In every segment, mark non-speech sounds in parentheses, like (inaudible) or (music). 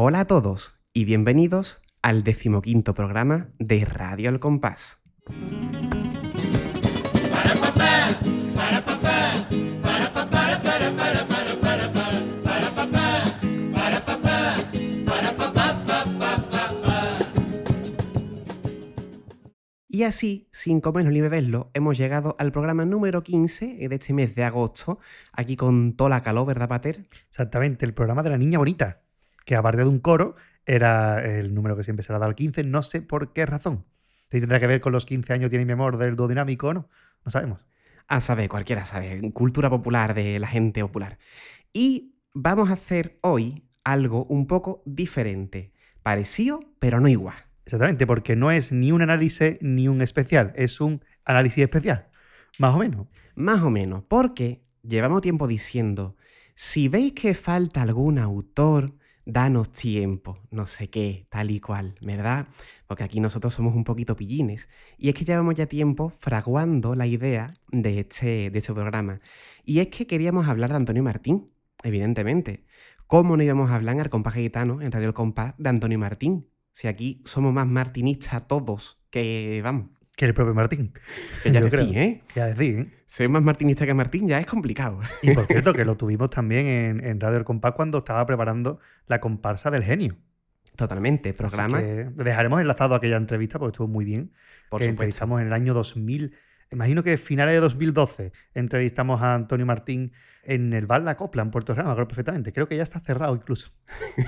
Hola a todos y bienvenidos al decimoquinto programa de Radio El Compás. Y así, sin comerlo ni beberlo, hemos llegado al programa número 15 de este mes de agosto, aquí con toda la calor, ¿verdad, Pater? Exactamente, el programa de la niña bonita, que aparte de un coro, era el número que siempre se le ha dado al 15, no sé por qué razón. Si tendrá que ver con los 15 años tiene mi amor del do dinámico o no, no sabemos. A saber, cualquiera sabe, cultura popular de la gente popular. Y vamos a hacer hoy algo un poco diferente, parecido, pero no igual. Exactamente, porque no es ni un análisis ni un especial, es un análisis especial, más o menos. Más o menos, porque llevamos tiempo diciendo, si veis que falta algún autor, danos tiempo, no sé qué, tal y cual, ¿verdad? Porque aquí nosotros somos un poquito pillines. Y es que llevamos ya tiempo fraguando la idea de este, de este programa. Y es que queríamos hablar de Antonio Martín, evidentemente. ¿Cómo no íbamos a hablar en Arcompás Gitano, en Radio El Compás, de Antonio Martín? Si aquí somos más martinistas todos que, vamos. Que el propio Martín. Que ya decís. ¿eh? Ya decir, ¿eh? Ser más martinista que Martín ya es complicado. Y por cierto, que lo tuvimos también en, en Radio El Compás cuando estaba preparando la comparsa del genio. Totalmente. Programa, dejaremos enlazado aquella entrevista porque estuvo muy bien. por que supuesto. entrevistamos en el año 2000. Imagino que finales de 2012 entrevistamos a Antonio Martín en el bar La Copla en Puerto Real, me acuerdo perfectamente. Creo que ya está cerrado incluso.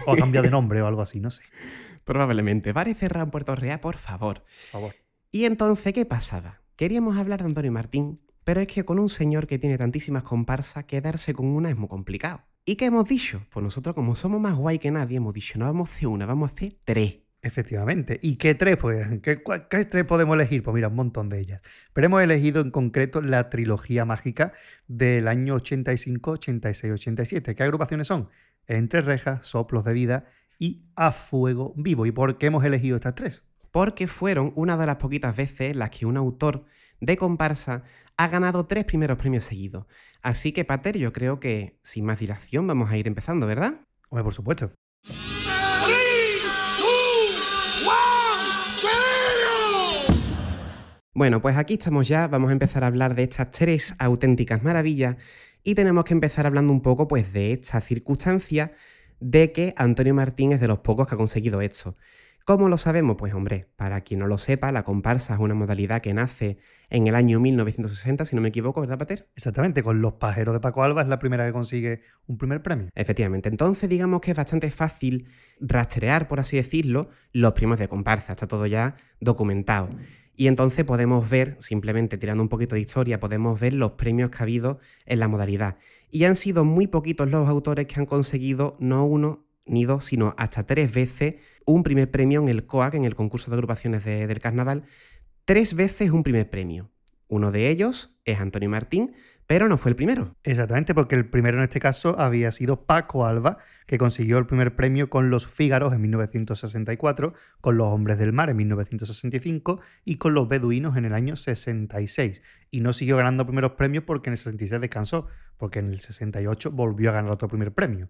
O ha cambiado de nombre o algo así, no sé. (laughs) Probablemente. Vale cerrado en Puerto Real, por favor. Por favor. Y entonces, ¿qué pasaba? Queríamos hablar de Antonio Martín, pero es que con un señor que tiene tantísimas comparsas, quedarse con una es muy complicado. ¿Y qué hemos dicho? Pues nosotros, como somos más guay que nadie, hemos dicho, no vamos a hacer una, vamos a hacer tres. Efectivamente. ¿Y qué tres? Pues, ¿qué, qué tres podemos elegir? Pues mira, un montón de ellas. Pero hemos elegido en concreto la trilogía mágica del año 85, 86, 87. ¿Qué agrupaciones son? Entre rejas, soplos de vida y a fuego vivo. ¿Y por qué hemos elegido estas tres? Porque fueron una de las poquitas veces en las que un autor de comparsa ha ganado tres primeros premios seguidos. Así que, Pater, yo creo que, sin más dilación, vamos a ir empezando, ¿verdad? Hombre, por supuesto. Bueno, pues aquí estamos ya, vamos a empezar a hablar de estas tres auténticas maravillas y tenemos que empezar hablando un poco pues de esta circunstancia de que Antonio Martín es de los pocos que ha conseguido esto. ¿Cómo lo sabemos? Pues hombre, para quien no lo sepa, la comparsa es una modalidad que nace en el año 1960, si no me equivoco, ¿verdad, Pater? Exactamente, con Los Pajeros de Paco Alba es la primera que consigue un primer premio. Efectivamente, entonces digamos que es bastante fácil rastrear, por así decirlo, los primos de comparsa, está todo ya documentado. Y entonces podemos ver, simplemente tirando un poquito de historia, podemos ver los premios que ha habido en la modalidad. Y han sido muy poquitos los autores que han conseguido no uno ni dos, sino hasta tres veces un primer premio en el COAC, en el concurso de agrupaciones de- del carnaval. Tres veces un primer premio. Uno de ellos es Antonio Martín, pero no fue el primero. Exactamente, porque el primero en este caso había sido Paco Alba, que consiguió el primer premio con Los Fígaros en 1964, con Los Hombres del Mar en 1965 y con Los Beduinos en el año 66. Y no siguió ganando primeros premios porque en el 66 descansó, porque en el 68 volvió a ganar otro primer premio.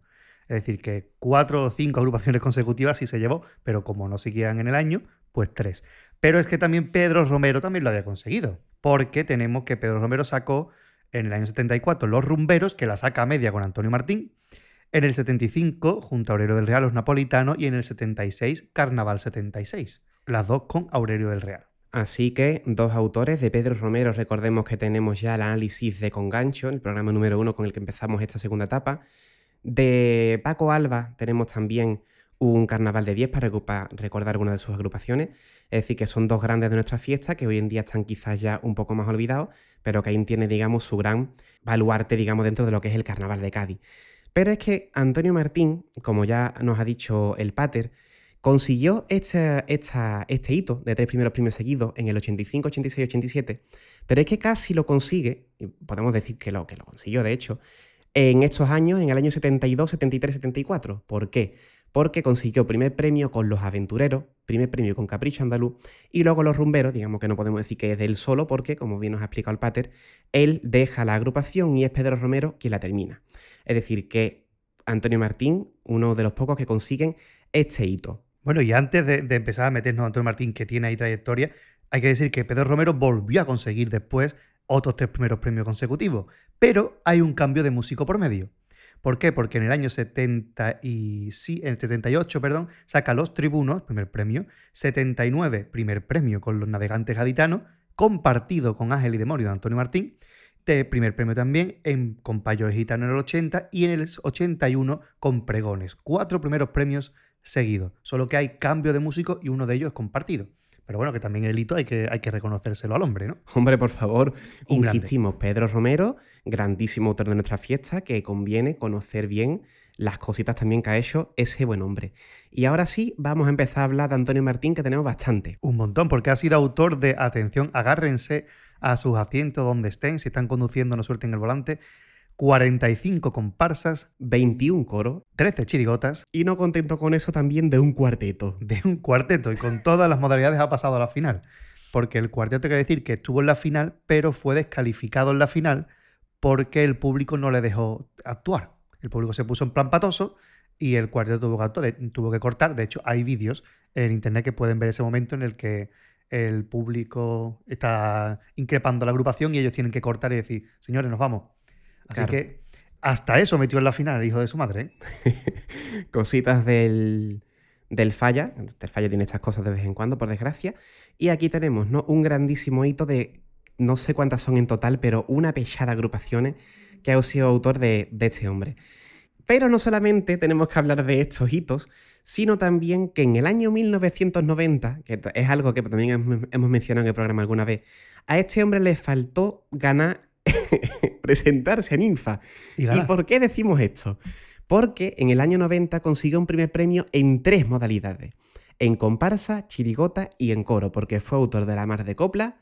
Es decir, que cuatro o cinco agrupaciones (laughs) consecutivas sí se llevó, pero como no seguían en el año, pues tres. Pero es que también Pedro Romero también lo había conseguido, porque tenemos que Pedro Romero sacó en el año 74 Los Rumberos, que la saca a media con Antonio Martín. En el 75, junto a Aurelio del Real, Los Napolitanos. Y en el 76, Carnaval 76. Las dos con Aurelio del Real. Así que dos autores de Pedro Romero, recordemos que tenemos ya el análisis de Congancho, el programa número uno con el que empezamos esta segunda etapa. De Paco Alba tenemos también un carnaval de 10 para recordar alguna de sus agrupaciones. Es decir, que son dos grandes de nuestra fiesta que hoy en día están quizás ya un poco más olvidados, pero que ahí tiene, digamos, su gran baluarte, digamos, dentro de lo que es el carnaval de Cádiz. Pero es que Antonio Martín, como ya nos ha dicho el Pater, consiguió esta- esta- este hito de tres primeros premios seguidos en el 85, 86 y 87, pero es que casi lo consigue, y podemos decir que lo, que lo consiguió de hecho, en estos años, en el año 72, 73, 74. ¿Por qué? Porque consiguió primer premio con Los Aventureros, primer premio con Capricho Andaluz, y luego Los Rumberos, digamos que no podemos decir que es de él solo, porque, como bien nos ha explicado el Pater, él deja la agrupación y es Pedro Romero quien la termina. Es decir, que Antonio Martín, uno de los pocos que consiguen este hito. Bueno, y antes de, empezar a meternos a Antonio Martín, que tiene ahí trayectoria, hay que decir que Pedro Romero volvió a conseguir después otros tres primeros premios consecutivos, pero hay un cambio de músico por medio. ¿Por qué? Porque en el año 70 y, sí, en el 78 perdón, saca Los Tribunos, primer premio, 79, primer premio con Los Navegantes Gaditanos, compartido con Ángel y Demonio de Antonio Martín, de primer premio también en, con Payo Gitano en el 80 y en el 81 con Pregones. Cuatro primeros premios seguidos, solo que hay cambio de músico y uno de ellos es compartido. Pero bueno, que también el hito hay que, hay que reconocérselo al hombre, ¿no? Hombre, por favor, Un insistimos, Pedro Romero, grandísimo autor de nuestra fiesta, que conviene conocer bien las cositas también que ha hecho ese buen hombre. Y ahora sí, vamos a empezar a hablar de Antonio Martín, que tenemos bastante. Un montón, porque ha sido autor de, atención, agárrense a sus asientos donde estén, si están conduciendo no suelten el volante, 45 comparsas, 21 coros, 13 chirigotas, y no contento con eso también de un cuarteto. de un cuarteto y con todas las modalidades ha pasado a la final. Porque el cuarteto hay que decir que estuvo en la final, pero fue descalificado en la final porque el público no le dejó actuar. El público se puso en plan patoso y el cuarteto tuvo tuvo que cortar. De hecho, hay vídeos en internet que pueden ver ese momento en el que el público está increpando a la agrupación y ellos tienen que cortar y decir, señores, nos vamos. Así Claro. que hasta eso metió en la final el hijo de su madre. ¿eh? (laughs) Cositas del, del falla. El falla tiene estas cosas de vez en cuando, por desgracia. Y aquí tenemos ¿no? un grandísimo hito de, no sé cuántas son en total, pero una pechada agrupaciones que ha sido autor de, de este hombre. Pero no solamente tenemos que hablar de estos hitos, sino también que en el año 1990, que es algo que también hem- hemos mencionado en el programa alguna vez, a este hombre le faltó ganar (laughs) presentarse a Ninfa. Y ¿Y por qué decimos esto? Porque en el año 90 consiguió un primer premio en tres modalidades. En comparsa, chirigota y en coro, porque fue autor de La Mar de Copla,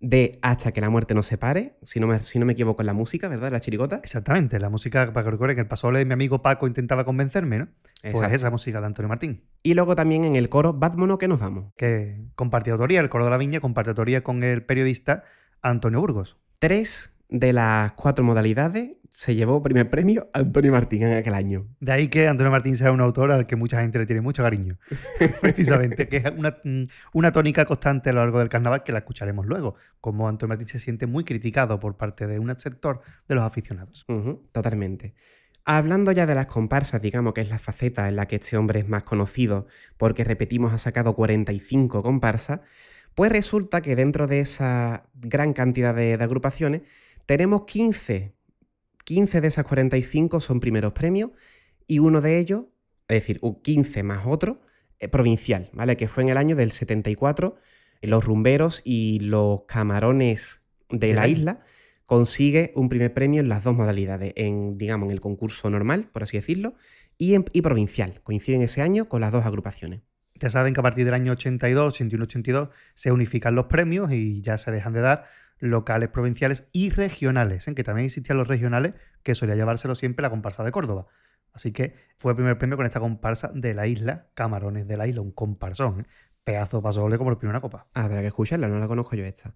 de Hasta que la muerte nos separe, si no me, si no me equivoco en la música, ¿verdad? La chirigota. Exactamente, la música, para que recuerden que el pasole de mi amigo Paco intentaba convencerme, ¿no? Pues Exacto. esa música de Antonio Martín, Y luego también en el coro Batmono que nos vamos. que compartió autoría, el coro de la viña compartió autoría con el periodista Antonio Burgos. Tres de las cuatro modalidades se llevó primer premio Antonio Martín en aquel año. De ahí que Antonio Martín sea un autor al que mucha gente le tiene mucho cariño. (laughs) Precisamente, que es una, mm, una tónica constante a lo largo del carnaval que la escucharemos luego, como Antonio Martín se siente muy criticado por parte de un sector de los aficionados. Totalmente. Hablando ya de las comparsas, digamos que es la faceta en la que este hombre es más conocido, porque repetimos, ha sacado 45 comparsas, pues resulta que dentro de esa gran cantidad de, de agrupaciones tenemos 15. 15 de esas 45 son primeros premios y uno de ellos, es decir, un 15 más otro, eh, provincial, ¿vale? Que fue en el año del 74, los rumberos y los camarones de, la la isla consigue un primer premio en las dos modalidades, en, digamos, en el concurso normal, por así decirlo, y, en, y provincial. Coinciden ese año con las dos agrupaciones. Ya saben que a partir del año 82, 81, 82 se unifican los premios y ya se dejan de dar locales, provinciales y regionales, en que también existían los regionales que solía llevárselo siempre la comparsa de Córdoba. Así que fue el primer premio con esta comparsa de la isla, Camarones de la isla, un comparsón, ¿eh? pedazo de paso doble como el primero una copa. Habrá que escucharla, no la conozco yo esta.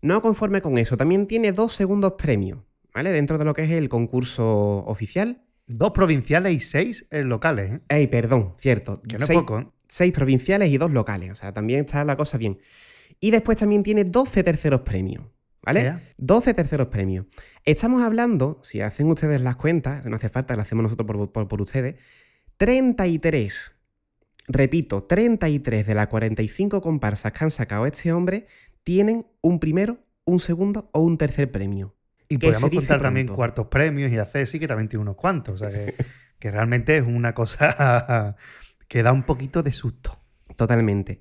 No conforme con eso, también tiene dos segundos premios, ¿vale? Dentro de lo que es el concurso oficial. Dos provinciales y seis eh, locales, ¿eh? Ey, perdón, cierto. que no es seis, poco. ¿eh? seis provinciales y dos locales. O sea, también está la cosa bien. Y después también tiene 12 terceros premios. ¿Vale? Ya. 12 terceros premios. Estamos hablando, si hacen ustedes las cuentas, no hace falta, lo hacemos nosotros por, por- por ustedes, 33, repito, 33 de las 45 comparsas que han sacado este hombre tienen un primero, un segundo o un tercer premio. Y podemos contar también cuartos premios y a Ceci, que también tiene unos cuantos. O sea, que, (laughs) que realmente es una cosa (laughs) que da un poquito de susto. Totalmente.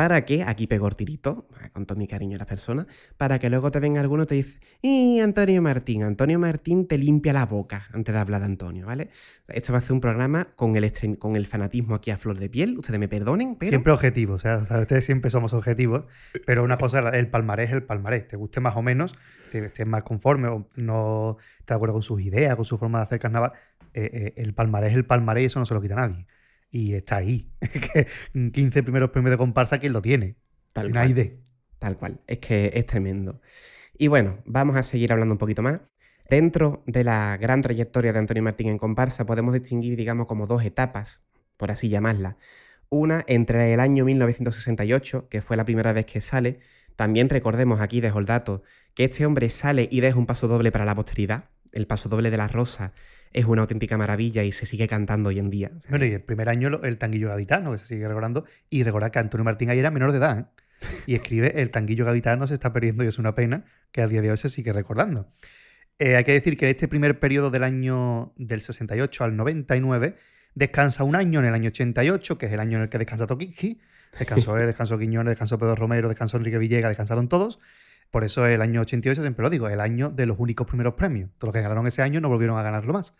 Para que, aquí pego el tirito, con todo mi cariño a las personas, para que luego te venga alguno y te dice, y Antonio Martín, Antonio Martín te limpia la boca antes de hablar de Antonio, ¿vale? Esto va a ser un programa con el, con el fanatismo aquí a flor de piel, ustedes me perdonen, pero... Siempre objetivo, o sea, ustedes siempre somos objetivos, pero una cosa, el palmarés es el palmarés, te guste más o menos, te estés más conforme o no estás de acuerdo con sus ideas, con su forma de hacer carnaval, eh, eh, el palmarés es el palmarés y eso no se lo quita nadie. Y está ahí. (laughs) Que 15 primeros premios de comparsa, ¿quién lo tiene? Tal cual. de. Tal cual, es que es tremendo. Y bueno, vamos a seguir hablando un poquito más. Dentro de la gran trayectoria de Antonio Martín en comparsa podemos distinguir, digamos, como dos etapas, por así llamarla. Una entre el año 1968, que fue la primera vez que sale. También recordemos aquí, dejo el dato, que este hombre sale y deja un paso doble para la posteridad. El paso doble de la rosa es una auténtica maravilla y se sigue cantando hoy en día. bueno, y el primer año el tanguillo gaditano, que se sigue recordando. Y recordar que Antonio Martín ahí era menor de edad, ¿eh? (laughs) Y escribe El tanguillo gaditano se está perdiendo y es una pena que a día de hoy se sigue recordando. Eh, hay que decir que en este primer periodo del año del 68 al 99 descansa un año en el año 88, que es el año en el que descansa Tokiski. Descansó él, (laughs) descansó Quiñones, descansó Pedro Romero, descansó Enrique Villegas, descansaron todos. Por eso el año 88, siempre lo digo, el año de los únicos primeros premios. Todos los que ganaron ese año no volvieron a ganarlo más.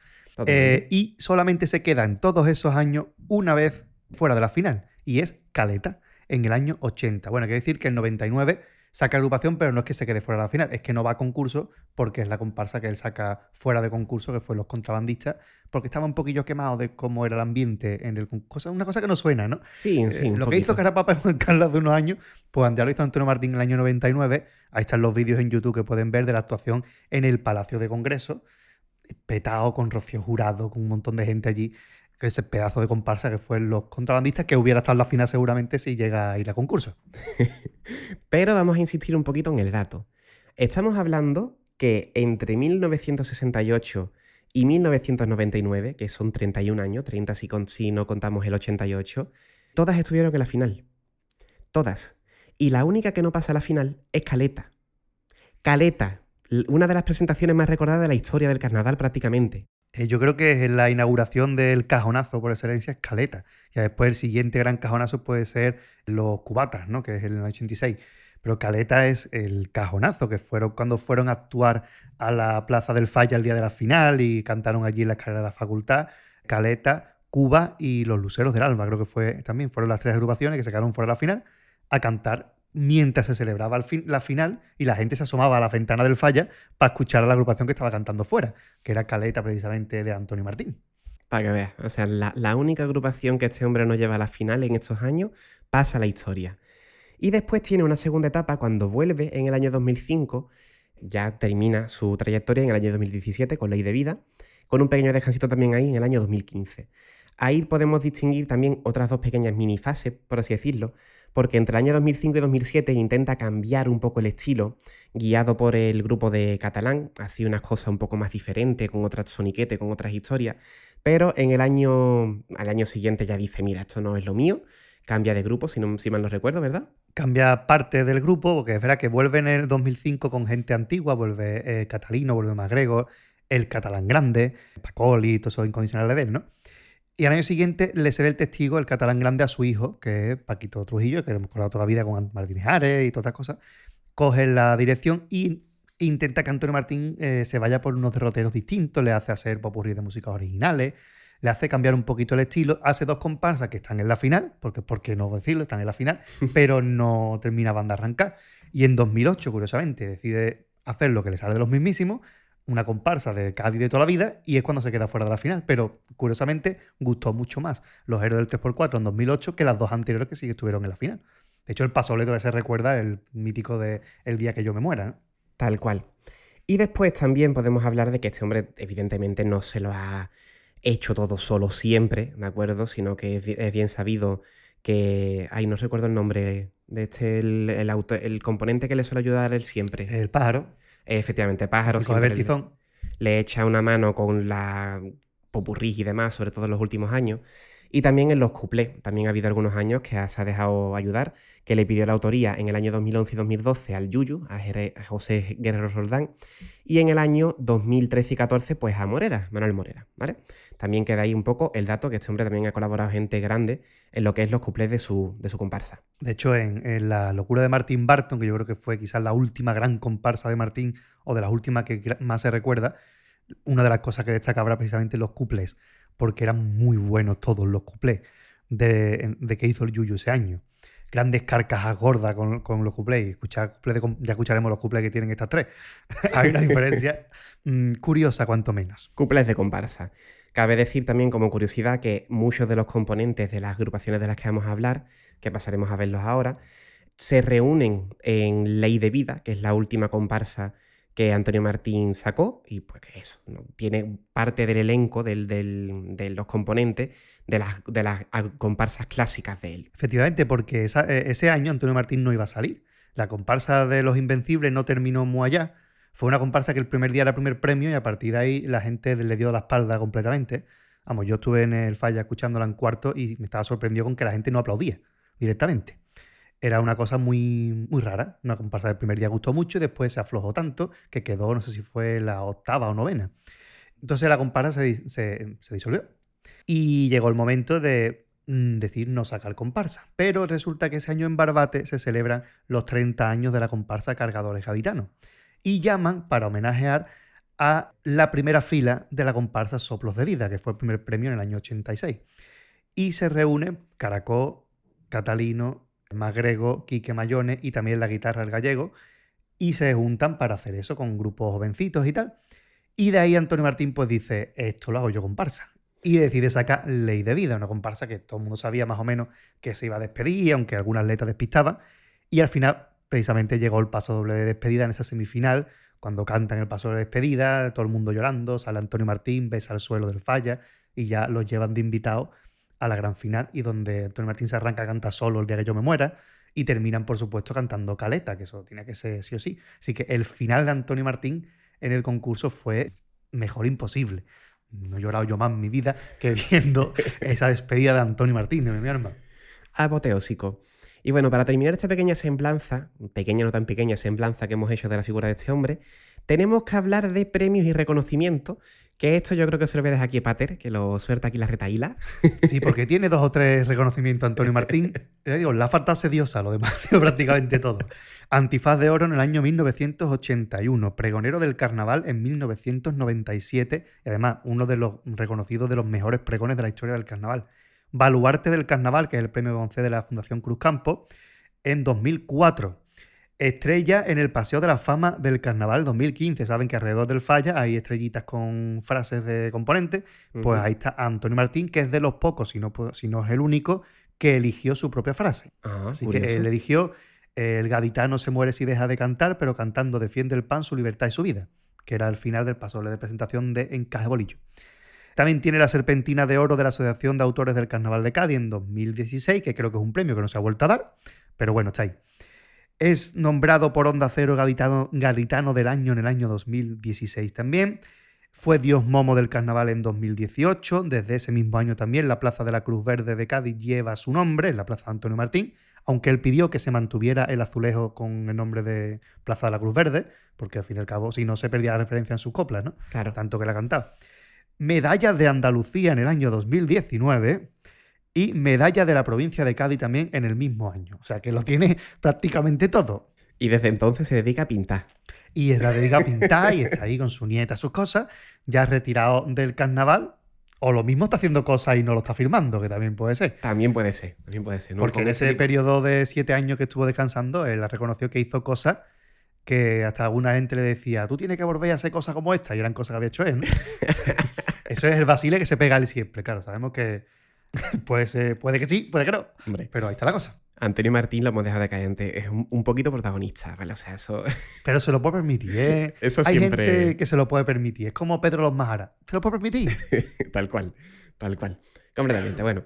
Eh, y solamente se queda en todos esos años una vez fuera de la final, y es Caleta, en el año 80. Bueno, hay que decir que el 99 saca agrupación, pero no es que se quede fuera de la final, es que no va a concurso porque es la comparsa que él saca fuera de concurso, que fue los contrabandistas, porque estaba un poquillo quemado de cómo era el ambiente en el concurso. Una cosa que no suena, ¿no? Sí, sí. Eh, lo que hizo Carapapa en Juan Carlos de unos años, pues ya lo hizo Antonio Martín en el año 99. Ahí están los vídeos en YouTube que pueden ver de la actuación en el Palacio de Congreso, petado con Rocío Jurado, con un montón de gente allí que ese pedazo de comparsa que fue los contrabandistas, que hubiera estado en la final seguramente si llega a ir a concurso. (laughs) Pero vamos a insistir un poquito en el dato. Estamos hablando que entre 1968 y 1999, que son 31 años, 30 si, si no contamos el 88, todas estuvieron en la final. Todas. Y la única que no pasa a la final es Caleta. Caleta, una de las presentaciones más recordadas de la historia del carnaval prácticamente. Eh, yo creo que es la inauguración del cajonazo por excelencia escaleta. Y después el siguiente gran cajonazo puede ser los cubatas, ¿no? Que es el 86. Pero Caleta es el cajonazo, que fueron cuando fueron a actuar a la Plaza del Falla el día de la final y cantaron allí en la escalera de la facultad. Caleta, Cuba y los Luceros del Alba, creo que fue también fueron las tres agrupaciones que se quedaron fuera de la final a cantar mientras se celebraba la final y la gente se asomaba a la ventana del falla para escuchar a la agrupación que estaba cantando fuera, que era Caleta precisamente de Antonio Martín. Para que veas, o sea, la, única agrupación que este hombre no lleva a la final en estos años pasa a la historia. Y después tiene una segunda etapa cuando vuelve en el año 2005, ya termina su trayectoria en el año 2017 con Ley de Vida, con un pequeño descansito también ahí en el año 2015. Ahí podemos distinguir también otras dos pequeñas minifases, por así decirlo, porque entre el año 2005 y 2007 intenta cambiar un poco el estilo, guiado por el grupo de Catalán, hacía unas cosas un poco más diferentes, con otras soniquete, con otras historias, pero en el año, al año siguiente ya dice, mira, esto no es lo mío, cambia de grupo, si, no, si mal no recuerdo, ¿verdad? Cambia parte del grupo, porque es verdad que vuelve en el 2005 con gente antigua, vuelve eh, Catalino, vuelve Magrego, el catalán grande, Pacoli, todo eso incondicional de él, ¿no? Y al año siguiente le se ve el testigo, el catalán grande, a su hijo, que es Paquito Trujillo, que hemos colado toda la vida con Martín Jares y todas estas cosas. Coge la dirección y intenta que Antonio Martín eh, se vaya por unos derroteros distintos, le hace hacer popurrí de músicas originales, le hace cambiar un poquito el estilo, hace dos comparsas que están en la final, porque por qué no decirlo, están en la final, (laughs) pero no terminaban de arrancar. Y en 2008, curiosamente, decide hacer lo que le sale de los mismísimos, una comparsa de Cádiz de toda la vida y es cuando se queda fuera de la final. Pero curiosamente gustó mucho más los héroes del 3x4 en 2008 que las dos anteriores que sí que estuvieron en la final. De hecho, el pasoleto de se recuerda el mítico de El día que yo me muera. Tal cual. Y después también podemos hablar de que este hombre evidentemente no se lo ha hecho todo solo siempre, ¿de acuerdo? Sino que es bien sabido que... Ay, no recuerdo el nombre de este, el, el componente que le suele ayudar él siempre. El pájaro. Efectivamente, Pájaro siempre le, echa una mano con la popurrí y demás, sobre todo en los últimos años. Y también en los cuplés, también ha habido algunos años que se ha dejado ayudar, que le pidió la autoría en el año 2011 y 2012 al Yuyu, a, José Guerrero Roldán, y en el año 2013 y 14 pues a Morera, Manuel Morera, ¿vale? También queda ahí un poco el dato que este hombre también ha colaborado gente grande en lo que es los cuplés de su, de su comparsa. De hecho, en, La locura de Martín Barton, que yo creo que fue quizás la última gran comparsa de Martín, o de las últimas que más se recuerda, una de las cosas que destaca habrá precisamente los cuplés porque eran muy buenos todos los cuplés de, que hizo el Yuyu ese año. Grandes carcajas gordas con, los cuplés. ya escucharemos los cuplés que tienen estas tres. (laughs) Hay una diferencia mm, curiosa, cuanto menos. Cuplés de comparsa. Cabe decir también como curiosidad que muchos de los componentes de las agrupaciones de las que vamos a hablar, que pasaremos a verlos ahora, se reúnen en Ley de Vida, que es la última comparsa que Antonio Martín sacó y pues que eso, ¿no? tiene parte del elenco del, del, de los componentes de las, de las comparsas clásicas de él. Efectivamente, porque e, ese año Antonio Martín no iba a salir. La comparsa de los Invencibles no terminó muy allá. Fue una comparsa que el primer día era el primer premio y a partir de ahí la gente le dio la espalda completamente. Vamos, yo estuve en el falla escuchándola en cuarto y me estaba sorprendido con que la gente no aplaudía directamente era una cosa muy, muy rara. Una comparsa del primer día gustó mucho y después se aflojó tanto que quedó, no sé si fue la octava o novena. Entonces la comparsa se, disolvió. Y llegó el momento de mm, decir no sacar comparsa. Pero resulta que ese año en Barbate se celebran los 30 años de la comparsa Cargadores Gaditanos. Y llaman para homenajear a la primera fila de la comparsa Soplos de Vida, que fue el primer premio en el año 86. Y se reúne Caracó, Catalino, Magrego, Quique Mayone y también la guitarra el gallego, y se juntan para hacer eso con grupos jovencitos y tal. Y de ahí Antonio Martín pues dice, esto lo hago yo comparsa. Y decide sacar Ley de Vida, una comparsa que todo el mundo sabía más o menos que se iba a despedir, aunque algunas letras despistaban. Y al final, precisamente, llegó el paso doble de despedida en esa semifinal, cuando cantan el paso de despedida, todo el mundo llorando, sale Antonio Martín, besa al suelo del falla y ya los llevan de invitados a la gran final y donde Antonio Martín se arranca a cantar solo el día que yo me muera y terminan, por supuesto, cantando Caleta, que eso tiene que ser sí o sí. Así que el final de Antonio Martín en el concurso fue mejor imposible. No he llorado yo más en mi vida que (laughs) viendo esa despedida de Antonio Martín, de mi alma. Apoteósico. Y bueno, para terminar esta pequeña semblanza, pequeña no tan pequeña semblanza que hemos hecho de la figura de este hombre, tenemos que hablar de premios y reconocimientos, que esto yo creo que se lo voy a dejar aquí a Pater, que lo suelta aquí la retaíla. Sí, porque tiene dos o tres reconocimientos Antonio Martín. (laughs) Ya digo, la falta sediosa, lo demás, (laughs) prácticamente todo. Antifaz de Oro en el año 1981, pregonero del carnaval en 1997 y además uno de los reconocidos de los mejores pregones de la historia del carnaval. Baluarte del Carnaval, que es el premio que concede la Fundación Cruz Campo, en 2004. Estrella en el Paseo de la Fama del Carnaval 2015. Saben que alrededor del falla hay estrellitas con frases de componentes. Pues ahí está Antonio Martín, que es de los pocos, si no, si no es el único, que eligió su propia frase. Ah, Así que él eligió el gaditano se muere si deja de cantar, pero cantando defiende el pan, su libertad y su vida, que era el final del paso de presentación de Encaje Bolillo. También tiene la Serpentina de Oro de la Asociación de Autores del Carnaval de Cádiz en 2016, que creo que es un premio que no se ha vuelto a dar, pero bueno, está ahí. Es nombrado por Onda Cero Gaditano, del Año en el año 2016 también. Fue Dios Momo del Carnaval en 2018. Desde ese mismo año también la Plaza de la Cruz Verde de Cádiz lleva su nombre, la Plaza Antonio Martín, aunque él pidió que se mantuviera el azulejo con el nombre de Plaza de la Cruz Verde, porque al fin y al cabo, si no se perdía la referencia en sus coplas, ¿no? Claro. Tanto que la cantaba medalla de Andalucía en el año 2019 y medalla de la provincia de Cádiz también en el mismo año. O sea que lo tiene (laughs) prácticamente todo. Y desde entonces se dedica a pintar. Y se dedica a pintar y está ahí con su nieta, sus cosas, ya retirado del carnaval. O lo mismo está haciendo cosas y no lo está firmando, que también puede ser. También puede ser, también puede ser. Porque en ese periodo de siete años que estuvo descansando, él reconoció que hizo cosas que hasta alguna gente le decía, tú tienes que volver a hacer cosas como esta, y eran cosas que había hecho él. ¿no? (laughs) Eso es el Basile que se pega él siempre, claro. Sabemos que (laughs) puede, puede que sí, puede que no. Pero ahí está la cosa. Antonio Martín lo hemos dejado de caer Es un, poquito protagonista, ¿vale? O sea, eso. (laughs) Pero se lo puede permitir, ¿eh? (laughs) Eso Hay siempre. gente que se lo puede permitir. Es como Pedro Los Majara. ¿Se lo puede permitir? tal cual, tal cual. Completamente. Bueno,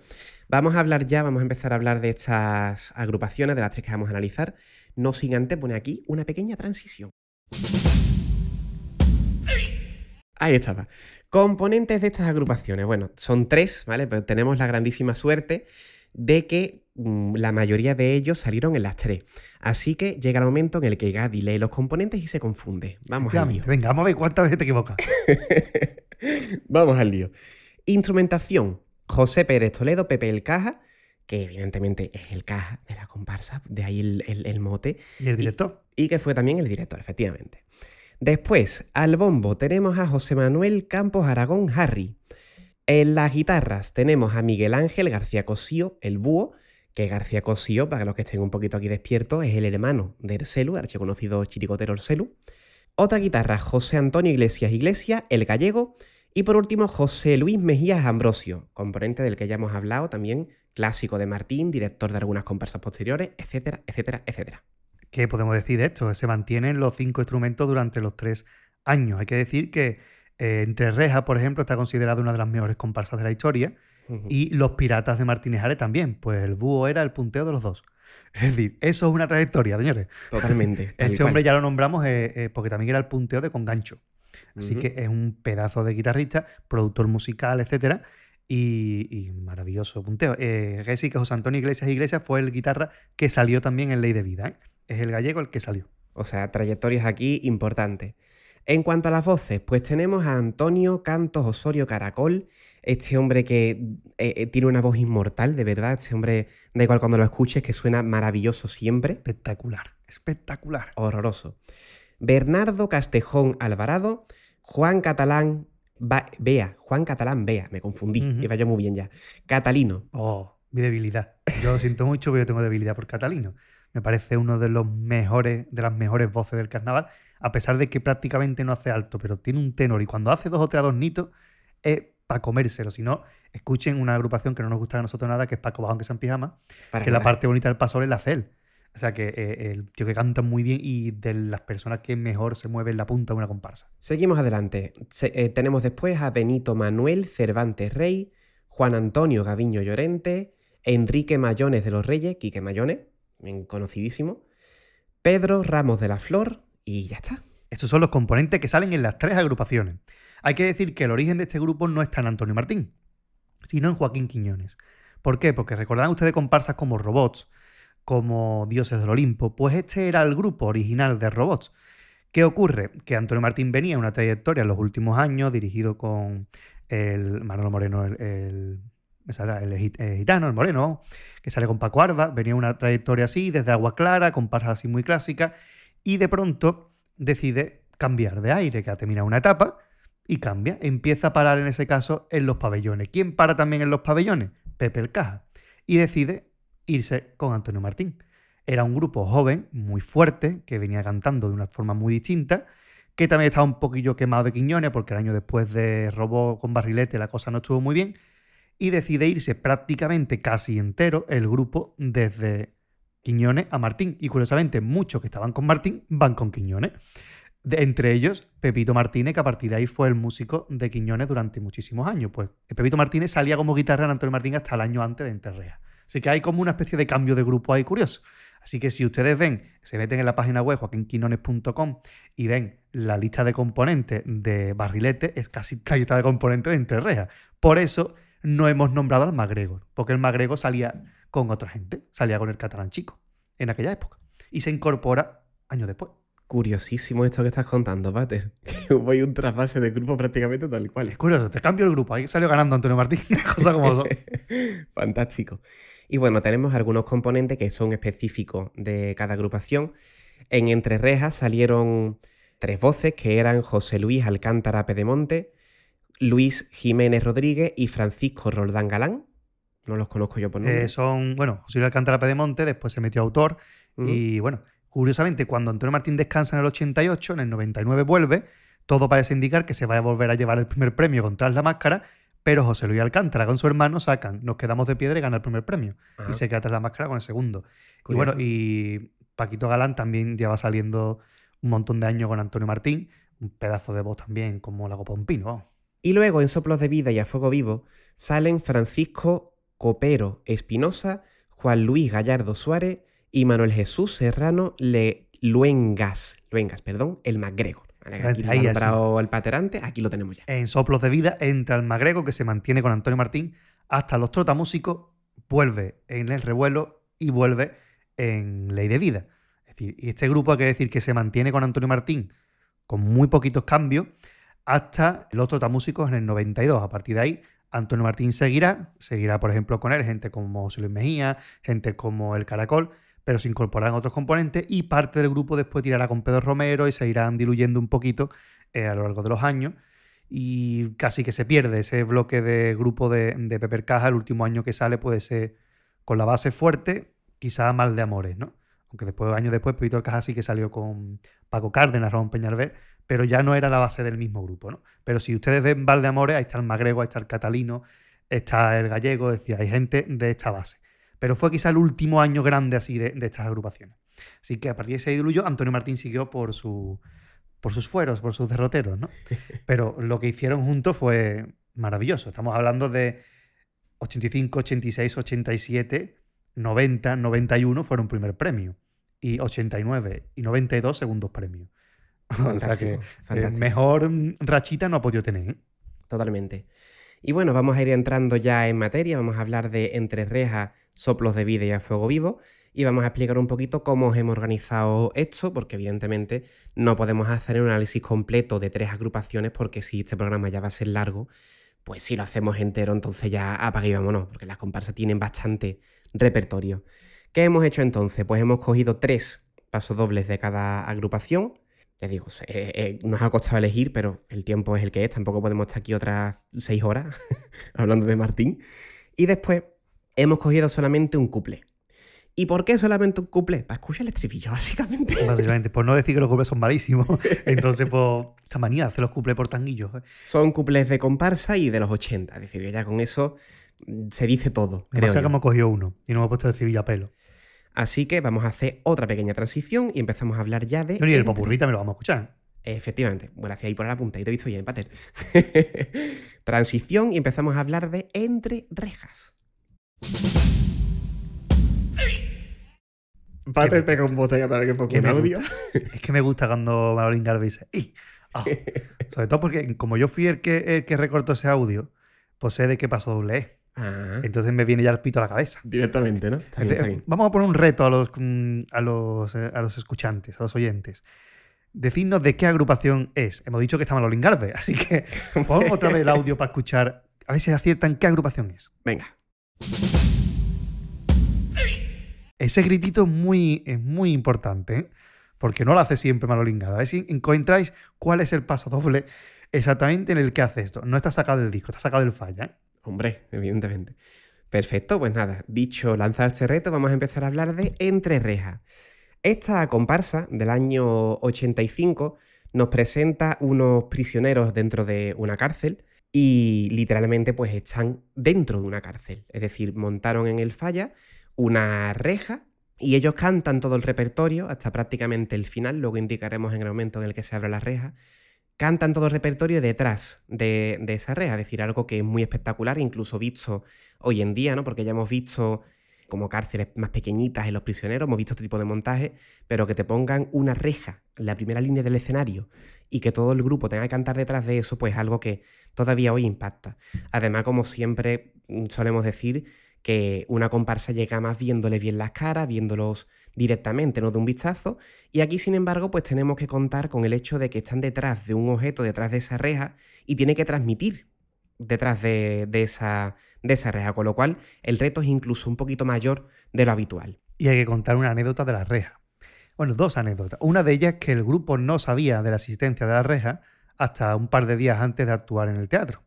vamos a hablar ya, vamos a empezar a hablar de estas agrupaciones, de las tres que vamos a analizar. No sin antes poner aquí una pequeña transición. Ahí estaba. Componentes de estas agrupaciones. Bueno, son tres, ¿vale? Pero tenemos la grandísima suerte de que mm, la mayoría de ellos salieron en las tres. Así que llega el momento en el que Gadi lee los componentes y se confunde. Vamos al lío. Venga, vamos a ver cuántas veces te equivocas. (laughs) vamos al lío. Instrumentación. José Pérez Toledo, Pepe el Caja, que evidentemente es el Caja de la comparsa, de ahí el, mote. ¿Y el director? y que fue también el director, efectivamente. Después, al bombo tenemos a José Manuel Campos Aragón Harry. En las guitarras tenemos a Miguel Ángel García Cosío, el búho, que García Cosío, para los que estén un poquito aquí despiertos, es el hermano de Ercelu, archiconocido chiricotero Ercelu. Otra guitarra, José Antonio Iglesias Iglesias, el gallego. Y por último, José Luis Mejías Ambrosio, componente del que ya hemos hablado también, clásico de Martín, director de algunas comparsas posteriores, etcétera, etcétera, etcétera ¿Qué podemos decir de esto? Se mantienen los cinco instrumentos durante los tres años. Hay que decir que eh, Entre Rejas, por ejemplo, está considerada una de las mejores comparsas de la historia. Y Los Piratas de Martínez Ares también, pues el búho era el punteo de los dos. (laughs) Es decir, eso es una trayectoria, señores. Totalmente. (laughs) este hombre ya lo nombramos eh, eh, porque también era el punteo de Congancho. Así que es un pedazo de guitarrista, productor musical, etcétera. Y, maravilloso punteo. Eh, José Antonio Iglesias Iglesias fue el guitarra que salió también en Ley de Vida. ¿eh? Es el gallego el que salió. O sea, trayectorias aquí importantes. En cuanto a las voces, pues tenemos a Antonio Cantos Osorio Caracol, este hombre que eh, eh, tiene una voz inmortal, de verdad. Este hombre, da igual cuando lo escuches, que suena maravilloso siempre. Espectacular, espectacular. Horroroso. Bernardo Castejón Alvarado, Juan Catalán Bea, Juan Catalán Bea, me confundí, me falló muy bien ya. Catalino. Oh, mi debilidad. Yo lo siento mucho, pero yo tengo debilidad por Catalino. Me parece uno de los mejores, de las mejores voces del carnaval, a pesar de que prácticamente no hace alto, pero tiene un tenor y cuando hace dos o tres adornitos es para comérselo. Si no, escuchen una agrupación que no nos gusta a nosotros nada, que es Paco Bajo, que en pijama, que la parte bonita del paso es la cel. O sea que eh, el tío que canta muy bien y de las personas que mejor se mueve en la punta de una comparsa. Seguimos adelante. Eh, tenemos después a Benito Manuel Cervantes Rey, Juan Antonio Gaviño Llorente, Enrique Mayones de los Reyes, Quique Mayones, conocidísimo, Pedro Ramos de la Flor y ya está. Estos son los componentes que salen en las tres agrupaciones. Hay que decir que el origen de este grupo no está en Antonio Martín, sino en Joaquín Quiñones. ¿Por qué? Porque recordarán ustedes comparsas como Robots, como Dioses del Olimpo, pues este era el grupo original de robots. ¿Qué ocurre? Que Antonio Martín venía una trayectoria en los últimos años, dirigido con el Manolo Moreno, el, el, el, gitano, el moreno, que sale con Paco Arba, venía una trayectoria así, desde Agua Clara, con parras así muy clásicas, y de pronto decide cambiar de aire, que ha terminado una etapa, y cambia, empieza a parar en ese caso en los pabellones. ¿Quién para también en los pabellones? Pepe el Caja. Y decide irse con Antonio Martín. Era un grupo joven, muy fuerte, que venía cantando de una forma muy distinta, que también estaba un poquillo quemado de Quiñones, porque el año después de Robó con Barrilete la cosa no estuvo muy bien, y decide irse prácticamente casi entero el grupo desde Quiñones a Martín. Y curiosamente, muchos que estaban con Martín van con Quiñones. De, entre ellos, Pepito Martínez, que a partir de ahí fue el músico de Quiñones durante muchísimos años. Pues Pepito Martínez salía como guitarra en Antonio Martín hasta el año antes de Enterrea. Así que hay como una especie de cambio de grupo ahí curioso. Así que si ustedes ven, se meten en la página web joaquinquinones.com y ven la lista de componentes de Barrilete, es casi la lista de componentes de Entrerreja. Por eso no hemos nombrado al Magregor, porque el Magregor salía con otra gente, salía con el catalán chico en aquella época y se incorpora años después. Curiosísimo esto que estás contando, Pater. (laughs) Que hubo un trasvase de grupo prácticamente tal cual. Es curioso, te cambio el grupo. Ahí salió ganando Antonio Martín. (laughs) Cosa como son. (laughs) Fantástico. Y bueno, tenemos algunos componentes que son específicos de cada agrupación. En Entre Rejas salieron tres voces que eran José Luis Alcántara Pedemonte, Luis Jiménez Rodríguez y Francisco Roldán Galán. No los conozco yo por nombre. Eh, son, bueno, José Luis Alcántara Pedemonte, después se metió autor. Y bueno, curiosamente, cuando Antonio Martín descansa en el 88, en el 99 vuelve, todo parece indicar que se va a volver a llevar el primer premio con Tras la Máscara, pero José Luis Alcántara con su hermano sacan Nos quedamos de piedra y gana el primer premio. Y se queda tras la máscara con el segundo. Y bueno, y Paquito Galán también lleva saliendo un montón de años con Antonio Martín, un pedazo de voz también como la copa un pino. Y luego en Soplos de Vida y a Fuego Vivo salen Francisco Copero Espinosa, Juan Luis Gallardo Suárez y Manuel Jesús Serrano Le Luengas, Luengas, perdón, el MacGregor. Aquí lo Ahí el paterante, aquí lo tenemos ya. En Soplos de Vida entra el Magrego que se mantiene con Antonio Martín hasta los trotamúsicos, vuelve en el revuelo y vuelve en Ley de Vida. Es decir, y este grupo hay que decir que se mantiene con Antonio Martín con muy poquitos cambios hasta los trotamúsicos en el 92. A partir de ahí, Antonio Martín seguirá, seguirá por ejemplo con él gente como José Mejía, gente como El Caracol, pero se incorporarán otros componentes y parte del grupo después tirará con Pedro Romero y se irán diluyendo un poquito eh, a lo largo de los años y casi que se pierde ese bloque de grupo de, de Pepper Caja. El último año que sale puede ser con la base fuerte, quizá mal de amores, ¿no? Aunque después, años después, Víctor Caja sí que salió con Paco Cárdenas, Ramón Peñalver, pero ya no era la base del mismo grupo, ¿no? Pero si ustedes ven Val de Amores, ahí está el Magrego, ahí está el Catalino, está el Gallego, es decir, hay gente de esta base pero fue quizá el último año grande así de, estas agrupaciones. Así que a partir de ese diluvio, Antonio Martín siguió por, su, por sus fueros, por sus derroteros, ¿no? (laughs) Pero lo que hicieron juntos fue maravilloso. Estamos hablando de 85, 86, 87, 90, 91 fueron primer premio. Y 89 y 92 segundos premios. (laughs) o sea que eh, mejor rachita no ha podido tener. ¿eh? Totalmente. Y bueno, vamos a ir entrando ya en materia, vamos a hablar de Entre Rejas, Soplos de Vida y a Fuego Vivo, y vamos a explicar un poquito cómo hemos organizado esto, porque evidentemente no podemos hacer un análisis completo de tres agrupaciones, porque si este programa ya va a ser largo, pues si lo hacemos entero, entonces ya apague y vámonos, porque las comparsas tienen bastante repertorio. ¿Qué hemos hecho entonces? Pues hemos cogido tres pasos dobles de cada agrupación, digo, eh, eh, nos ha costado elegir, pero el tiempo es el que es. Tampoco podemos estar aquí otras seis horas (laughs) hablando de Martín. Y después hemos cogido solamente un couple. ¿Y por qué solamente un couple? Para escuchar el estribillo, (laughs) básicamente. Básicamente, por no decir que los couples son malísimos. (laughs) Entonces, pues, esta manía hace los couples por tanguillos. ¿eh? Son couples de comparsa y de los 80. Es decir, que ya con eso mm, se dice todo. Creo que hemos cogido uno y no hemos puesto el estribillo a pelo. Así que vamos a hacer otra pequeña transición y empezamos a hablar ya de. No, y el popurrí también lo vamos a escuchar. Efectivamente. Bueno, hacia ahí por la punta, y te he visto bien, Pater. (laughs) transición y empezamos a hablar de entre rejas. Pater pega un botella para que ponga un audio. Es que me gusta cuando Marolín Garvey dice. Ah". (laughs) Sobre todo porque, como yo fui el que, el que recortó ese audio, pues sé de qué pasó doble E. Ah. Entonces me viene ya el pito a la cabeza. Directamente, ¿no? Vamos a poner un reto a los, mm, a los, eh, a los escuchantes, a los oyentes. Decidnos de qué agrupación es. Hemos dicho que está Manolín Garbe, así que (laughs) ponemos otra vez el audio para escuchar, a ver si aciertan qué agrupación es. Venga. Ese gritito es muy, es muy importante, ¿eh? porque no lo hace siempre Manolín Garbe. A ver si encontráis cuál es el paso doble exactamente en el que hace esto. No está sacado del disco, está sacado del falla. ¿eh? Hombre, evidentemente. Perfecto, pues nada, dicho lanzar este reto, vamos a empezar a hablar de Entre Rejas. Esta comparsa del año 85 nos presenta unos prisioneros dentro de una cárcel y literalmente pues están dentro de una cárcel. Es decir, montaron en el falla una reja y ellos cantan todo el repertorio hasta prácticamente el final, luego indicaremos en el momento en el que se abre la reja, cantan todo el repertorio detrás de, esa reja, es decir, algo que es muy espectacular, incluso visto hoy en día, ¿no? Porque ya hemos visto como cárceles más pequeñitas en los prisioneros, hemos visto este tipo de montaje, pero que te pongan una reja en la primera línea del escenario y que todo el grupo tenga que cantar detrás de eso, pues algo que todavía hoy impacta. Además, como siempre mm, solemos decir, que una comparsa llega más viéndole bien las caras, viéndolos directamente, no de un vistazo. Y aquí, sin embargo, pues tenemos que contar con el hecho de que están detrás de un objeto, detrás de esa reja, y tiene que transmitir detrás de, esa, de esa reja, con lo cual el reto es incluso un poquito mayor de lo habitual. Y hay que contar una anécdota de la reja. Bueno, dos anécdotas. Una de ellas es que el grupo no sabía de la existencia de la reja hasta un par de días antes de actuar en el teatro.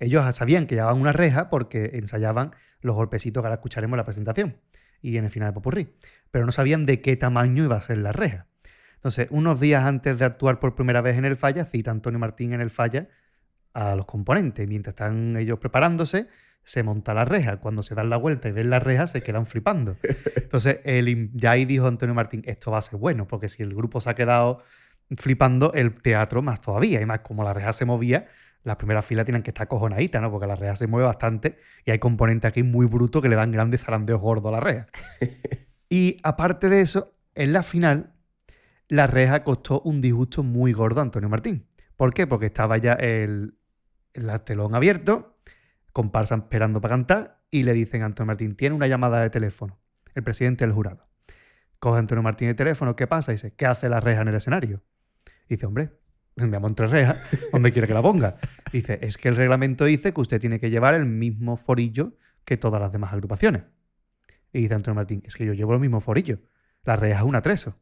Ellos sabían que llevaban una reja porque ensayaban los golpecitos que ahora escucharemos la presentación y en el final de Popurrí, pero no sabían de qué tamaño iba a ser la reja. Entonces, unos días antes de actuar por primera vez en el falla, cita Antonio Martín en el falla a los componentes. Mientras están ellos preparándose, se monta la reja. Cuando se dan la vuelta y ven la reja, se quedan flipando. Entonces, el, ya ahí dijo Antonio Martín, esto va a ser bueno, porque si el grupo se ha quedado flipando, el teatro más todavía. Y más, como la reja se movía, las primeras filas tienen que estar cojonaditas, ¿no? Porque la reja se mueve bastante y hay componentes aquí muy brutos que le dan grandes zarandeos gordos a la reja. (laughs) y aparte de eso, en la final, la reja costó un disgusto muy gordo a Antonio Martín. ¿Por qué? Porque estaba ya el, el telón abierto, comparsa esperando para cantar y le dicen a Antonio Martín, tiene una llamada de teléfono, el presidente del jurado. Coge a Antonio Martín el teléfono, ¿qué pasa? Y dice, ¿qué hace la reja en el escenario? Y dice, hombre, me llamo entre rejas, ¿dónde quiere que la ponga? Dice, es que el reglamento dice que usted tiene que llevar el mismo forillo que todas las demás agrupaciones. Y dice Antonio Martín, es que yo llevo el mismo forillo. La reja es un atreso.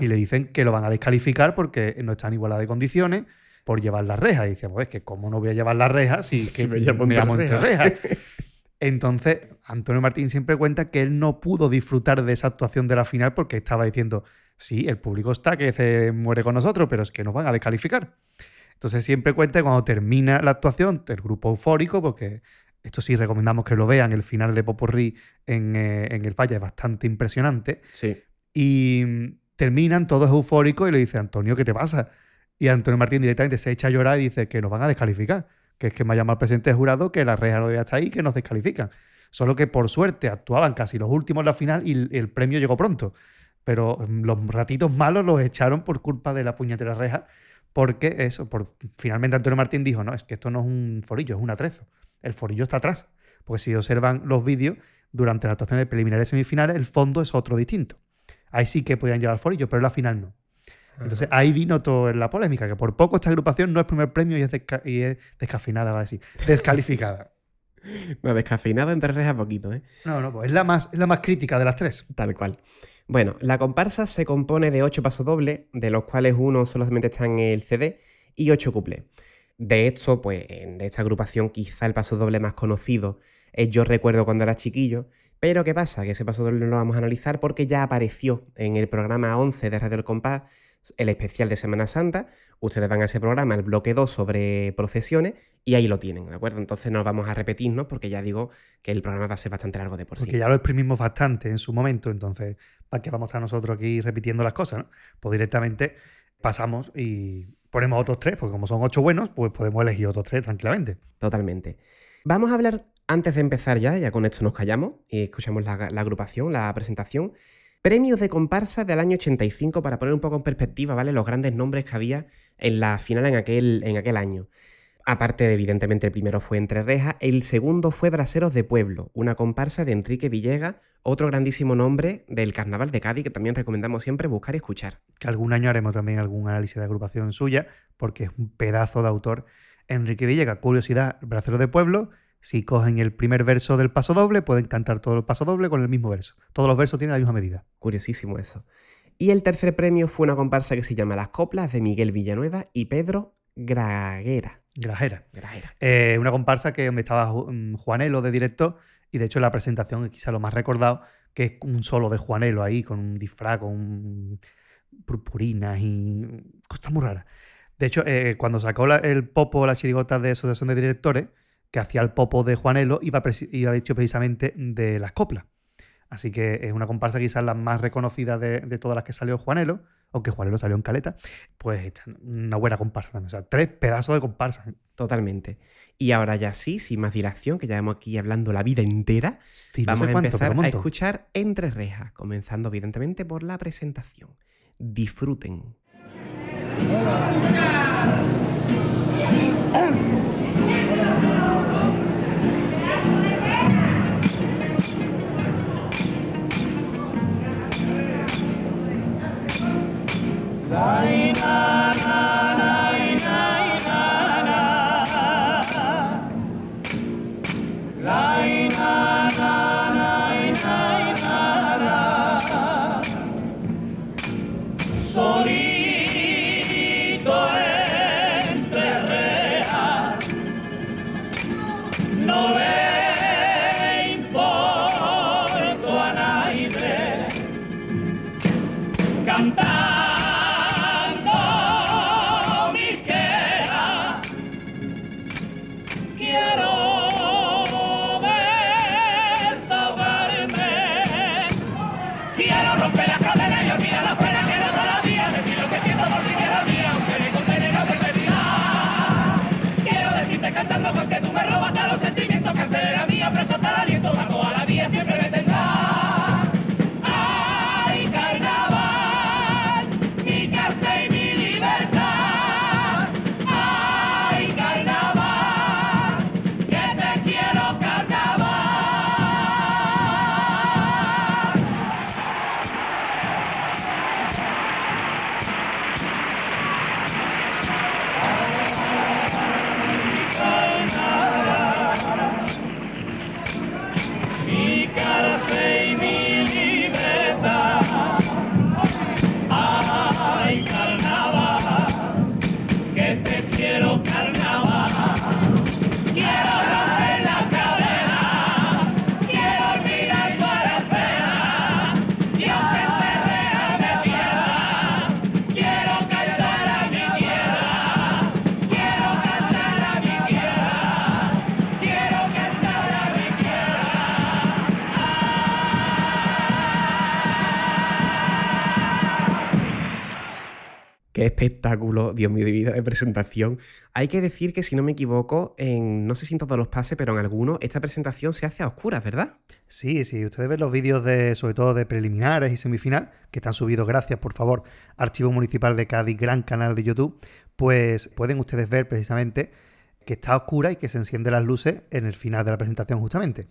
Y le dicen que lo van a descalificar porque no están en igualdad de condiciones por llevar la reja. Y dice, pues que cómo no voy a llevar la reja si, que me llamo, entre rejas. Entonces, Antonio Martín siempre cuenta que él no pudo disfrutar de esa actuación de la final porque estaba diciendo, sí, el público está que se muere con nosotros, pero es que nos van a descalificar. Entonces siempre cuenta cuando termina la actuación, el grupo eufórico, porque Esto sí, recomendamos que lo vean. El final de Popurrí en, eh, en el falla es bastante impresionante. Sí. Y terminan todos eufóricos y le dice, Antonio, ¿qué te pasa? Y Antonio Martín directamente se echa a llorar y dice que nos van a descalificar. Que es que me ha llamado el presidente de jurado que la reja no debe estar ahí y que nos descalifican. Solo que por suerte actuaban casi los últimos en la final y el premio llegó pronto. Pero mm, los ratitos malos los echaron por culpa de la puñetera reja. Porque eso, por, finalmente Antonio Martín dijo, no, es que esto no es un forillo, es un atrezo. El forillo está atrás. Porque si observan los vídeos, durante las actuaciones preliminares y semifinales, el fondo es otro distinto. Ahí sí que podían llevar forillo, pero en la final no. Entonces ahí vino toda la polémica, que por poco esta agrupación no es primer premio y es, desca- y es descafeinada, va a decir. Descalificada. (laughs) Bueno, descafeinado entre rejas poquito, ¿eh? No, no, pues es la más, es la más crítica de las tres. Tal cual. Bueno, la comparsa se compone de ocho pasodobles, de los cuales uno solamente está en el CD, y ocho cuplés. De hecho, pues de esta agrupación quizá el pasodoble más conocido es Yo recuerdo cuando era chiquillo, pero ¿qué pasa? Que ese pasodoble no lo vamos a analizar porque ya apareció en el programa 11 de Radio El Compás, el especial de Semana Santa. Ustedes van a ese programa, el bloque 2 sobre procesiones, y ahí lo tienen, ¿de acuerdo? Entonces no vamos a repetirnos porque ya digo que el programa va a ser bastante largo de por sí. Porque ya lo exprimimos bastante en su momento, entonces, ¿para qué vamos a estar nosotros aquí repitiendo las cosas? ¿no? Pues directamente pasamos y ponemos otros tres, porque como son ocho buenos, pues podemos elegir otros tres tranquilamente. Totalmente. Vamos a hablar, antes de empezar ya, ya con esto nos callamos y escuchamos la, la agrupación, la presentación. Premios de comparsa del año 85 para poner un poco en perspectiva, ¿vale? Los grandes nombres que había en la final en aquel, en aquel año. Aparte, de, evidentemente, el primero fue Entre Rejas, el segundo fue Braseros de Pueblo, una comparsa de Enrique Villegas, otro grandísimo nombre del Carnaval de Cádiz que también recomendamos siempre buscar y escuchar. Que algún año haremos también algún análisis de agrupación suya, porque es un pedazo de autor. Enrique Villegas, curiosidad, bracero de pueblo. Si cogen el primer verso del paso doble, pueden cantar todo el paso doble con el mismo verso. Todos los versos tienen la misma medida. Curiosísimo eso. Y el tercer premio fue una comparsa que se llama Las Coplas de Miguel Villanueva y Pedro Graguera. Grajera. Grajera. Eh, una comparsa que donde estaba mm, Juanelo de directo y de hecho en la presentación es quizá lo más recordado que es un solo de Juanelo ahí con un disfraz, con purpurinas y cosas muy raras. De hecho, eh, cuando sacó la- el popo, la chirigota de Asociación de Directores, que hacía el popo de Juanelo, iba, iba hecho precisamente de las coplas. Así que es una comparsa quizás la más reconocida de, de todas las que salió Juanelo, aunque Juanelo salió en caleta, pues esta, una buena comparsa también. O sea, tres pedazos de comparsa. Totalmente. Y ahora ya sí, sin más dilación, que llevamos aquí hablando la vida entera, Sí, no vamos a empezar a escuchar Entre Rejas, comenzando evidentemente por la presentación. Disfruten. Zainana Dios mío, de vida de presentación. Hay que decir que, si no me equivoco, en no sé si en todos los pases, pero en algunos, esta presentación se hace a oscuras, ¿verdad? Sí, sí, ustedes ven los vídeos de, sobre todo de preliminares y semifinal, que están subidos, gracias, por favor, Archivo Municipal de Cádiz, gran canal de YouTube, pues pueden ustedes ver precisamente que está oscura y que se encienden las luces en el final de la presentación, justamente.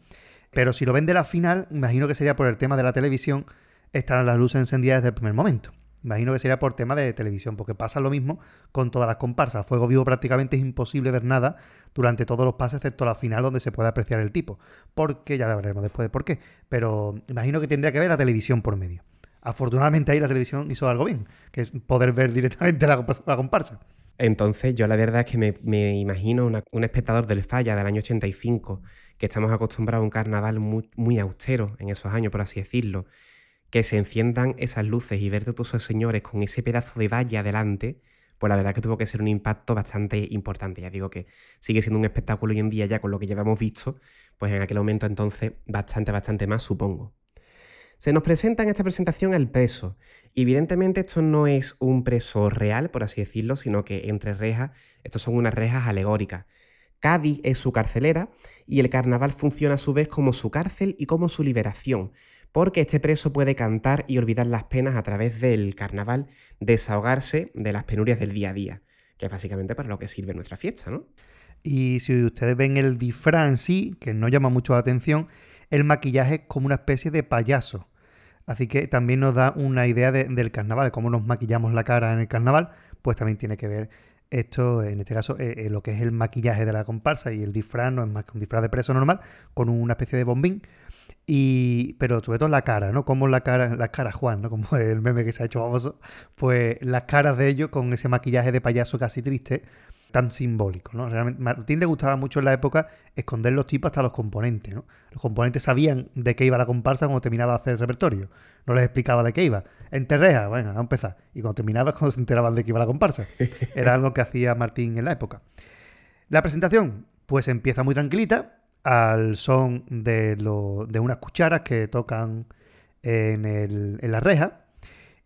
Pero si lo ven de la final, imagino que sería por el tema de la televisión, están las luces encendidas desde el primer momento. Imagino que sería por tema de televisión, porque pasa lo mismo con todas las comparsas. Fuego vivo prácticamente es imposible ver nada durante todos los pases, excepto la final donde se puede apreciar el tipo. Porque ya lo veremos después de por qué. Pero imagino que tendría que ver la televisión por medio. Afortunadamente ahí la televisión hizo algo bien, que es poder ver directamente la, la comparsa. Entonces, yo la verdad es que me, me imagino un espectador del Falla del año 85, que estamos acostumbrados a un carnaval muy, muy austero en esos años, por así decirlo, que se enciendan esas luces y ver todos esos señores con ese pedazo de valla delante, pues la verdad que tuvo que ser un impacto bastante importante. Ya digo que sigue siendo un espectáculo hoy en día ya con lo que llevamos visto, pues en aquel momento entonces bastante, bastante más, supongo. Se nos presenta en esta presentación el preso. Evidentemente esto no es un preso real, por así decirlo, sino que entre rejas, estos son unas rejas alegóricas. Cádiz es su carcelera y el carnaval funciona a su vez como su cárcel y como su liberación, porque este preso puede cantar y olvidar las penas a través del carnaval, desahogarse de las penurias del día a día, que es básicamente para lo que sirve nuestra fiesta, ¿no? Y si ustedes ven el disfraz en sí, que no llama mucho la atención, el maquillaje es como una especie de payaso. Así que también nos da una idea de- del carnaval, cómo nos maquillamos la cara en el carnaval, pues también tiene que ver esto, en este caso, eh, eh, lo que es el maquillaje de la comparsa y el disfraz no es más que un disfraz de preso normal, con una especie de bombín. Y, pero sobre todo la cara, ¿no? Como la cara, la cara Juan, ¿no? Como (laughs) el meme que se ha hecho famoso. Pues las caras de ellos con ese maquillaje de payaso casi triste, tan simbólico, ¿no? Realmente, Martín le gustaba mucho en la época esconder los tipos hasta los componentes, ¿no? Los componentes sabían de qué iba la comparsa cuando terminaba de hacer el repertorio. No les explicaba de qué iba. En Terreja, bueno, a empezar. Y cuando terminaba es cuando se enteraban de qué iba la comparsa. (laughs) Era algo que hacía Martín en la época. La presentación, pues empieza muy tranquilita, al son de, lo- de unas cucharas que tocan en, la reja.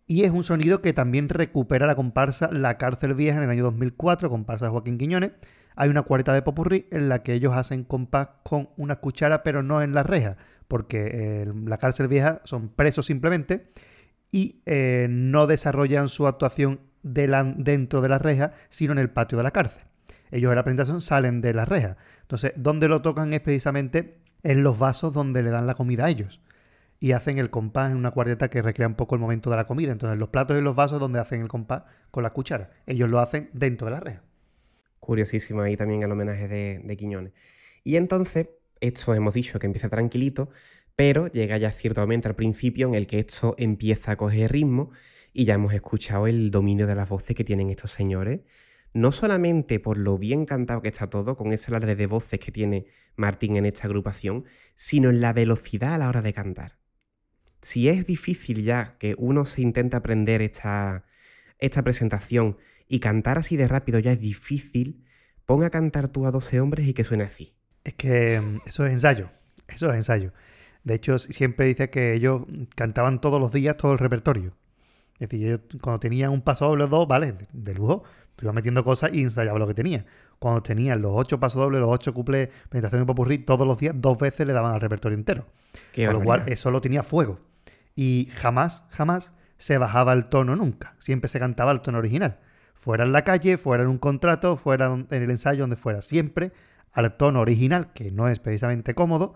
Y es un sonido que también recupera la comparsa La Cárcel Vieja en el año 2004, comparsa de Joaquín Quiñones. Hay una cuarta de popurrí en la que ellos hacen compás con una cuchara, pero no en la reja, porque eh, la cárcel vieja son presos simplemente y eh, no desarrollan su actuación dentro de la reja, sino en el patio de la cárcel. Ellos en la presentación salen de la reja. Entonces, donde lo tocan es precisamente en los vasos donde le dan la comida a ellos. Y hacen el compás en una cuarteta que recrea un poco el momento de la comida. Entonces, los platos y los vasos donde hacen el compás con la cuchara. Ellos lo hacen dentro de la reja. Curiosísimo ahí también el homenaje de, de Quiñones. Y entonces, esto hemos dicho que empieza tranquilito, pero llega ya cierto momento al principio en el que esto empieza a coger ritmo y ya hemos escuchado el dominio de las voces que tienen estos señores. No solamente por lo bien cantado que está todo, con ese alarde de voces que tiene Martín en esta agrupación, sino en la velocidad a la hora de cantar. Si es difícil ya que uno se intente aprender esta, esta presentación y cantar así de rápido ya es difícil, pon a cantar tú a 12 hombres y que suene así. Es que mm, eso es ensayo. Eso es ensayo. De hecho, siempre dice que ellos cantaban todos los días todo el repertorio. Es decir, ellos cuando tenían un paso doble o dos, vale, de, de lujo, tú ibas metiendo cosas y ensayabas lo que tenía. Cuando tenían los ocho pasos dobles, los ocho cuplés, presentación de popurrí, todos los días, dos veces le daban al repertorio entero. Qué Con lo cual, eso lo tenía fuego. Y jamás, jamás se bajaba el tono nunca. Siempre se cantaba el tono original. Fuera en la calle, fuera en un contrato, fuera en el ensayo, donde fuera. Siempre al tono original, que no es precisamente cómodo,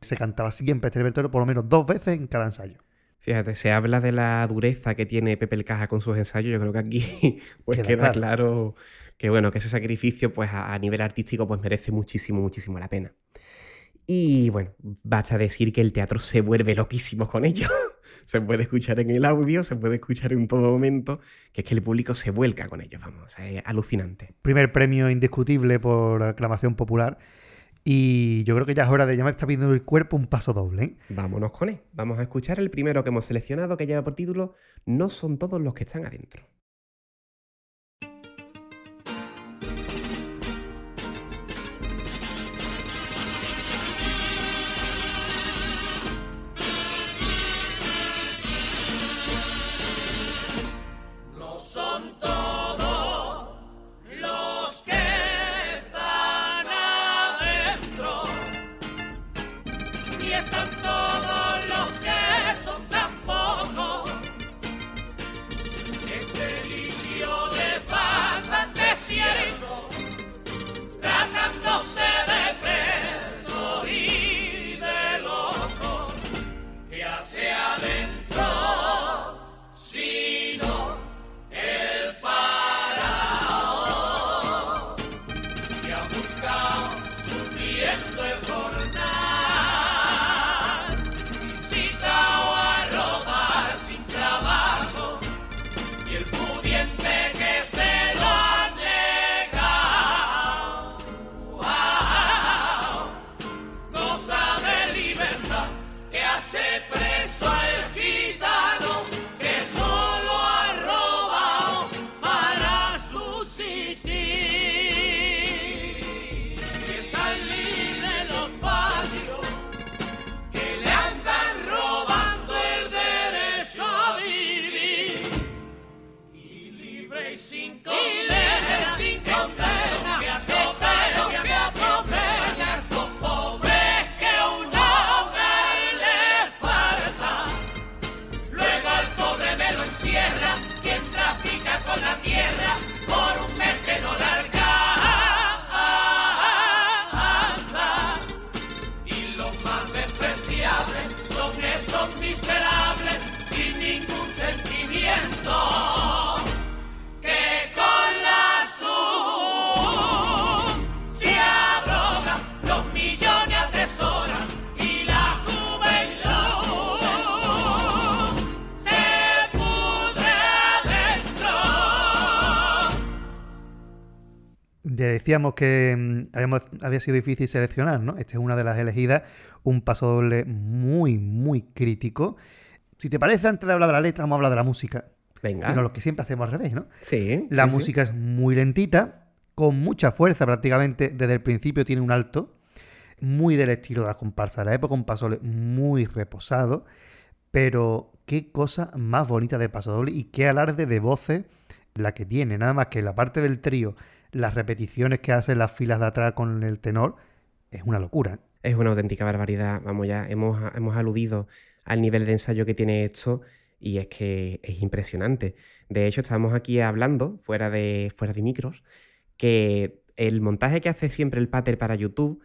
se cantaba siempre este repertorio por lo menos dos veces en cada ensayo. Fíjate, se habla de la dureza que tiene Pepe el Caja con sus ensayos. Yo creo que aquí (laughs) pues Queda queda, claro. claro. que bueno, que ese sacrificio, pues a, a nivel artístico, pues merece muchísimo, muchísimo la pena. Y bueno, basta decir que el teatro se vuelve loquísimo con ello. (laughs) se puede escuchar en el audio, se puede escuchar en todo momento, que es que el público se vuelca con ellos, vamos, es alucinante. Primer premio indiscutible por aclamación popular. Y yo creo que ya es hora de ya me está pidiendo el cuerpo un paso doble. ¿eh? Vámonos con él. Vamos a escuchar el primero que hemos seleccionado que lleva por título No son todos los que están adentro. Había sido difícil seleccionar, ¿no? Esta es una de las elegidas, un paso doble muy, muy crítico. Si te parece, antes de hablar de la letra, vamos a hablar de la música. Venga. Bueno, lo que siempre hacemos al revés, ¿no? Sí. La sí, sí. música es muy lentita, con mucha fuerza prácticamente, desde el principio tiene un alto, muy del estilo de la comparsa de la época, un paso doble muy reposado, pero qué cosa más bonita de paso doble y qué alarde de voces la que tiene, nada más que la parte del trío, las repeticiones que hacen las filas de atrás con el tenor, es una locura. ¿eh? Es una auténtica barbaridad. Vamos, ya hemos, hemos aludido al nivel de ensayo que tiene esto y es que es impresionante. De hecho, estábamos aquí hablando, fuera de, fuera de micros, que el montaje que hace siempre el pater para YouTube,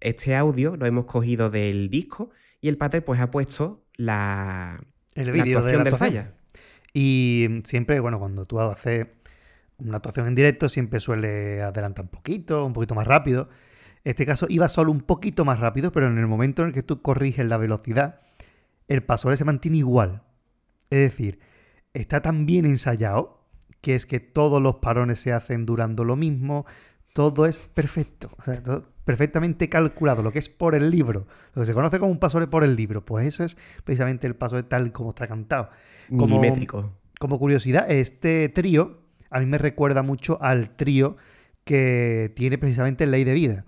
este audio lo hemos cogido del disco y el pater pues ha puesto la, El la de la del actuación. falla. Y siempre, bueno, cuando tú haces una actuación en directo, siempre suele adelantar un poquito, un poquito más rápido. En este caso iba solo un poquito más rápido, pero en el momento en el que tú corriges la velocidad, el paso se mantiene igual. Es decir, está tan bien ensayado que es que todos los parones se hacen durando lo mismo, todo es perfecto, o sea, todo perfectamente calculado, lo que es por el libro, lo que se conoce como un paso por el libro, pues eso es precisamente el paso tal como está cantado. Como- Milimétrico. Como curiosidad, este trío a mí me recuerda mucho al trío que tiene precisamente Ley de Vida,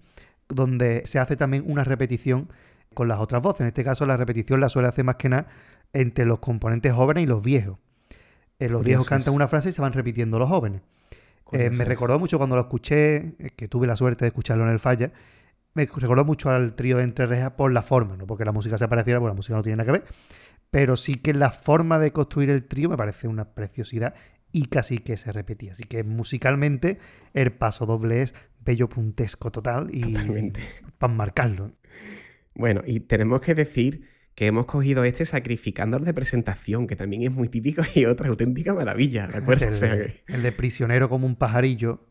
donde se hace también una repetición con las otras voces. En este caso, la repetición la suele hacer más que nada entre los componentes jóvenes y los viejos. Eh, los viejos cantan una frase y se van repitiendo los jóvenes. Eh, me recordó mucho cuando lo escuché, eh, que tuve la suerte de escucharlo en el Falla, me recordó mucho al trío de Entre Rejas por la forma, no porque la música se pareciera, porque la música no tiene nada que ver, pero sí que la forma de construir el trío me parece una preciosidad y casi que se repetía. Así que musicalmente el paso doble es bello puntesco total y Totalmente. para marcarlo. Bueno, y tenemos que decir que hemos cogido este sacrificándolo de presentación, que también es muy típico y otra auténtica maravilla, ¿de acuerdo? (laughs) El, O sea que- el de prisionero como un pajarillo,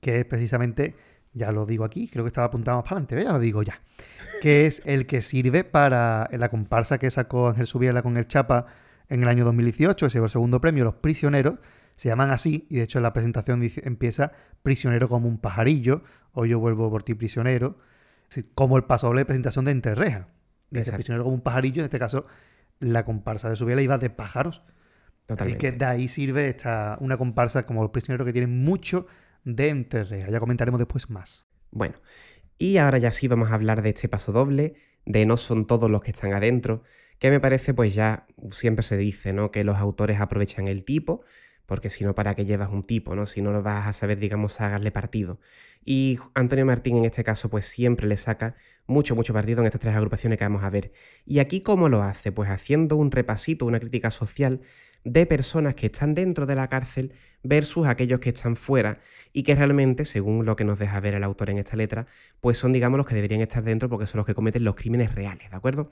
que es precisamente, ya lo digo aquí, creo que estaba apuntado más para adelante, ya lo digo ya, que es el que sirve para la comparsa que sacó Ángel Subiela con el Chapa en el año 2018, ese fue el segundo premio, Los Prisioneros, se llaman así, y de hecho la presentación dice- empieza prisionero como un pajarillo, o yo vuelvo por ti prisionero, como el paso doble de presentación de Entre Rejas. Dice prisionero como un pajarillo, en este caso la comparsa de Subiela iba de pájaros, Totalmente. Así que de ahí sirve esta, una comparsa como los prisioneros que tienen mucho de entre rejas. Ya comentaremos después más. Bueno, y ahora ya sí vamos a hablar de este paso doble, de no son todos los que están adentro, que me parece pues ya siempre se dice, ¿no? Que los autores aprovechan el tipo, porque si no, ¿para qué llevas un tipo, no? Si no lo vas a saber, digamos, sacarle partido. Y Antonio Martín en este caso pues siempre le saca mucho, mucho partido en estas tres agrupaciones que vamos a ver. ¿Y aquí cómo lo hace? Pues haciendo un repasito, una crítica social de personas que están dentro de la cárcel versus aquellos que están fuera y que realmente, según lo que nos deja ver el autor en esta letra, pues son, digamos, los que deberían estar dentro porque son los que cometen los crímenes reales, ¿de acuerdo?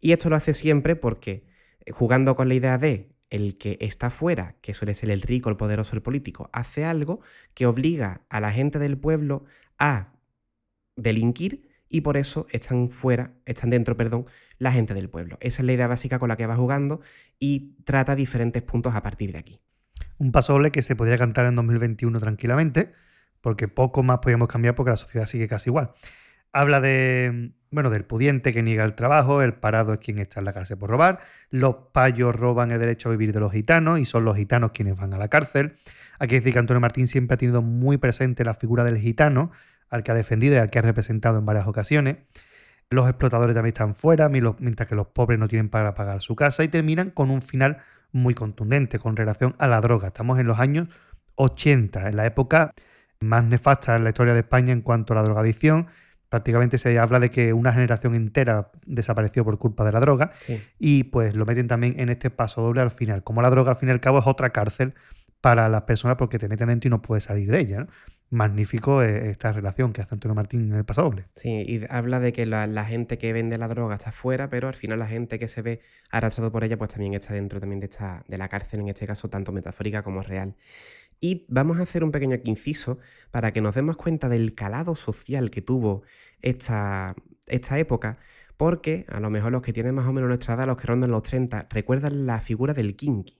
Y esto lo hace siempre porque, eh, jugando con la idea de el que está fuera, que suele ser el rico, el poderoso, el político, hace algo que obliga a la gente del pueblo a delinquir y por eso están fuera, están dentro, perdón, la gente del pueblo. Esa es la idea básica con la que va jugando y trata diferentes puntos a partir de aquí. Un paso doble que se podría cantar en 2021 tranquilamente, porque poco más podíamos cambiar porque la sociedad sigue casi igual. Habla de, bueno, del pudiente que niega el trabajo, el parado es quien está en la cárcel por robar, los payos roban el derecho a vivir de los gitanos y son los gitanos quienes van a la cárcel. Hay que decir que Antonio Martín siempre ha tenido muy presente la figura del gitano, al que ha defendido y al que ha representado en varias ocasiones. Los explotadores también están fuera, mientras que los pobres no tienen para pagar su casa y terminan con un final muy contundente con relación a la droga. Estamos en los años 80, en la época más nefasta en la historia de España en cuanto a la drogadicción. Prácticamente se habla de que una generación entera desapareció por culpa de la droga Sí. y pues lo meten también en este paso doble al final. Como la droga al fin y al cabo es otra cárcel para las personas porque te meten dentro y no puedes salir de ella. ¿no? Magnífico eh, esta relación que hace Antonio Martín en el paso doble. Sí, y habla de que la, la gente que vende la droga está fuera, pero al final la gente que se ve arrastrado por ella, pues también está dentro también de, esta, de la cárcel, en este caso tanto metafórica como real. Y vamos a hacer un pequeño inciso para que nos demos cuenta del calado social que tuvo esta, esta época, porque a lo mejor los que tienen más o menos nuestra edad, los que rondan los 30, recuerdan la figura del kinky.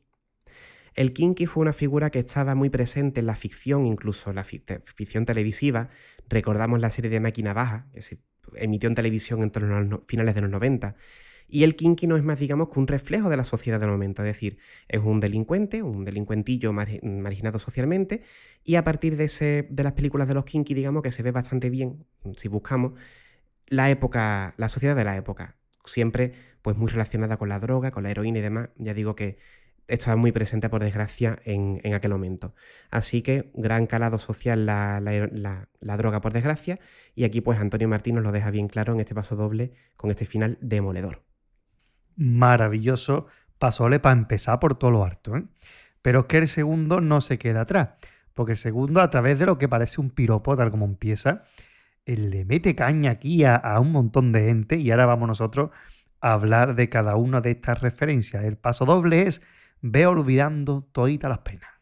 El kinky fue una figura que estaba muy presente en la ficción, incluso la fic- te- ficción televisiva. Recordamos la serie de Máquina Baja, que se emitió en televisión entre los no- finales de los 90. Y el kinky no es más, digamos, que un reflejo de la sociedad del momento. Es decir, es un delincuente, un delincuentillo margi- marginado socialmente. Y a partir de, ese, de las películas de los kinky, digamos que se ve bastante bien, si buscamos, la época, la sociedad de la época. Siempre pues muy relacionada con la droga, con la heroína y demás. Ya digo que estaba muy presente, por desgracia, en, aquel momento. Así que gran calado social la- la droga, por desgracia. Y aquí pues Antonio Martín nos lo deja bien claro en este paso doble con este final demoledor. Maravilloso pasole para empezar por todo lo harto. ¿eh? Pero es que el segundo no se queda atrás. Porque el segundo, a través de lo que parece un piropo, tal como empieza, él le mete caña aquí a, a un montón de gente. Y ahora vamos nosotros a hablar de cada una de estas referencias. El paso doble es Ve olvidando todita las penas.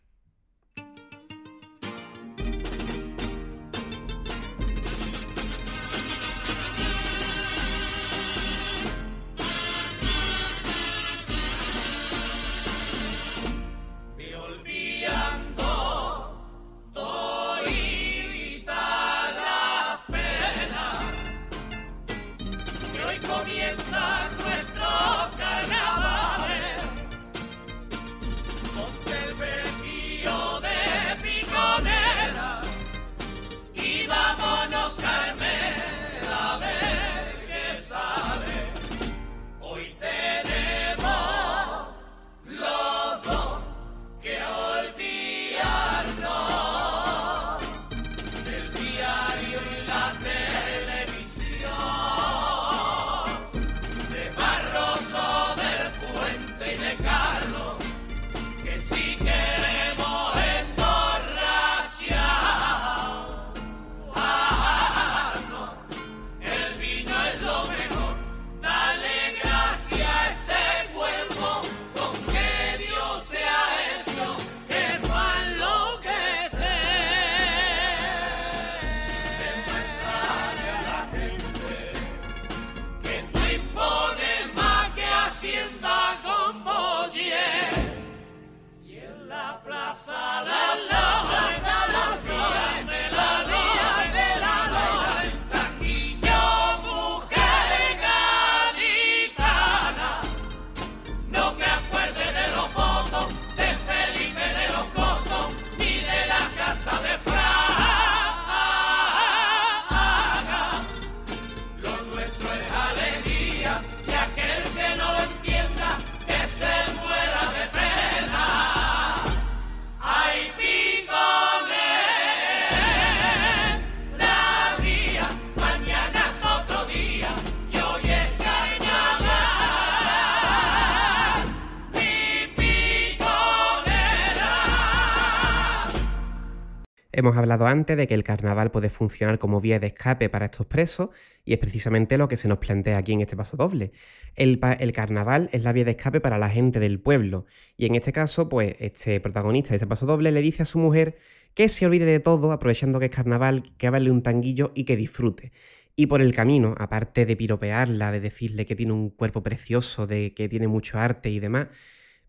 Hemos hablado antes de que el carnaval puede funcionar como vía de escape para estos presos y es precisamente lo que se nos plantea aquí en este paso doble. El, carnaval es la vía de escape para la gente del pueblo y en este caso, pues este protagonista de este paso doble le dice a su mujer que se olvide de todo aprovechando que es carnaval, que haga un tanguillo y que disfrute. Y por el camino, aparte de piropearla, de decirle que tiene un cuerpo precioso, de que tiene mucho arte y demás,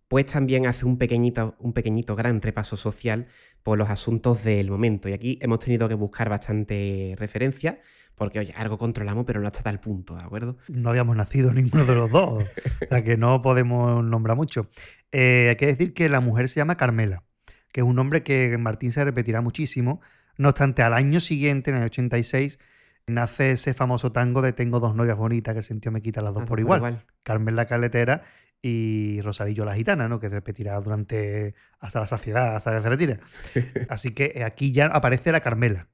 pues también hace un pequeñito, un pequeñito gran repaso social por los asuntos del momento. Y aquí hemos tenido que buscar bastante referencia, porque oye, algo controlamos, pero no hasta tal punto, ¿de acuerdo? No habíamos nacido ninguno de los dos, (laughs) o sea que no podemos nombrar mucho. Eh, hay que decir que la mujer se llama Carmela, que es un nombre que Martín se repetirá muchísimo. No obstante, al año siguiente, en el 86, nace ese famoso tango de Tengo dos novias bonitas, que el sentido me quita las dos Ah, por igual. Carmen la Caletera y Rosarillo la Gitana, ¿no? Que repetirá durante hasta la saciedad, hasta que se retire. (laughs) Así que eh, aquí ya aparece la Carmela.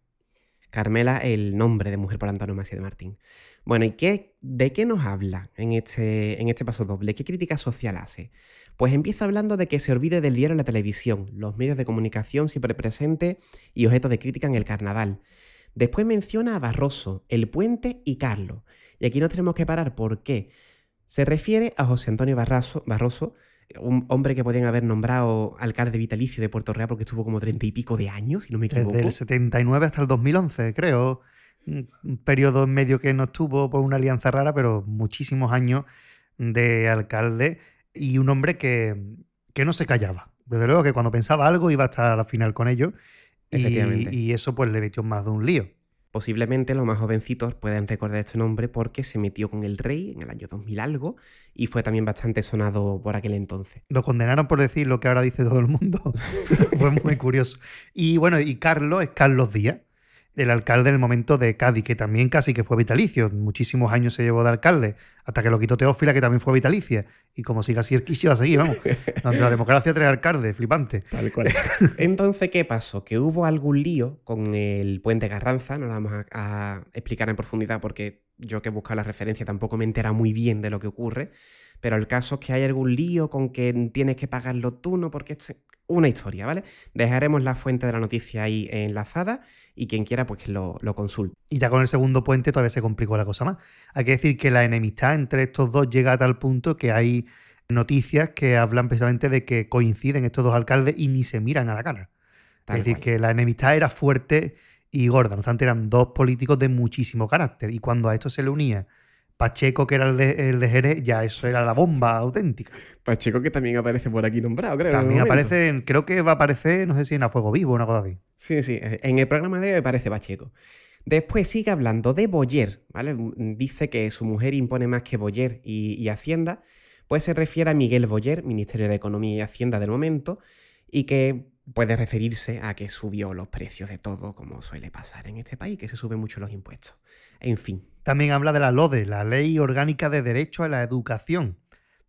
Carmela, el nombre de mujer por Antonio Macías de Martín. Bueno, ¿y qué, de qué nos habla en este, en este paso doble? ¿Qué crítica social hace? Pues empieza hablando de que se olvide del diario y la televisión, los medios de comunicación siempre presentes y objeto de crítica en el carnaval. Después menciona a Barroso, El Puente y Carlos. Y aquí nos tenemos que parar porque se refiere a José Antonio Barroso, un hombre que podían haber nombrado alcalde vitalicio de Puerto Real porque estuvo como treinta y pico de años, si no me equivoco. Desde el 79 hasta el 2011, creo. Un periodo en medio que no estuvo por una alianza rara, pero muchísimos años de alcalde y un hombre que, que no se callaba. Desde luego que cuando pensaba algo iba a estar al final con ello. y-. Y, eso pues le metió más de un lío. Posiblemente los más jovencitos puedan recordar este nombre porque se metió con el rey en el año 2000 algo y fue también bastante sonado por aquel entonces. Lo condenaron por decir lo que ahora dice todo el mundo. (laughs) Fue muy curioso. Y bueno, y Carlos es Carlos Díaz, el alcalde en el momento de Cádiz, que también casi que fue vitalicio. Muchísimos años se llevó de alcalde, hasta que lo quitó Teófila, que también fue vitalicia. Y como siga así el quiche va a seguir, vamos. (laughs) Ante la democracia tres alcaldes, flipante. Tal cual. (laughs) Entonces, ¿qué pasó? Que hubo algún lío con el puente Carranza, no lo vamos a, a explicar en profundidad porque yo que he buscado la referencia tampoco me entera muy bien de lo que ocurre, pero el caso es que hay algún lío con que tienes que pagarlo tú, ¿no? Porque esto es una historia, ¿vale? Dejaremos la fuente de la noticia ahí enlazada y quien quiera pues que lo, lo consulte. Y ya con el segundo puente todavía se complicó la cosa más. Hay que decir que la enemistad entre estos dos llega a tal punto que hay noticias que hablan precisamente de que coinciden estos dos alcaldes y ni se miran a la cara. Tal es decir, cual. que la enemistad era fuerte y gorda. No obstante, eran dos políticos de muchísimo carácter. Y cuando a esto se le unía Pacheco, que era el de, el de Jerez, ya eso era la bomba auténtica. Pacheco que también aparece por aquí nombrado, creo. en También momento. aparece, en- creo que va a aparecer, no sé si en A Fuego Vivo o una cosa así. Sí, sí, en el programa de hoy aparece Pacheco. Después sigue hablando de Boyer, ¿vale? Dice que su mujer impone más que Boyer y, y Hacienda, pues se refiere a Miguel Boyer, Ministerio de Economía y Hacienda del momento, y que puede referirse a que subió los precios de todo, como suele pasar en este país, que se suben mucho los impuestos. En fin, También habla de la LODE, la Ley Orgánica de Derecho a la Educación,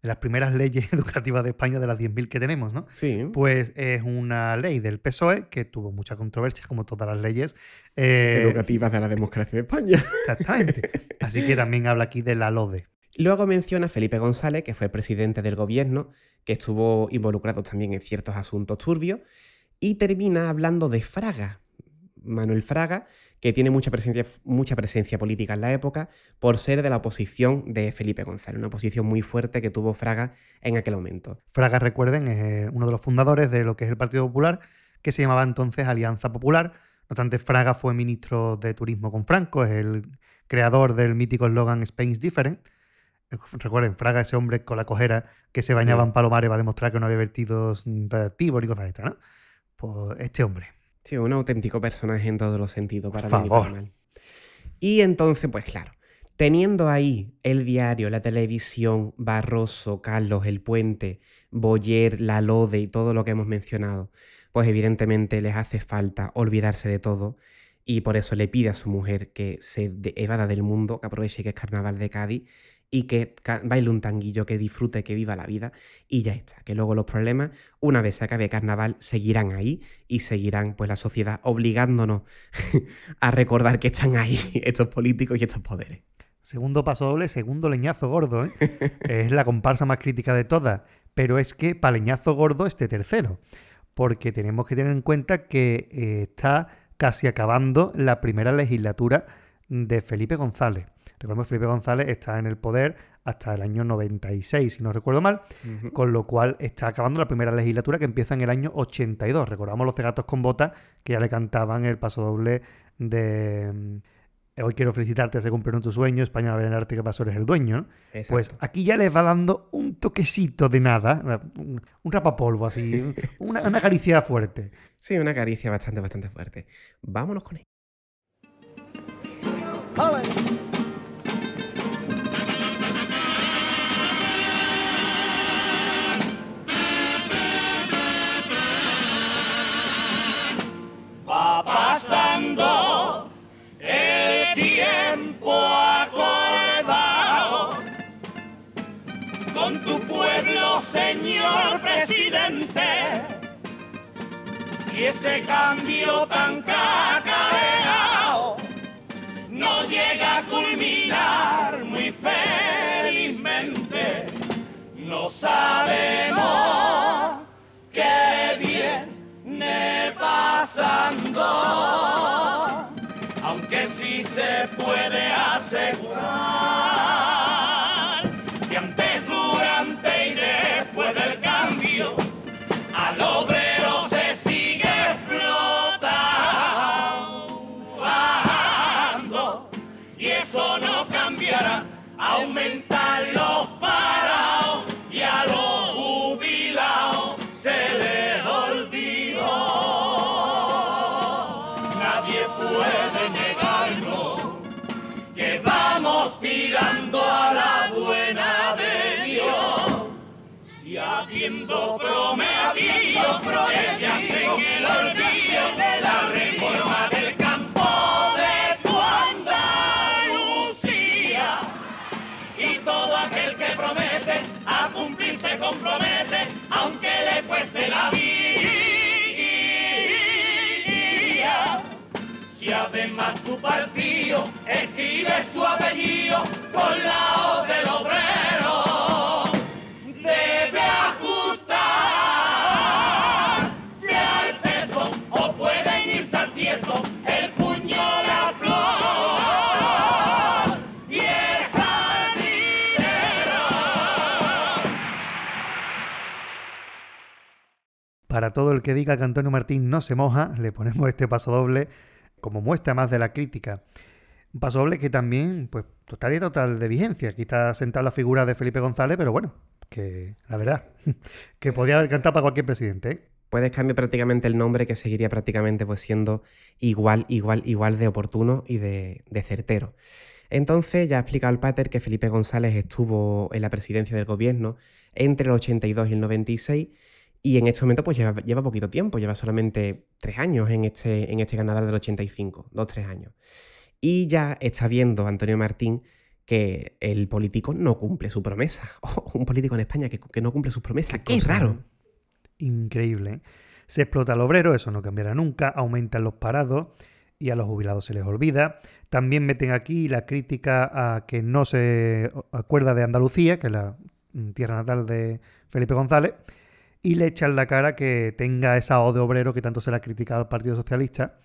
de las primeras (laughs) leyes educativas de España, de las 10.000 que tenemos, ¿no? sí. Pues es una ley del PSOE que tuvo mucha controversia, como todas las leyes. eh, Educativas de la democracia de España. exactamente. Así que también habla aquí de la LODE. Luego menciona a Felipe González, que fue el presidente del gobierno, que estuvo involucrado también en ciertos asuntos turbios, y termina hablando de Fraga, Manuel Fraga, que tiene mucha presencia, mucha presencia política en la época por ser de la oposición de Felipe González, una oposición muy fuerte que tuvo Fraga en aquel momento. Fraga, recuerden, es eh, uno de los fundadores de lo que es el Partido Popular, que se llamaba entonces Alianza Popular. No obstante, Fraga fue ministro de Turismo con Franco, es el creador del mítico eslogan Spain's Different. Recuerden, Fraga, ese hombre con la cojera que se bañaba Sí. en Palomares para demostrar que no había vertidos radiactivos ni cosas de estas, ¿no? Pues este hombre. Sí, un auténtico personaje en todos los sentidos, para Por y para favor. Y entonces, pues claro, teniendo ahí el diario, la televisión, Barroso, Carlos, El Puente, Boyer, La Lode y todo lo que hemos mencionado, pues evidentemente les hace falta olvidarse de todo y por eso le pide a su mujer que se evada del mundo, que aproveche que es carnaval de Cádiz y que baile un tanguillo, que disfrute, que viva la vida y ya está. Que luego los problemas, una vez se acabe carnaval, seguirán ahí y seguirán pues la sociedad obligándonos (laughs) a recordar que están ahí (laughs) estos políticos y estos poderes. Segundo paso doble, segundo leñazo gordo, ¿eh? (laughs) es la comparsa más crítica de todas. Pero es que para leñazo gordo este tercero. Porque tenemos que tener en cuenta que eh, está casi acabando la primera legislatura de Felipe González. Recordemos que Felipe González está en el poder hasta el año 96, si no recuerdo mal, con lo cual está acabando la primera legislatura que empieza en el año 82. Recordamos los cegatos con botas que ya le cantaban el paso doble de mm, Hoy quiero felicitarte, se cumplieron tus sueños, España va a venerarte que paso eres el dueño. ¿no? Pues aquí ya les va dando un toquecito de nada, un, un rapapolvo así, (laughs) una, una caricia fuerte. Sí, una caricia bastante, bastante fuerte. Vámonos con él. Señor presidente, y ese cambio tan cacareado no llega a culminar muy felizmente. No sabemos qué viene pasando, aunque sí se puede asegurar cueste la vida. Si además tu partido escribe su apellido con la O del obrero, Todo el que diga que Antonio Martín no se moja, le ponemos este paso doble como muestra más de la crítica. Un paso doble que también, pues, total y total de vigencia. Aquí está sentada la figura de Felipe González, pero bueno, que la verdad, (laughs) que podía haber cantado para cualquier presidente. ¿eh? Puedes cambiar prácticamente el nombre que seguiría prácticamente pues siendo igual, igual, igual de oportuno y de, de certero. Entonces ya ha explicado el Pater que Felipe González estuvo en la presidencia del gobierno entre el 82 y el 96 y en este momento pues lleva, lleva poquito tiempo, lleva solamente tres años en este, en este ganador del 85, dos, tres años. Y ya está viendo Antonio Martín que el político no cumple su promesa. (laughs) Oh, un político en España que, que no cumple sus promesas. Qué, cosa, raro. ¿no? Increíble. ¿eh? Se explota al obrero, eso no cambiará nunca, aumentan los parados y a los jubilados se les olvida. También meten aquí la crítica a que no se acuerda de Andalucía, que es la mm, tierra natal de Felipe González, y le echan la cara que tenga esa O de obrero que tanto se le ha criticado al Partido Socialista.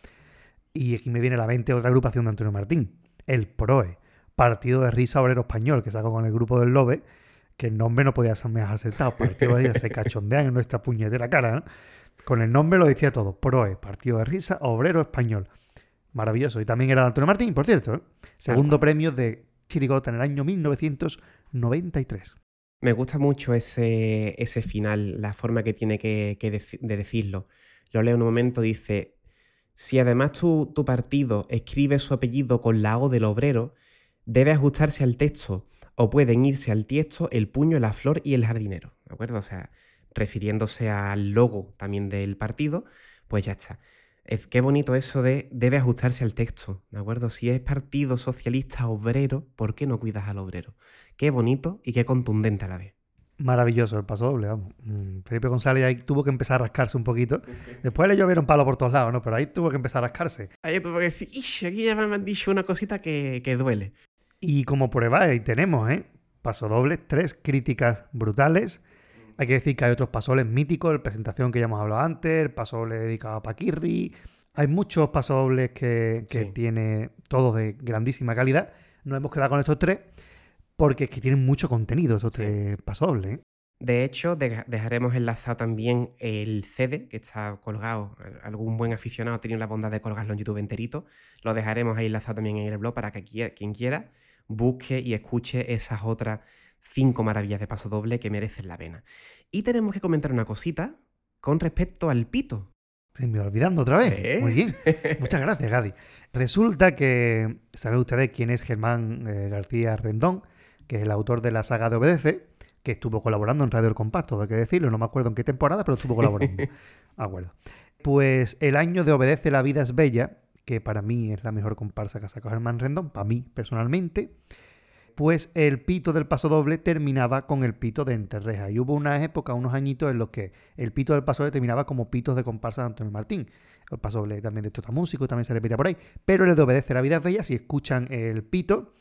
Y aquí me viene a la mente otra agrupación de Antonio Martín, el PROE, Partido de Risa Obrero Español, que sacó con el grupo del Lobe, que el nombre no podía ser mejor acertado. Partido de Risa se cachondean en nuestra puñetera cara, ¿no? Con el nombre lo decía todo. PROE, Partido de Risa Obrero Español. Maravilloso. Y también era de Antonio Martín, por cierto. ¿eh? Segundo premio de Chirigota en el año 1993. Me gusta mucho ese, ese final, la forma que tiene que, de decirlo. Lo leo en un momento, dice, si además tu, tu partido escribe su apellido con la O del obrero, debe ajustarse al texto o pueden irse al tiesto el puño, la flor y el jardinero. ¿De acuerdo? O sea, refiriéndose al logo también del partido, pues ya está. Es, qué bonito eso de debe ajustarse al texto, ¿de acuerdo? Si es partido socialista obrero, ¿por qué no cuidas al obrero? Qué bonito y qué contundente a la vez. Maravilloso el paso doble, vamos. Mm, Felipe González ahí tuvo que empezar a rascarse un poquito. (laughs) Después le llovieron palos por todos lados, ¿no? Pero ahí tuvo que empezar a rascarse. Ahí tuve que decir, "Ish, aquí ya me han dicho una cosita que, que duele. Y como prueba ahí tenemos, ¿eh? Paso doble, tres críticas brutales. Hay que decir que hay otros pasobles míticos, la presentación que ya hemos hablado antes, el pasoble dedicado a Paquirri. Hay muchos pasobles que, que Sí. tiene todos de grandísima calidad. Nos hemos quedado con estos tres porque es que tienen mucho contenido estos Sí. tres pasobles. ¿eh? De hecho, de- dejaremos enlazado también el CD que está colgado. Al- Algún buen aficionado ha tenido la bondad de colgarlo en YouTube enterito. Lo dejaremos ahí enlazado también en el blog para que quie- quien quiera busque y escuche esas otras cinco maravillas de paso doble que merecen la pena. Y tenemos que comentar una cosita con respecto al pito. Se me olvidando otra vez. ¿Eh? Muy bien. (laughs) Muchas gracias, Gadi. Resulta que, ¿saben ustedes quién es Germán eh, García Rendón? Que es el autor de la saga de Obedece, que estuvo colaborando en Radio El Compás, todo hay que decirlo. No me acuerdo en qué temporada, pero estuvo colaborando. (laughs) Acuerdo. Pues el año de Obedece, la vida es bella, que para mí es la mejor comparsa que ha sacado Germán Rendón, para mí personalmente, pues el pito del paso doble terminaba con el pito de Enterreja. Y hubo una época, unos añitos, en los que el pito del paso doble terminaba como pitos de comparsa de Antonio Martín. El paso doble también de Tota Músico, también se repite por ahí. Pero el de Obedece la vida es bella, si escuchan el pito,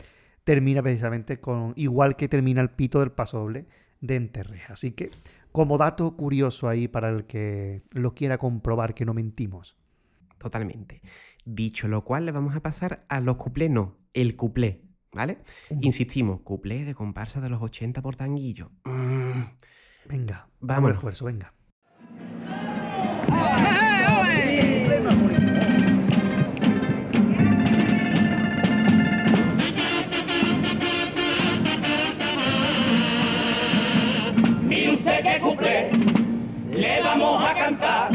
termina precisamente con igual que termina el pito del paso doble de Enterreja. Así que, como dato curioso ahí para el que lo quiera comprobar que no mentimos. Totalmente. Dicho lo cual, le vamos a pasar a los cuplés, no, el cuplé, ¿vale? Uh. Insistimos, cuplé de comparsa de los 80 por tanguillo. Mm, Venga, vamos al Vámonos. esfuerzo, venga. Mire usted que cumple, le vamos a cantar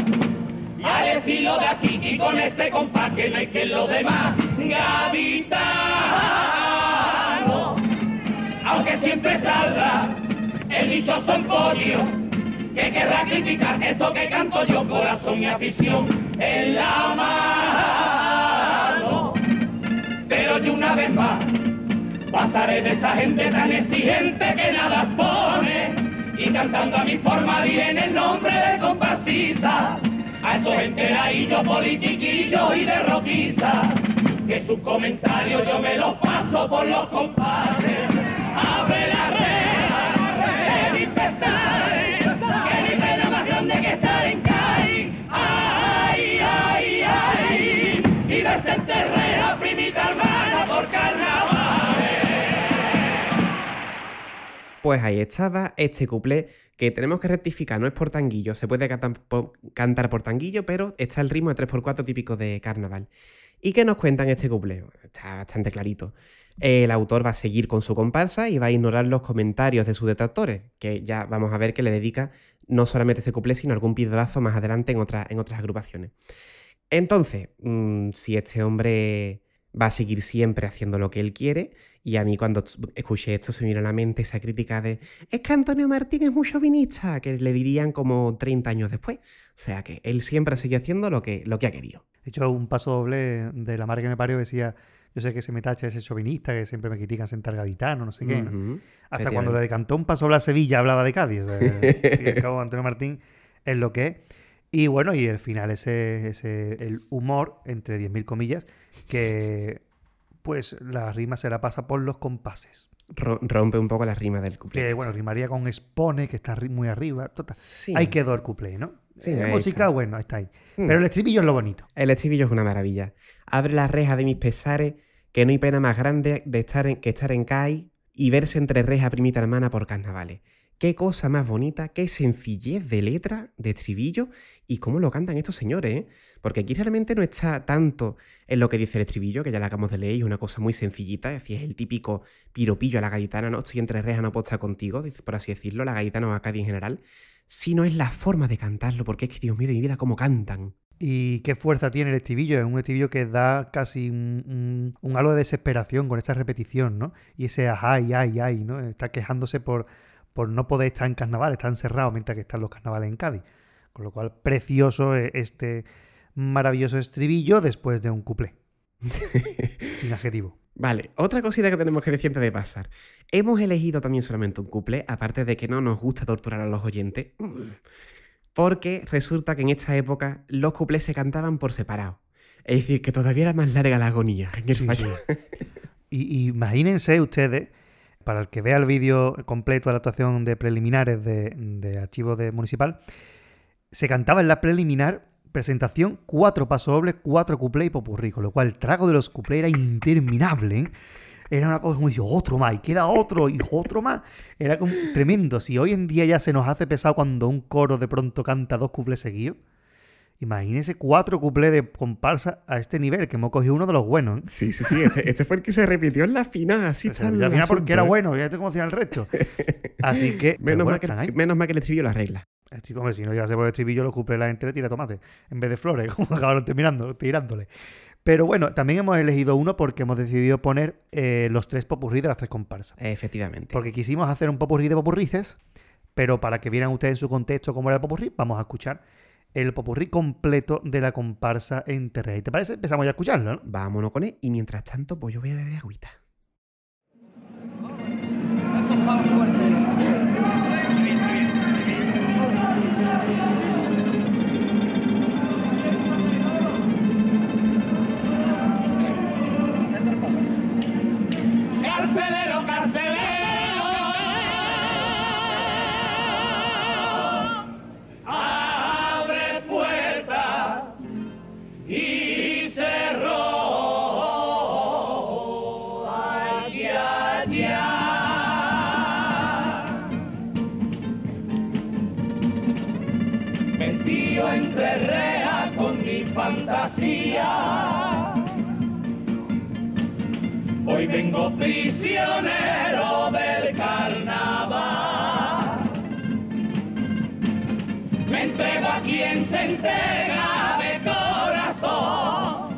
al estilo de aquí y con este compás que no hay que los demás gaditano, aunque siempre salga el dichoso emporio que querrá criticar esto que canto yo, corazón y afición en la mano. Pero yo una vez más pasaré de esa gente tan exigente que nada pone y cantando a mi forma diré en el nombre del comparsista a esos enteradillos, politiquillos y derrotistas que sus comentarios yo me los paso por los compases. Pues ahí estaba este cuplé que tenemos que rectificar, no es por tanguillo, se puede cantar por, tanguillo, pero está el ritmo de 3x4 típico de carnaval. ¿Y qué nos cuentan este cuplé? Está bastante clarito. El autor va a seguir con su comparsa y va a ignorar los comentarios de sus detractores, que ya vamos a ver que le dedica no solamente ese cuplé, sino algún piedrazo más adelante en, en otras agrupaciones. Entonces, mm, si este hombre va a seguir siempre haciendo lo que él quiere, y a mí cuando escuché esto se me vino a la mente esa crítica de es que Antonio Martín es muy chauvinista, que le dirían como 30 años después. O sea que él siempre sigue haciendo lo que, lo que ha querido. De hecho, un paso doble de la marca que me parió decía, yo sé que se me tacha ese chauvinista, que siempre me critican sentar gaditano, no sé qué. Hasta cuando le decantó un paso doble a Sevilla hablaba de Cádiz. O sea, (laughs) y cabo, Antonio Martín es lo que es. Y bueno, y el final, ese, ese el humor, entre 10.000 comillas, que pues la rima se la pasa por los compases. Ro- rompe un poco la rima del cuplé. Que bueno, rimaría con expone, que está muy arriba. Total. Sí. Ahí quedó el cuplé, ¿no? Sí, Eh, ahí música, está. bueno, está ahí. Mm. Pero el estribillo es lo bonito. El estribillo es una maravilla. Abre la reja de mis pesares, que no hay pena más grande de estar en, que estar en CAI y verse entre reja primita hermana por carnavales. Qué cosa más bonita, qué sencillez de letra, de estribillo y cómo lo cantan estos señores, ¿eh? Porque aquí realmente no está tanto en lo que dice el estribillo, que ya lo acabamos de leer, es una cosa muy sencillita, es decir, es el típico piropillo a la gaditana, no estoy entre reja, no estar contigo, por así decirlo, la gaditana o a Cádiz en general, sino es la forma de cantarlo, porque es que, Dios mío de mi vida, cómo cantan. Y qué fuerza tiene el estribillo. Es un estribillo que da casi un, un- halo de desesperación con esta repetición, ¿no? Y ese ay, ay, ay, ¿no? Está quejándose por, por no poder estar en carnaval, está encerrado mientras que están los carnavales en Cádiz. Con lo cual, precioso eh, este maravilloso estribillo después de un cuplé. (laughs) Sin adjetivo. Vale, otra cosita que tenemos que decir antes de pasar. Hemos elegido también solamente un couple, aparte de que no nos gusta torturar a los oyentes, (clears throat) porque resulta que en esta época los couplés se cantaban por separado. Es decir, que todavía era más larga la agonía en el Sí, y imagínense ustedes, para el que vea el vídeo completo de la actuación de preliminares de, archivo de municipal, se cantaba en la preliminar presentación cuatro pasos dobles, cuatro cuplés y popurrí, con lo cual el trago de los cuplés era interminable. ¿eh? Era una cosa como dice, otro más, y queda otro, y otro más. Era tremendo. Si hoy en día ya se nos hace pesado cuando un coro de pronto canta dos cuplés seguidos, imagínense cuatro cuplés de comparsa a este nivel, que hemos cogido uno de los buenos. ¿eh? Sí, sí, sí. Este, este fue el que se repitió en la final. Así O sea, está al el final porque era bueno, ya te conocía el resto. (laughs) Así que, Menos, bueno, mal que, menos mal que el estribillo lo arregla. El chico, hombre, si no llegase por el estribillo, lo cumple la gente le tira tomate en vez de flores, (laughs) como acabaron terminando, tirándole. Pero bueno, también hemos elegido uno porque hemos decidido poner eh, los tres popurrí de las tres comparsas. Efectivamente. Porque quisimos hacer un popurrí de popurrices, pero para que vieran ustedes en su contexto cómo era el popurrí, vamos a escuchar el popurrí completo de la comparsa en Terrey. ¿Te parece? Empezamos ya a escucharlo, ¿no? Vámonos con él. Y mientras tanto, pues yo voy a beber agüita. Hoy vengo prisionero del carnaval. Me entrego a quien se entrega de corazón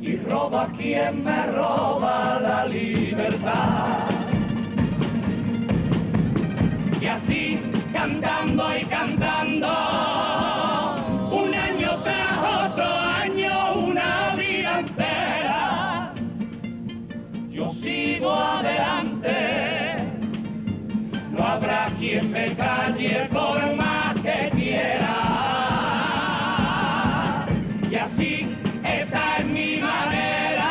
y roba a quien me roba la libertad. Y así cantando y cantando. quien me calle por más que quiera. Y así está en mi manera.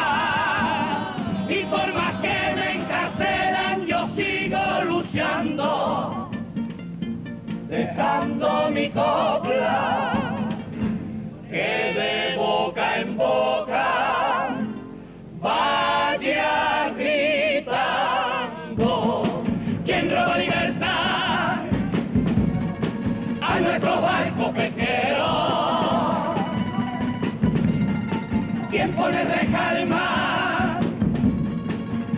Y por más que me encarcelan, yo sigo luchando, dejando mi copla. pones de calma?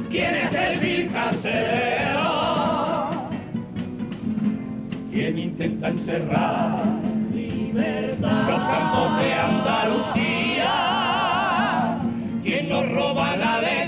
¿Quién es el vil carcelero? ¿Quién intenta encerrar libertad? Los campos de Andalucía. ¿Quién nos roba la ley?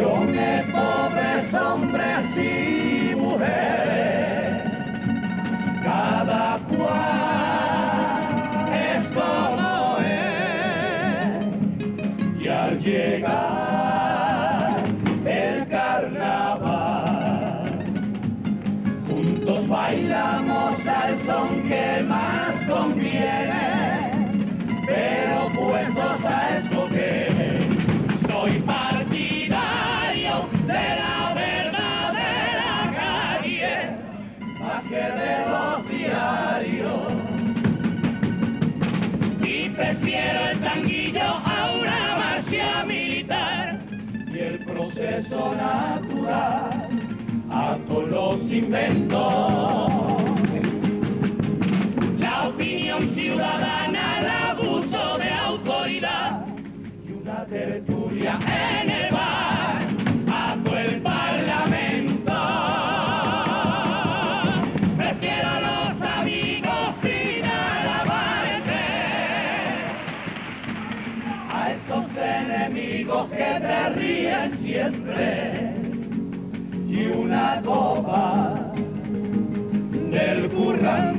your man. Proceso natural a todos los inventos. La opinión ciudadana, el abuso de autoridad y una tertulia en el bar a todo el parlamento. Prefiero a los amigos sin alabarte a esos enemigos que te ríen siempre y una copa del currante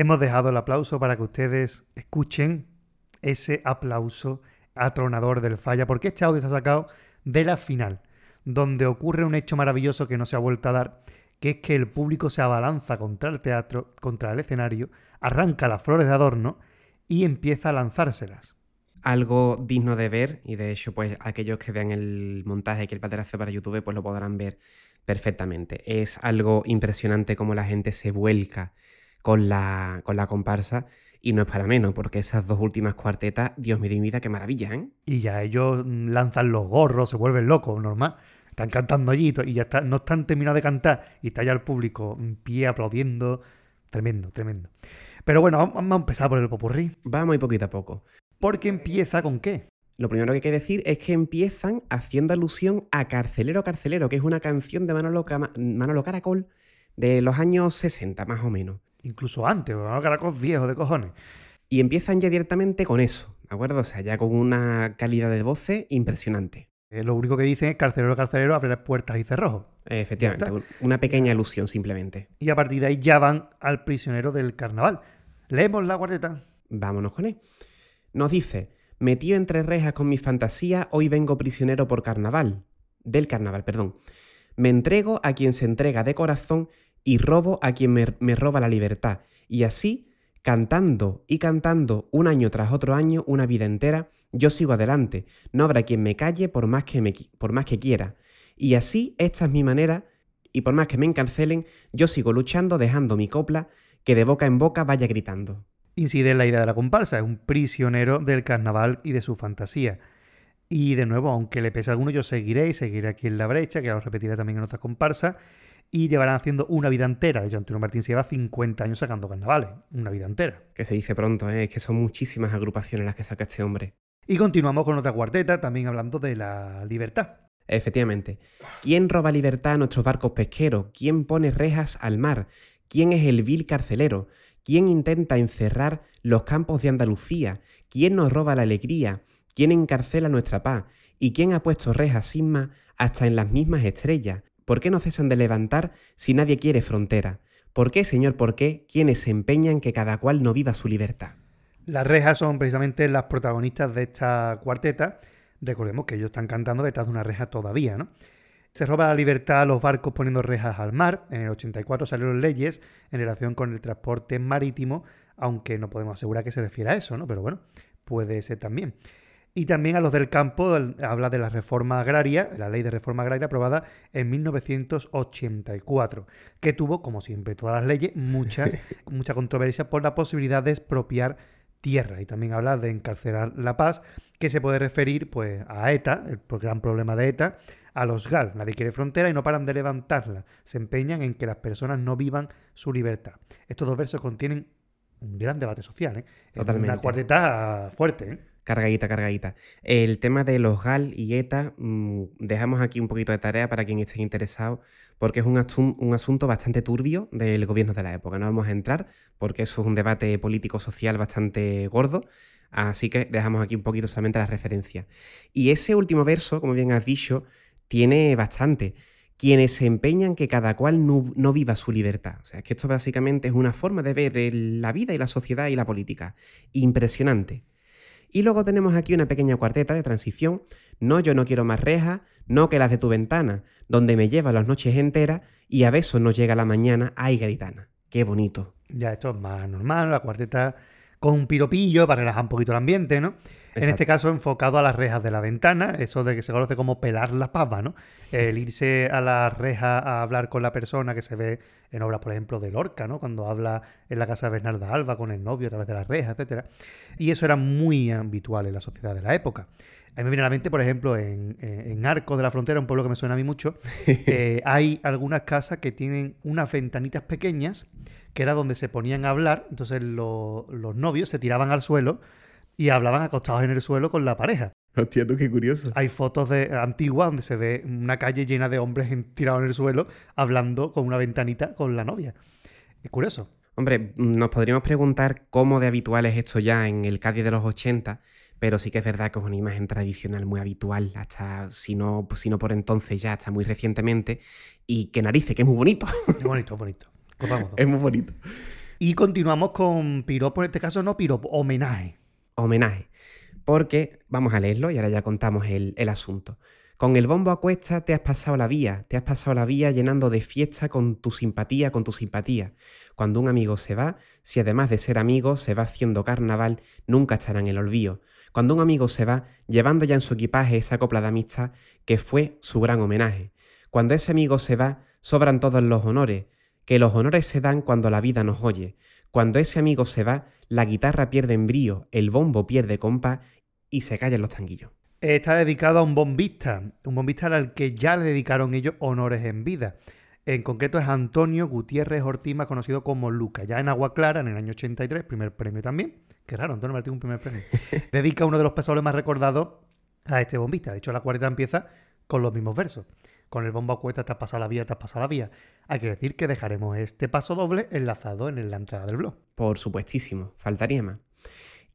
Hemos dejado el aplauso para que ustedes escuchen ese aplauso atronador del falla, porque este audio está sacado de la final, donde ocurre un hecho maravilloso que no se ha vuelto a dar, que es que el público se abalanza contra el teatro, contra el escenario, arranca las flores de adorno y empieza a lanzárselas. Algo digno de ver, y de hecho, pues aquellos que vean el montaje que el padre hace para YouTube, pues lo podrán ver perfectamente. Es algo impresionante cómo la gente se vuelca con la, con la comparsa, y no es para menos, porque esas dos últimas cuartetas, Dios mío de mi vida, qué maravilla, ¿eh? Y ya ellos mm, lanzan los gorros, se vuelven locos, normal. Están cantando allí y ya está, no están terminados de cantar y está ya el público en pie aplaudiendo. Tremendo, tremendo. Pero bueno, vamos vamos a empezar por el popurrí. Vamos y poquito a poco. Porque empieza con qué? Lo primero que hay que decir es que empiezan haciendo alusión a Carcelero Carcelero, que es una canción de Manolo, Cama- Manolo Caracol de los años 60, más o menos. Incluso antes, ¿no? caracos viejos de cojones. Y empiezan ya directamente con eso, ¿de acuerdo? O sea, ya con una calidad de voces impresionante. Eh, lo único que dicen es carcelero, carcelero, abre las puertas y cerrojos. Efectivamente, un- una pequeña alusión simplemente. Y a partir de ahí ya van al prisionero del carnaval. Leemos la guardeta. Vámonos con él. Nos dice, metido entre rejas con mis fantasías, hoy vengo prisionero por carnaval. Del carnaval, perdón. Me entrego a quien se entrega de corazón y robo a quien me, roba la libertad. Y así, cantando y cantando un año tras otro año, una vida entera, yo sigo adelante. No habrá quien me calle por más que, me, por más que quiera. Y así, esta es mi manera, y por más que me encarcelen, yo sigo luchando dejando mi copla que de boca en boca vaya gritando. Incide en la idea de la comparsa, es un prisionero del carnaval y de su fantasía. Y de nuevo, aunque le pese a alguno, yo seguiré y seguiré aquí en la brecha, que ya lo repetiré también en otras comparsas, y llevarán haciendo una vida entera. De hecho, Antonio Martín se lleva 50 años sacando carnavales, una vida entera. Que se dice pronto, ¿eh? es que son muchísimas agrupaciones las que saca este hombre. Y continuamos con otra cuarteta, también hablando de la libertad. Efectivamente. ¿Quién roba libertad a nuestros barcos pesqueros? ¿Quién pone rejas al mar? ¿Quién es el vil carcelero? ¿Quién intenta encerrar los campos de Andalucía? ¿Quién nos roba la alegría? ¿Quién encarcela nuestra paz? ¿Y quién ha puesto rejas sin más hasta en las mismas estrellas? ¿Por qué no cesan de levantar si nadie quiere frontera? ¿Por qué, señor, por qué quienes se empeñan que cada cual no viva su libertad? Las rejas son precisamente las protagonistas de esta cuarteta. Recordemos que ellos están cantando detrás de una reja todavía, ¿no? Se roba la libertad a los barcos poniendo rejas al mar. En el 84 salieron leyes en relación con el transporte marítimo, aunque no podemos asegurar que se refiere a eso, ¿no? Pero bueno, puede ser también. Y también a los del campo habla de la reforma agraria, la ley de reforma agraria aprobada en 1984, que tuvo, como siempre, todas las leyes, muchas, (laughs) mucha controversia por la posibilidad de expropiar tierra. Y también habla de encarcelar la paz, que se puede referir pues, a ETA, el gran problema de ETA, a los GAL. Nadie quiere frontera y no paran de levantarla. Se empeñan en que las personas no vivan su libertad. Estos dos versos contienen un gran debate social, ¿eh? Totalmente. Una cuarteta fuerte, ¿eh? Cargadita, cargadita. El tema de los GAL y ETA, mm, dejamos aquí un poquito de tarea para quien esté interesado, porque es un, asun- un asunto bastante turbio del gobierno de la época. No vamos a entrar, porque eso es un debate político-social bastante gordo, así que dejamos aquí un poquito solamente la referencia. Y ese último verso, como bien has dicho, tiene bastante. Quienes se empeñan que cada cual no, viva su libertad. O sea, es que esto básicamente es una forma de ver la vida y la sociedad y la política. Impresionante. Y luego tenemos aquí una pequeña cuarteta de transición. No, yo no quiero más rejas, no que las de tu ventana, donde me lleva las noches enteras y a besos no llega la mañana, ay garitana. Qué bonito. Ya esto es más normal, la cuarteta con un piropillo para relajar un poquito el ambiente, ¿no? En este caso enfocado a las rejas de la ventana, eso de que se conoce como pelar la pava, ¿no? El irse a la reja a hablar con la persona que se ve en obras, por ejemplo, de Lorca, ¿no? Cuando habla en la casa de Bernarda Alba con el novio a través de las rejas, etcétera. Y eso era muy habitual en la sociedad de la época. A mí me viene a la mente, por ejemplo, en, en- en Arcos de la Frontera, un pueblo que me suena a mí mucho, (laughs) eh, hay algunas casas que tienen unas ventanitas pequeñas que era donde se ponían a hablar, entonces lo- los novios se tiraban al suelo y hablaban acostados en el suelo con la pareja. Hostia, tú qué curioso. Hay fotos de antiguas donde se ve una calle llena de hombres en- tirados en el suelo hablando con una ventanita con la novia. Es curioso. Hombre, mm, nos podríamos preguntar cómo de habitual es esto ya en el Cádiz de los 80, pero sí que es verdad que es una imagen tradicional muy habitual, hasta si no, pues, si no por entonces ya, hasta muy recientemente, y que narices, que es muy bonito. Es bonito, es bonito. Gozamos. es muy bonito. Y continuamos con piropo, en este caso no piropo, homenaje. homenaje. Porque, vamos a leerlo y ahora ya contamos el, el asunto. Con el bombo a cuesta te has pasado la vía, te has pasado la vía llenando de fiesta con tu simpatía, con tu simpatía. Cuando un amigo se va, si además de ser amigo se va haciendo carnaval, nunca estará en el olvido. Cuando un amigo se va, llevando ya en su equipaje esa copla de amistad que fue su gran homenaje. Cuando ese amigo se va, sobran todos los honores, que los honores se dan cuando la vida nos oye. Cuando ese amigo se va, la guitarra pierde embrío, el bombo pierde compás y se callan los tanguillos. Está dedicado a un bombista, un bombista al que ya le dedicaron ellos honores en vida. En concreto es Antonio Gutiérrez Ortiz, más conocido como Luca. Ya en Agua Clara, en el año 83, primer premio también. Qué raro, Antonio Martín, un primer premio. (laughs) Dedica uno de los pasoles más recordados a este bombista. De hecho, la cuarta empieza con los mismos versos. Con el bombo a cuesta, te has pasado la vía, te has pasado la vía. Hay que decir que dejaremos este paso doble enlazado en la entrada del blog. Por supuestísimo, faltaría más.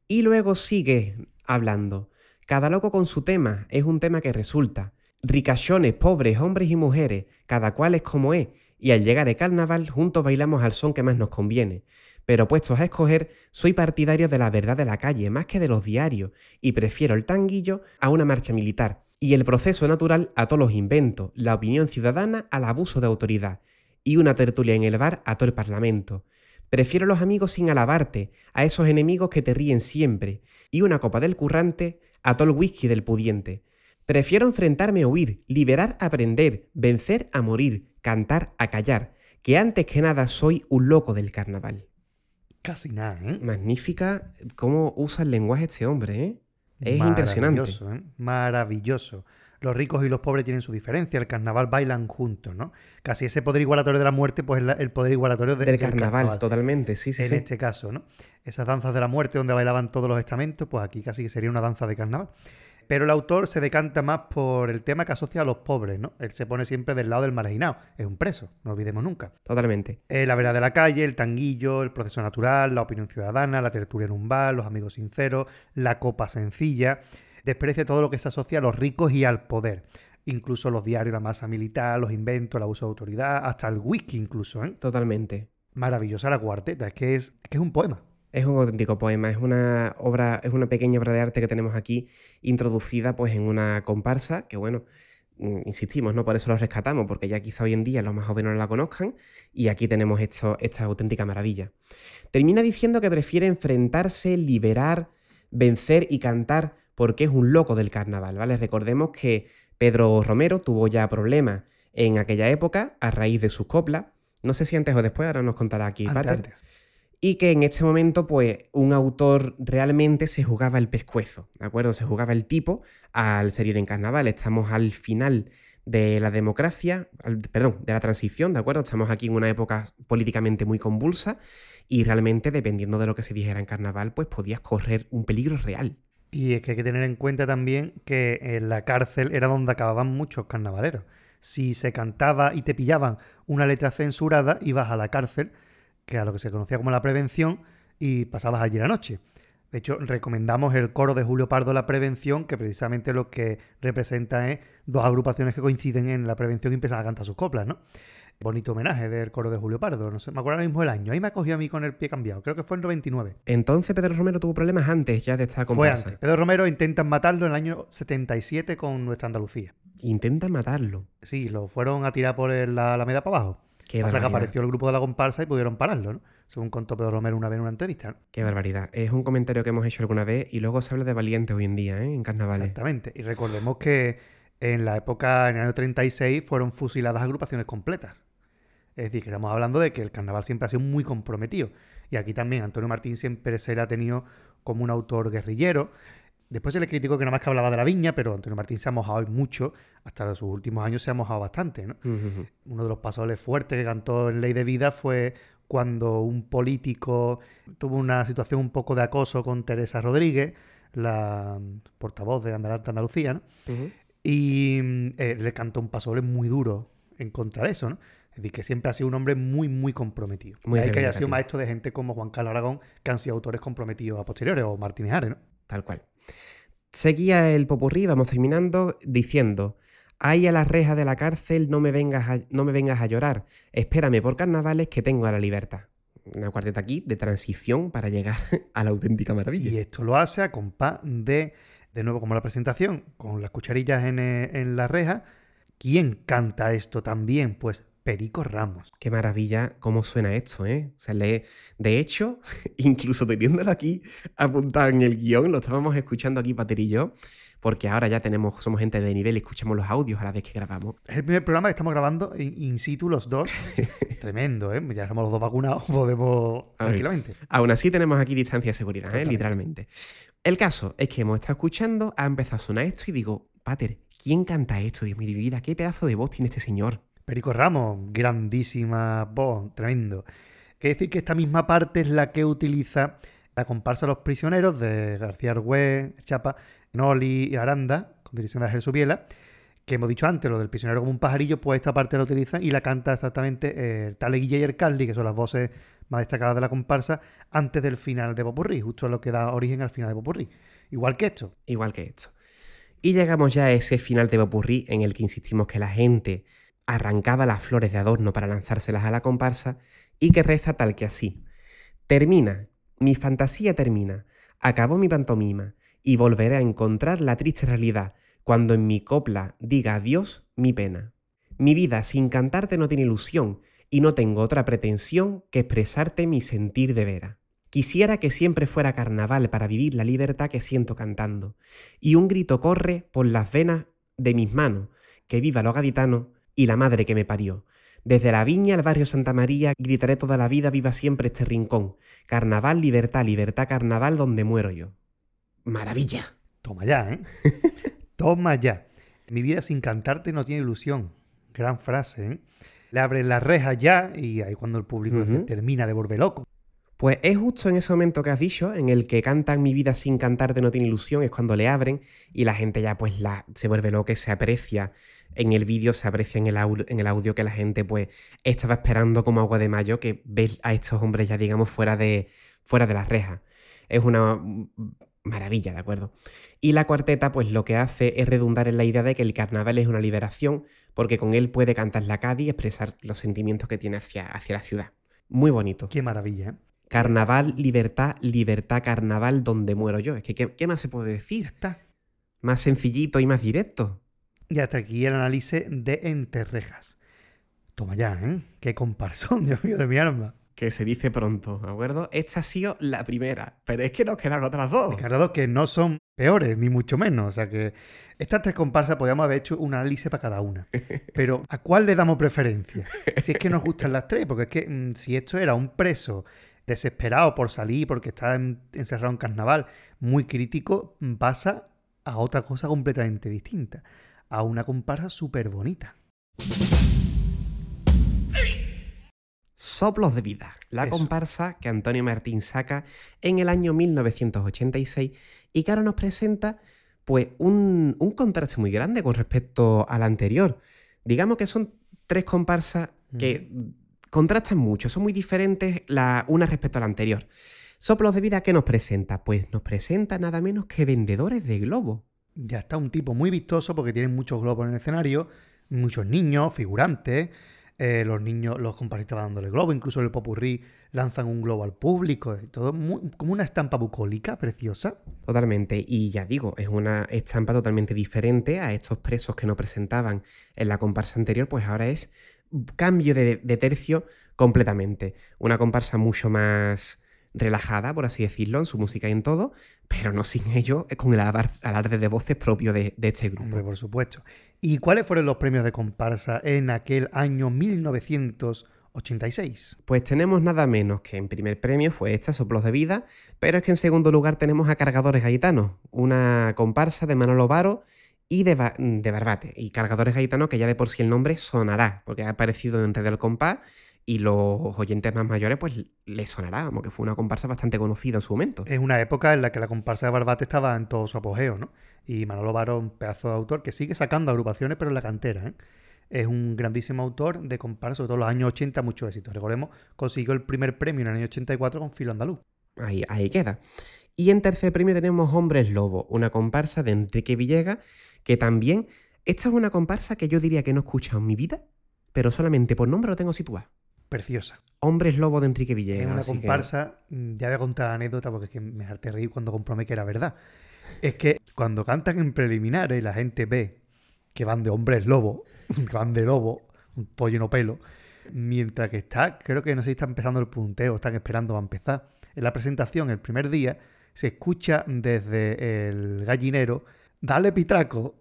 Y luego sigue hablando. Cada loco con su tema, es un tema que resulta. Ricachones, pobres, hombres y mujeres, cada cual es como es, y al llegar el carnaval juntos bailamos al son que más nos conviene. Pero puestos a escoger, soy partidario de la verdad de la calle más que de los diarios, y prefiero el tanguillo a una marcha militar, y el proceso natural a todos los inventos, la opinión ciudadana al abuso de autoridad. y una tertulia en el bar a todo el parlamento. Prefiero los amigos sin alabarte, a esos enemigos que te ríen siempre, y una copa del currante a todo el whisky del pudiente. Prefiero enfrentarme a huir, liberar a aprender, vencer a morir, cantar a callar, que antes que nada soy un loco del carnaval. Casi nada, ¿eh? Magnífica cómo usa el lenguaje este hombre, ¿eh? Es impresionante. Maravilloso, ¿eh? Maravilloso. Los ricos y los pobres tienen su diferencia. El carnaval bailan juntos, ¿no? Casi ese poder igualatorio de la muerte, pues es el poder igualatorio de- Del carnaval, totalmente, sí, sí, en sí. este caso, ¿no? Esas danzas de la muerte donde bailaban todos los estamentos, pues aquí casi que sería una danza de carnaval. Pero el autor se decanta más por el tema que asocia a los pobres, ¿no? Él se pone siempre del lado del marginado. Es un preso, no olvidemos nunca. Totalmente. Eh, la verdad de la calle, el tanguillo, el proceso natural, la opinión ciudadana, la tertulia en un bar, los amigos sinceros, la copa sencilla. Desprecia todo lo que se asocia a los ricos y al poder. Incluso los diarios, la masa militar, los inventos, el abuso de autoridad, hasta el whisky incluso, ¿eh? Totalmente. Maravillosa la cuarteta, es que es, es que es un poema. Es un auténtico poema, es una obra, es una pequeña obra de arte que tenemos aquí introducida pues en una comparsa que bueno, mm, insistimos, ¿no? Por eso lo rescatamos, porque ya quizá hoy en día los más jóvenes no la conozcan y aquí tenemos esto, esta auténtica maravilla. Termina diciendo que prefiere enfrentarse, liberar, vencer y cantar porque es un loco del carnaval, ¿vale? Recordemos que Pedro Romero tuvo ya problemas en aquella época a raíz de sus coplas. No sé si antes o después, ahora nos contará aquí Antes, antes. Y que en este momento, pues, un autor realmente se jugaba el pescuezo, ¿de acuerdo? Se jugaba el tipo al salir en carnaval. Estamos al final de la democracia, al- perdón, de la transición, ¿de acuerdo? Estamos aquí en una época políticamente muy convulsa y realmente, dependiendo de lo que se dijera en carnaval, pues podías correr un peligro real. Y es que hay que tener en cuenta también que en la cárcel era donde acababan muchos carnavaleros. Si se cantaba y te pillaban una letra censurada, ibas a la cárcel, que a lo que se conocía como la prevención, y pasabas allí la noche. De hecho, recomendamos el coro de Julio Pardo La Prevención, que precisamente lo que representa es dos agrupaciones que coinciden en la prevención y empiezan a cantar sus coplas, ¿no? Bonito homenaje del coro de Julio Pardo. No sé, me acuerdo ahora mismo el año. Ahí me cogió a mí con el pie cambiado. Creo que fue en 99. Entonces Pedro Romero tuvo problemas antes ya de esta Fue comparsa. antes. Pedro Romero intentan matarlo en el año 77 con nuestra Andalucía. Intenta matarlo. Sí, lo fueron a tirar por la Alameda para abajo. Qué Pasa que apareció el grupo de la comparsa y pudieron pararlo, ¿no? Según contó Pedro Romero una vez en una entrevista. ¿no? Qué barbaridad. Es un comentario que hemos hecho alguna vez y luego se habla de valiente hoy en día, ¿eh? En carnavales. Exactamente. Y recordemos que en la época, en el año 36, fueron fusiladas agrupaciones completas. Es decir, que estamos hablando de que el carnaval siempre ha sido muy comprometido. Y aquí también Antonio Martín siempre se le ha tenido como un autor guerrillero. Después se le criticó que nada más que hablaba de la viña, pero Antonio Martín se ha mojado hoy mucho. Hasta sus últimos años se ha mojado bastante, ¿no? Uno de los pasoles fuertes que cantó en Ley de Vida fue cuando un político tuvo una situación un poco de acoso con Teresa Rodríguez, la portavoz de Andalucía, ¿no? Y mm, eh, le cantó un pasole muy duro en contra de eso, ¿no? Es decir, que siempre ha sido un hombre muy, muy comprometido. Muy y hay que haya sido maestro de gente como Juan Carlos Aragón, que han sido autores comprometidos a posteriores, o Martínez Ares, ¿no? Tal cual. Seguía el popurrí, vamos terminando, diciendo: Ahí a la reja de la cárcel no me, vengas a, no me vengas a llorar. Espérame por carnavales que tengo a la libertad. Una cuarteta aquí de transición para llegar (laughs) a la auténtica maravilla. Y esto lo hace a compás de, de nuevo, como la presentación, con las cucharillas en, eh, en la reja. ¿Quién canta esto también? Pues Perico Ramos. Qué maravilla cómo suena esto, ¿eh? Se lee. De hecho, (laughs) incluso teniéndolo aquí apuntado en el guion, lo estábamos escuchando aquí, Pater y yo, porque ahora ya tenemos, somos gente de nivel y escuchamos los audios a la vez que grabamos. Es el primer programa que estamos grabando in, in situ los dos. (laughs) Tremendo, ¿eh? Ya estamos los dos vacunados, (laughs) podemos tranquilamente. Aún así tenemos aquí distancia de seguridad, ¿eh? Literalmente. El caso es que hemos estado escuchando, ha empezado a sonar esto y digo, Pater, ¿quién canta esto? Dios mío de mi vida, qué pedazo de voz tiene este señor. Perico Ramos, grandísima voz, tremendo. Quiere decir que esta misma parte es la que utiliza la comparsa Los Prisioneros de García Argüez, Chapa, Noli y Aranda, con dirección de Ángel Subiela, que hemos dicho antes, lo del prisionero como un pajarillo, pues esta parte la utilizan y la canta exactamente eh, el Taleguilla y el que son las voces más destacadas de la comparsa, antes del final de Popurrí, justo lo que da origen al final de Popurrí. Igual que esto. Igual que esto. Y llegamos ya a ese final de Popurrí en el que insistimos que la gente arrancaba las flores de adorno para lanzárselas a la comparsa y que reza tal que así. Termina, mi fantasía termina, acabó mi pantomima y volveré a encontrar la triste realidad cuando en mi copla diga adiós mi pena. Mi vida sin cantarte no tiene ilusión, y no tengo otra pretensión que expresarte mi sentir de vera. Quisiera que siempre fuera carnaval para vivir la libertad que siento cantando, y un grito corre por las venas de mis manos, que viva los gaditanos y la madre que me parió. Desde la viña al barrio Santa María gritaré toda la vida viva siempre este rincón. Carnaval, libertad, libertad, carnaval donde muero yo. Maravilla. Toma ya, ¿eh? (laughs) Toma ya. Mi vida sin cantarte no tiene ilusión. Gran frase, ¿eh? Le abren las rejas ya y ahí cuando el público se termina de volver loco. Pues es justo en ese momento que has dicho, en el que cantan Mi vida sin cantarte no tiene ilusión, es cuando le abren y la gente ya pues la, se vuelve loca y se aprecia en el vídeo, se aprecia en el, audio, en el audio que la gente pues estaba esperando como agua de mayo que ves a estos hombres ya digamos fuera de, fuera de las rejas. Es una maravilla, ¿de acuerdo? Y la cuarteta pues lo que hace es redundar en la idea de que el carnaval es una liberación porque con él puede cantar la Cádiz y expresar los sentimientos que tiene hacia, hacia la ciudad. Muy bonito. Qué maravilla, ¿eh? Carnaval, libertad, libertad, carnaval, donde muero yo. Es que, ¿qué, qué más se puede decir? Está. Más sencillito y más directo. Y hasta aquí el análisis de Entre Rejas. Toma ya, ¿eh? Qué comparsón, (laughs) Dios mío, de mi alma. Que se dice pronto, ¿de acuerdo? Esta ha sido la primera, pero es que nos quedan otras dos. Ricardo, que no son peores, ni mucho menos. O sea que estas tres comparsas podríamos haber hecho un análisis para cada una. (laughs) Pero ¿a cuál le damos preferencia? Si es que nos gustan las tres, porque es que mm, si esto era un preso desesperado por salir, porque está en- encerrado en carnaval, muy crítico, mm, pasa a otra cosa completamente distinta. A una comparsa súper bonita. Soplos de vida, la Eso. comparsa que Antonio Martín saca en el año 1986 y que ahora nos presenta pues un, un contraste muy grande con respecto a la anterior. Digamos que son tres comparsas que contrastan mucho, son muy diferentes la una respecto a la anterior. Soplos de vida, ¿qué nos presenta? Pues nos presenta nada menos que vendedores de globos. Ya está un tipo muy vistoso porque tiene muchos globos en el escenario, muchos niños, figurantes. eh, los niños, los comparsistas van dándole globo, incluso el popurrí lanzan un globo al público, todo como una estampa bucólica preciosa. Totalmente, y ya digo, es una estampa totalmente diferente a estos presos que nos presentaban en la comparsa anterior, pues ahora es cambio de tercio completamente. Una comparsa mucho más relajada, por así decirlo, en su música y en todo, pero no sin ello, eh, con el alar- alarde de voces propio de, de este grupo. Hombre, por supuesto. ¿Y cuáles fueron los premios de comparsa en aquel año 1986? Pues tenemos nada menos que en primer premio fue esta, Soplos de Vida, pero es que en segundo lugar tenemos a Cargadores Gaitanos, una comparsa de Manolo Varo y de, Ba- de Barbate. Y Cargadores Gaitanos, que ya de por sí el nombre sonará, porque ha aparecido en Red del Compás y los oyentes más mayores, pues les sonará, como que fue una comparsa bastante conocida en su momento. Es una época en la que la comparsa de Barbate estaba en todo su apogeo, ¿no? Y Manolo Varo, un pedazo de autor que sigue sacando agrupaciones, pero en la cantera, ¿eh? Es un grandísimo autor de comparsa, sobre todo en los años 80, mucho éxito. Recordemos, consiguió el primer premio en el año 84 con Filo Andaluz. Ahí, ahí queda. Y en tercer premio tenemos Hombres Lobo, una comparsa de Enrique Villegas, que también, esta es una comparsa que yo diría que no he escuchado en mi vida, pero solamente por nombre lo tengo situado. Preciosa. Hombres Lobo de Enrique Villegas. Es una que- comparsa, mm, ya voy a contar la anécdota porque es que me harté reír cuando comprobé que era verdad. Es que cuando cantan en preliminares la gente ve que van de hombres lobo, (laughs) que van de lobo, un pollo no pelo, mientras que está, creo que no sé si está empezando el punteo, están esperando a empezar. En la presentación, el primer día, se escucha desde el gallinero, dale pitraco.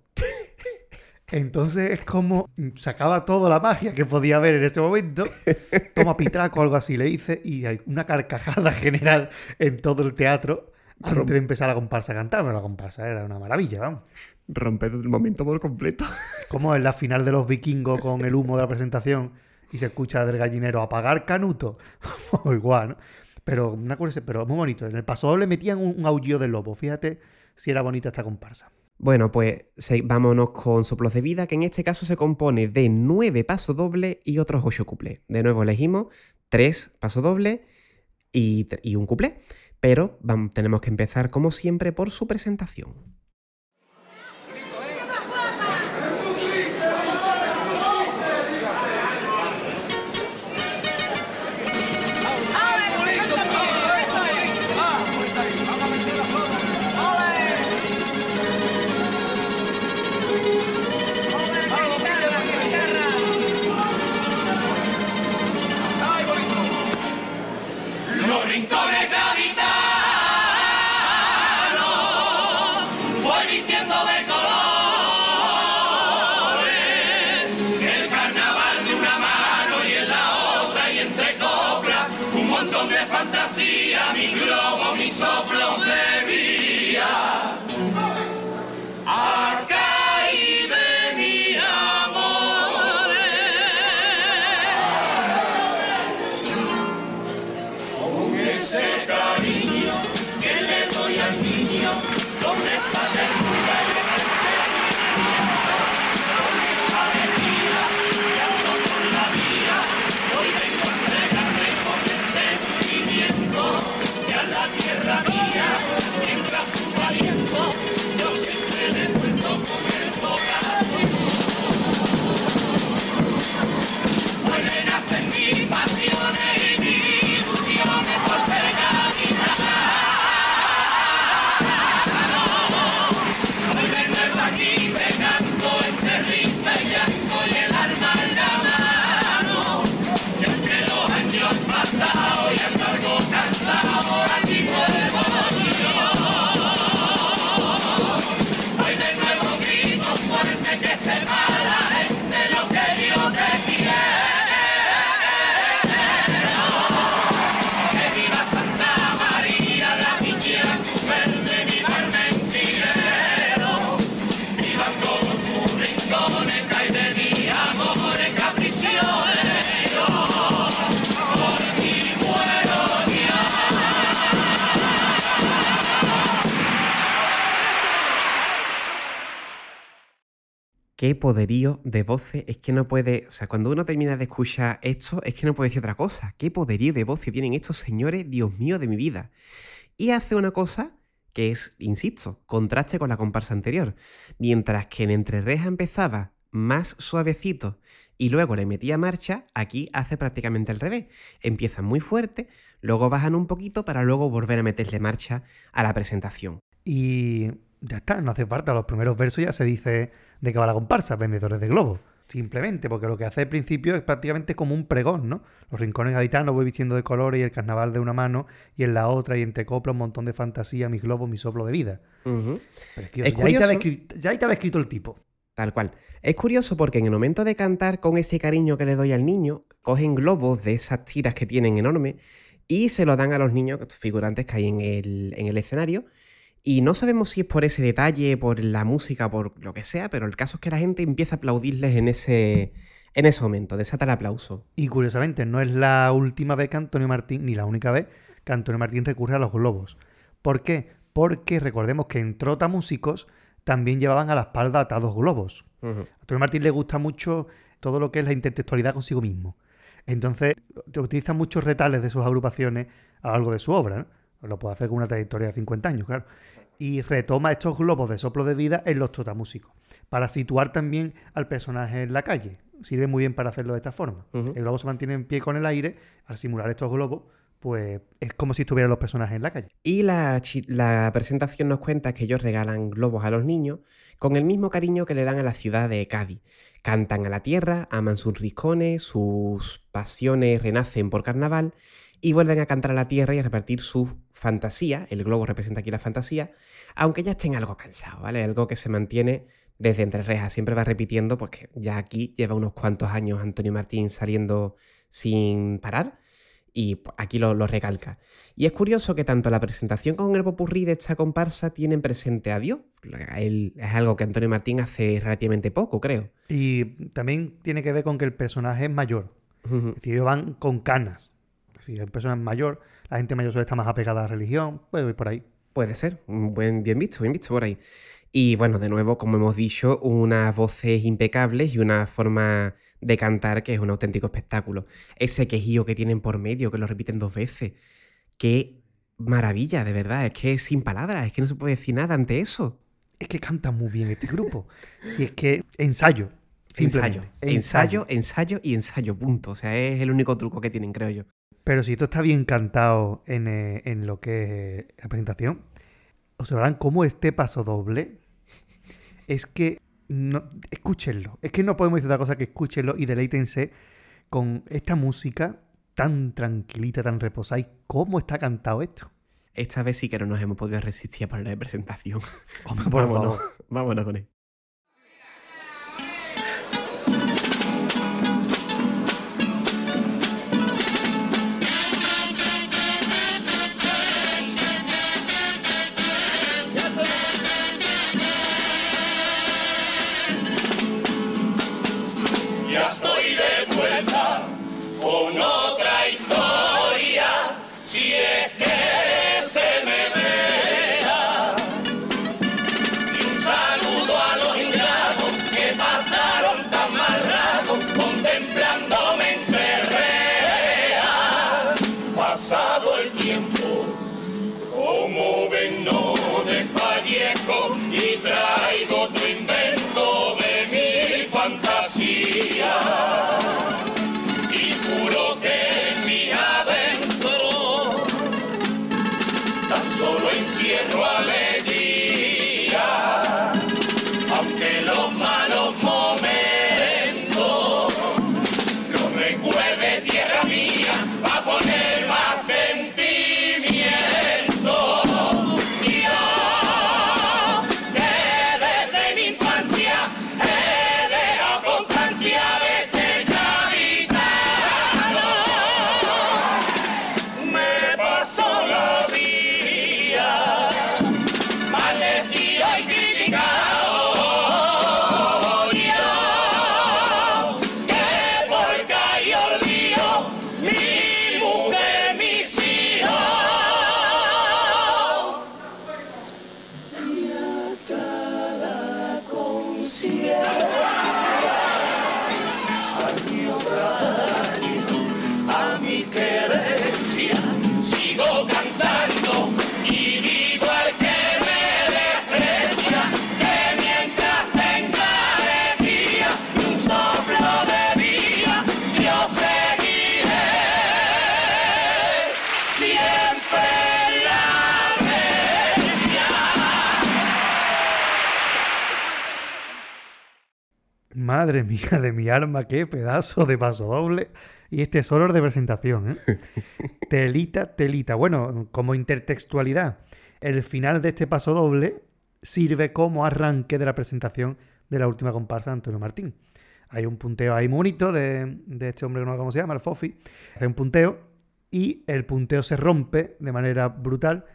Entonces es como se acaba toda la magia que podía haber en ese momento. (laughs) Toma pitraco o algo así, le dice, y hay una carcajada (laughs) general en todo el teatro antes de empezar la comparsa a cantar. Pero la comparsa era una maravilla, vamos. Romper el momento por completo. (laughs) Como en la final de los vikingos con el humo de la presentación y se escucha del gallinero apagar canuto. o igual, ¿no? Pero una cosa, pero muy bonito. En el paso doble metían un, un aullido del lobo. Fíjate si era bonita esta comparsa. Bueno, pues vámonos con Soplos de Vida, que en este caso se compone de nueve pasos dobles y otros ocho cuplés. De nuevo elegimos tres pasos dobles y, un cuplé. Pero tenemos que empezar, como siempre, por su presentación. Qué poderío de voces, es que no puede, o sea, cuando uno termina de escuchar esto, es que no puede decir otra cosa. Qué poderío de voces tienen estos señores, Dios mío de mi vida. Y hace una cosa que es, insisto, contraste con la comparsa anterior. Mientras que en Entre Rejas empezaba más suavecito y luego le metía marcha, aquí hace prácticamente al revés. Empiezan muy fuerte, luego bajan un poquito para luego volver a meterle marcha a la presentación. Y ya está, no hace falta. Los primeros versos ya se dice de qué va la comparsa, vendedores de globos. Simplemente, porque lo que hace al principio es prácticamente como un pregón, ¿no? Los rincones gaditanos voy vistiendo de colores y el carnaval de una mano y en la otra y entre coplas un montón de fantasía, mis globos, mi soplo de vida. Precioso. Es ya, ahí descri- ya ahí te ha descrito el tipo. Tal cual. Es curioso porque en el momento de cantar con ese cariño que le doy al niño, cogen globos de esas tiras que tienen enormes y se lo dan a los niños figurantes que hay en el, en el escenario. Y no sabemos si es por ese detalle, por la música, por lo que sea, pero el caso es que la gente empieza a aplaudirles en ese, en ese momento, desata el aplauso. Y curiosamente, no es la última vez que Antonio Martín, ni la única vez que Antonio Martín recurre a los globos. ¿Por qué? Porque recordemos que en Trota Músicos también llevaban a la espalda atados globos. A Antonio Martín le gusta mucho todo lo que es la intertextualidad consigo mismo. Entonces, utiliza muchos retales de sus agrupaciones a lo largo de su obra. ¿no? Lo puede hacer con una trayectoria de 50 años, claro. Y retoma estos globos de soplo de vida en los trotamúsicos, para situar también al personaje en la calle. Sirve muy bien para hacerlo de esta forma. El globo se mantiene en pie con el aire, al simular estos globos, pues es como si estuvieran los personajes en la calle. Y la, la presentación nos cuenta que ellos regalan globos a los niños con el mismo cariño que le dan a la ciudad de Cádiz. Cantan a la tierra, aman sus rincones, sus pasiones renacen por carnaval y vuelven a cantar a la tierra y a repartir su fantasía. El globo representa aquí la fantasía, aunque ya estén algo cansados, ¿vale? Algo que se mantiene desde entre rejas. Siempre va repitiendo, pues que ya aquí lleva unos cuantos años Antonio Martín saliendo sin parar y pues, aquí lo, lo recalca. Y es curioso que tanto la presentación como el popurrí de esta comparsa tienen presente a Dios. Él- es algo que Antonio Martín hace relativamente poco, creo. Y también tiene que ver con que el personaje es mayor. Es decir, ellos van con canas. Si hay personas mayor, la gente mayor suele estar más apegada a la religión, puede ir por ahí. Puede ser, buen, bien visto, bien visto por ahí. Y bueno, de nuevo, como hemos dicho, unas voces impecables y una forma de cantar que es un auténtico espectáculo. Ese quejío que tienen por medio, que lo repiten dos veces. Qué maravilla, de verdad. Es que es sin palabras, es que no se puede decir nada ante eso. Es que canta muy bien este grupo. si es que ensayo. Ensayo, ensayo, ensayo y ensayo, punto. O sea, es el único truco que tienen, creo yo. Pero si esto está bien cantado en, eh, en lo que es eh, la presentación, observarán cómo este paso doble es que no, escúchenlo. Es que no podemos decir otra cosa que escúchenlo y deleítense con esta música tan tranquilita, tan reposada y cómo está cantado esto. Esta vez sí que no nos hemos podido resistir a ponerle de presentación. Hombre, vámonos, vámonos con él. Madre mía de mi alma, qué pedazo de paso doble. Y este solo de presentación, ¿eh? (laughs) telita, telita. Bueno, como intertextualidad, el final de este paso doble sirve como arranque de la presentación de la última comparsa de Antonio Martín. Hay un punteo ahí muy bonito de, de este hombre que no sé cómo se llama, el Fofi. Hace un punteo y el punteo se rompe de manera brutal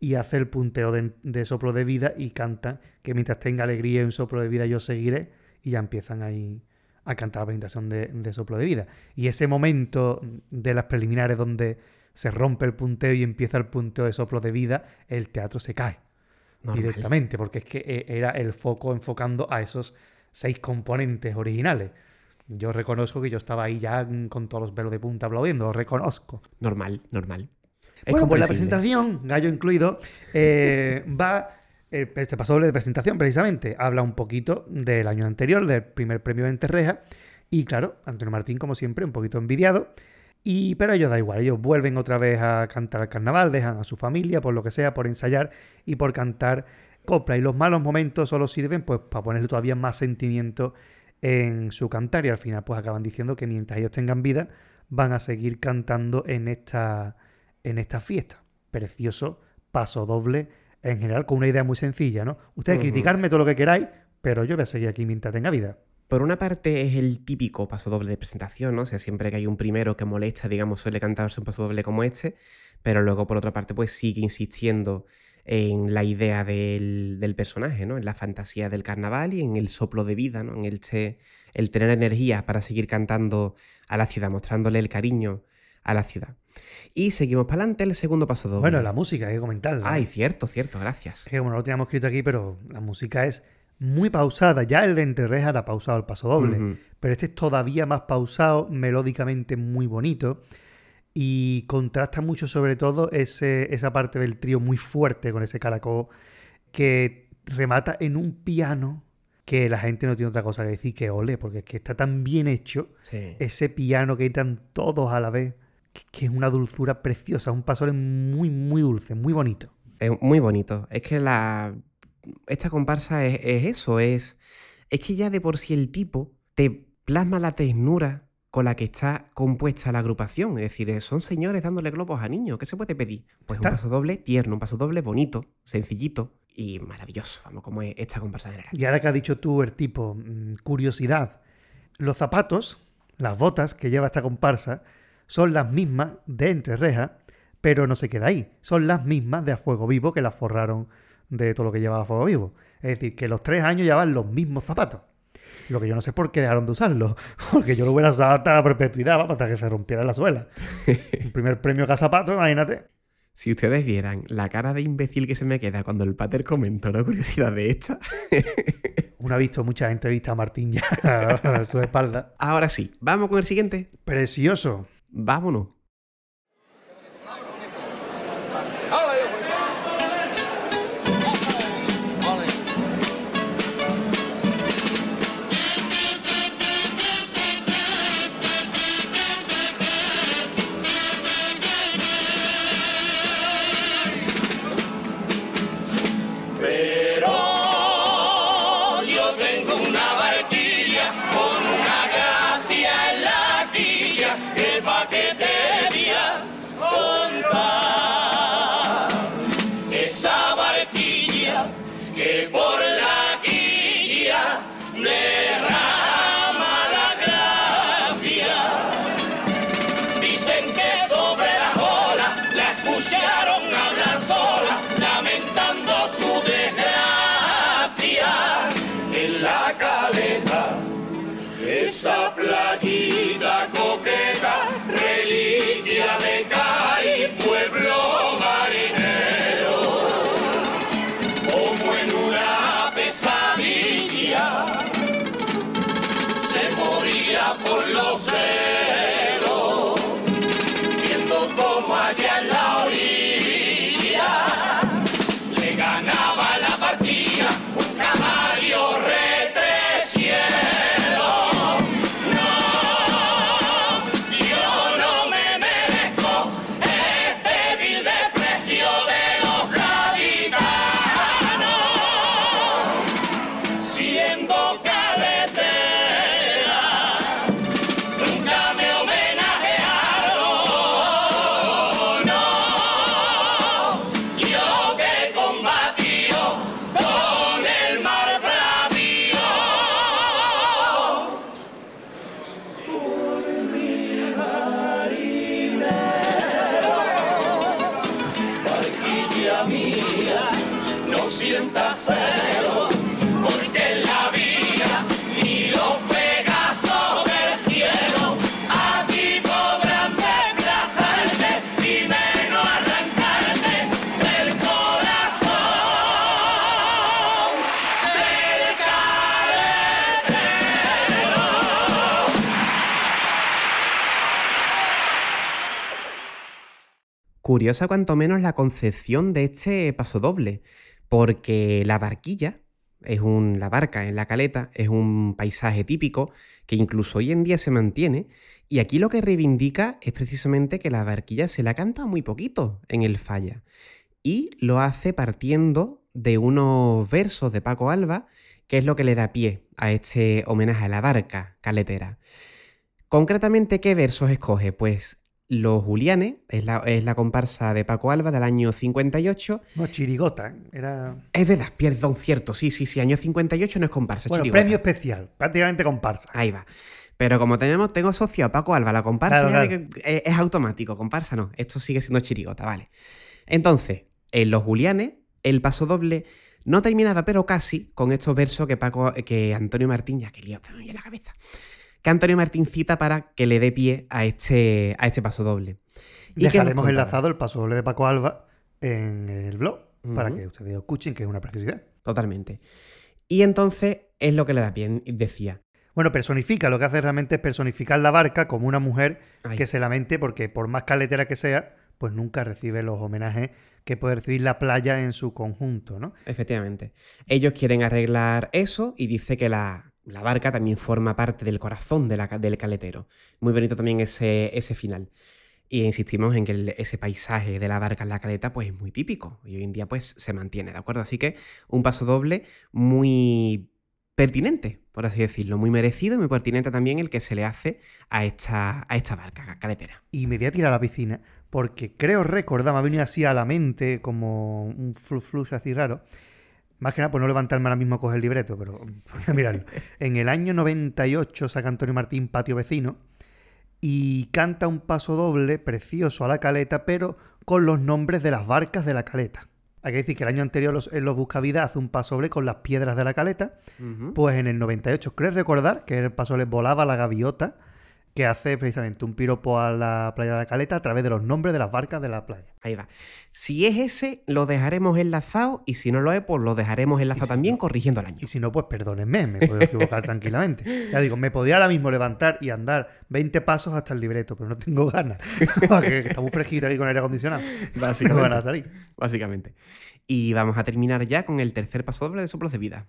y hace el punteo de, de soplo de vida y canta que mientras tenga alegría y un soplo de vida yo seguiré y ya empiezan ahí a cantar la presentación de, de soplo de vida. Y ese momento de las preliminares donde se rompe el punteo y empieza el punteo de soplo de vida, el teatro se cae Normal. directamente, porque es que eh, era el foco enfocando a esos seis componentes originales. Yo reconozco que yo estaba ahí ya con todos los velos de punta aplaudiendo, lo reconozco. Normal, normal. Es Bueno, pues la presentación, gallo incluido, eh, (laughs) va. Eh, Este paso doble de presentación, precisamente, habla un poquito del año anterior, del primer premio de Enterreja. Y claro, Antonio Martín, como siempre, un poquito envidiado. Y, pero ellos da igual, ellos vuelven otra vez a cantar al carnaval, dejan a su familia, por lo que sea, por ensayar y por cantar copla. Y los malos momentos solo sirven pues para ponerle todavía más sentimiento en su cantar. Y al final, pues acaban diciendo que mientras ellos tengan vida, van a seguir cantando en esta, en esta fiesta. Precioso paso doble en general, con una idea muy sencilla, ¿no? Ustedes criticarme todo lo que queráis, pero yo voy a seguir aquí mientras tenga vida. Por una parte es el típico paso doble de presentación, ¿no? O sea, siempre que hay un primero que molesta, digamos, suele cantarse un paso doble como este, pero luego por otra parte pues sigue insistiendo en la idea del, del personaje, ¿no? En la fantasía del carnaval y en el soplo de vida, ¿no? En el, che- el tener energía para seguir cantando a la ciudad, mostrándole el cariño a la ciudad. Y seguimos para adelante el segundo paso doble. Bueno, la música, hay que comentarla. Ay, ¿eh? cierto, cierto, gracias. Es que como no lo teníamos escrito aquí, pero la música es muy pausada. Ya el de Entre Rejas era pausado el paso doble, pero este es todavía más pausado, melódicamente muy bonito. Y contrasta mucho, sobre todo, ese, esa parte del trío muy fuerte con ese caracol que remata en un piano que la gente no tiene otra cosa que decir que ole, porque es que está tan bien hecho Sí. ese piano que entran todos a la vez, que, es una dulzura preciosa, un paso doble muy, muy dulce, muy bonito. Es muy bonito. Es que la. Esta comparsa es, es eso, es. Es que ya de por sí el tipo te plasma la ternura con la que está compuesta la agrupación. Es decir, eh, son señores dándole globos a niños. ¿Qué se puede pedir? Pues un paso doble tierno, un paso doble bonito, sencillito y maravilloso. Vamos, como es esta comparsa general. Y ahora que has dicho tú, el tipo, mm, curiosidad, los zapatos, las botas que lleva esta comparsa, son las mismas de Entre Rejas, pero no se queda ahí. Son las mismas de A Fuego Vivo que las forraron de todo lo que llevaba A Fuego Vivo. Es decir, que los tres años llevaban los mismos zapatos. Lo que yo no sé por qué dejaron de usarlos. (laughs) Porque yo lo hubiera usado hasta la perpetuidad, vamos, hasta que se rompiera la suela. (laughs) El primer premio que zapato, imagínate. Si ustedes vieran la cara de imbécil que se me queda cuando el pater comenta una curiosidad de esta. (laughs) Uno ha visto muchas entrevistas a Martín ya a su espalda. Ahora sí, vamos con el siguiente. Precioso. Vámonos. Curiosa cuanto menos la concepción de este pasodoble, porque la barquilla, es un, la barca en la caleta, es un paisaje típico que incluso hoy en día se mantiene, y aquí lo que reivindica es precisamente que la barquilla se la canta muy poquito en el falla, y lo hace partiendo de unos versos de Paco Alba, que es lo que le da pie a este homenaje a la barca caletera. Concretamente, ¿qué versos escoge? Pues Los Julianes, es la, es la comparsa de Paco Alba del año 58. No, chirigota. Era. Es verdad, perdón, cierto, sí, sí, sí, año 58 no es comparsa, Bueno, chirigota. premio especial. Prácticamente comparsa. Ahí va. Pero como tenemos, tengo asociado a Paco Alba, la comparsa Claro, ya de claro. que- es, es automático, comparsa no, esto sigue siendo chirigota, vale. Entonces, en Los Julianes, el paso doble no terminaba, pero casi, con estos versos que Paco, que Antonio Martín, ya que lío en la cabeza, que Antonio Martín cita para que le dé pie a este, a este paso doble. ¿Y Dejaremos enlazado el paso doble de Paco Alba en el blog para que ustedes escuchen, que es una preciosidad. Totalmente. Y entonces es lo que le da pie, decía. Bueno, personifica, lo que hace realmente es personificar la barca como una mujer Ay. que se lamente porque por más caletera que sea, pues nunca recibe los homenajes que puede recibir la playa en su conjunto, ¿no? Efectivamente. Ellos quieren arreglar eso y dice que la, la barca también forma parte del corazón del caletero. Muy bonito también ese, ese final. Y insistimos en que ese paisaje de la barca en la caleta pues es muy típico y hoy en día pues se mantiene, ¿de acuerdo? Así que un paso doble muy pertinente, por así decirlo, muy merecido y muy pertinente también el que se le hace a esta, a esta barca caletera. Y me voy a tirar a la piscina porque creo recordar, me ha venido así a la mente como un flu flux así raro. Más que nada por no levantarme ahora mismo a coger el libreto, pero (laughs) mirarlo. En el año 98 saca Antonio Martín Patio Vecino y canta un paso doble precioso a la caleta, pero con los nombres de las barcas de la caleta. Hay que decir que el año anterior los, en los Buscavidas hace un paso doble con las piedras de la caleta, pues en el 98, creo recordar que el paso les volaba la gaviota, que hace precisamente un piropo a la playa de la Caleta a través de los nombres de las barcas de la playa. Ahí va. Si es ese, lo dejaremos enlazado y si no lo es, pues lo dejaremos enlazado también corrigiendo el año. Y si no, pues perdónenme, me puedo equivocar (laughs) tranquilamente. Ya digo, me podía ahora mismo levantar y andar 20 pasos hasta el libreto, pero no tengo ganas. (laughs) Porque está muy fresquito aquí con aire acondicionado. (laughs) No tengo ganas de salir. Básicamente. Y vamos a terminar ya con el tercer paso doble de soplos de vida.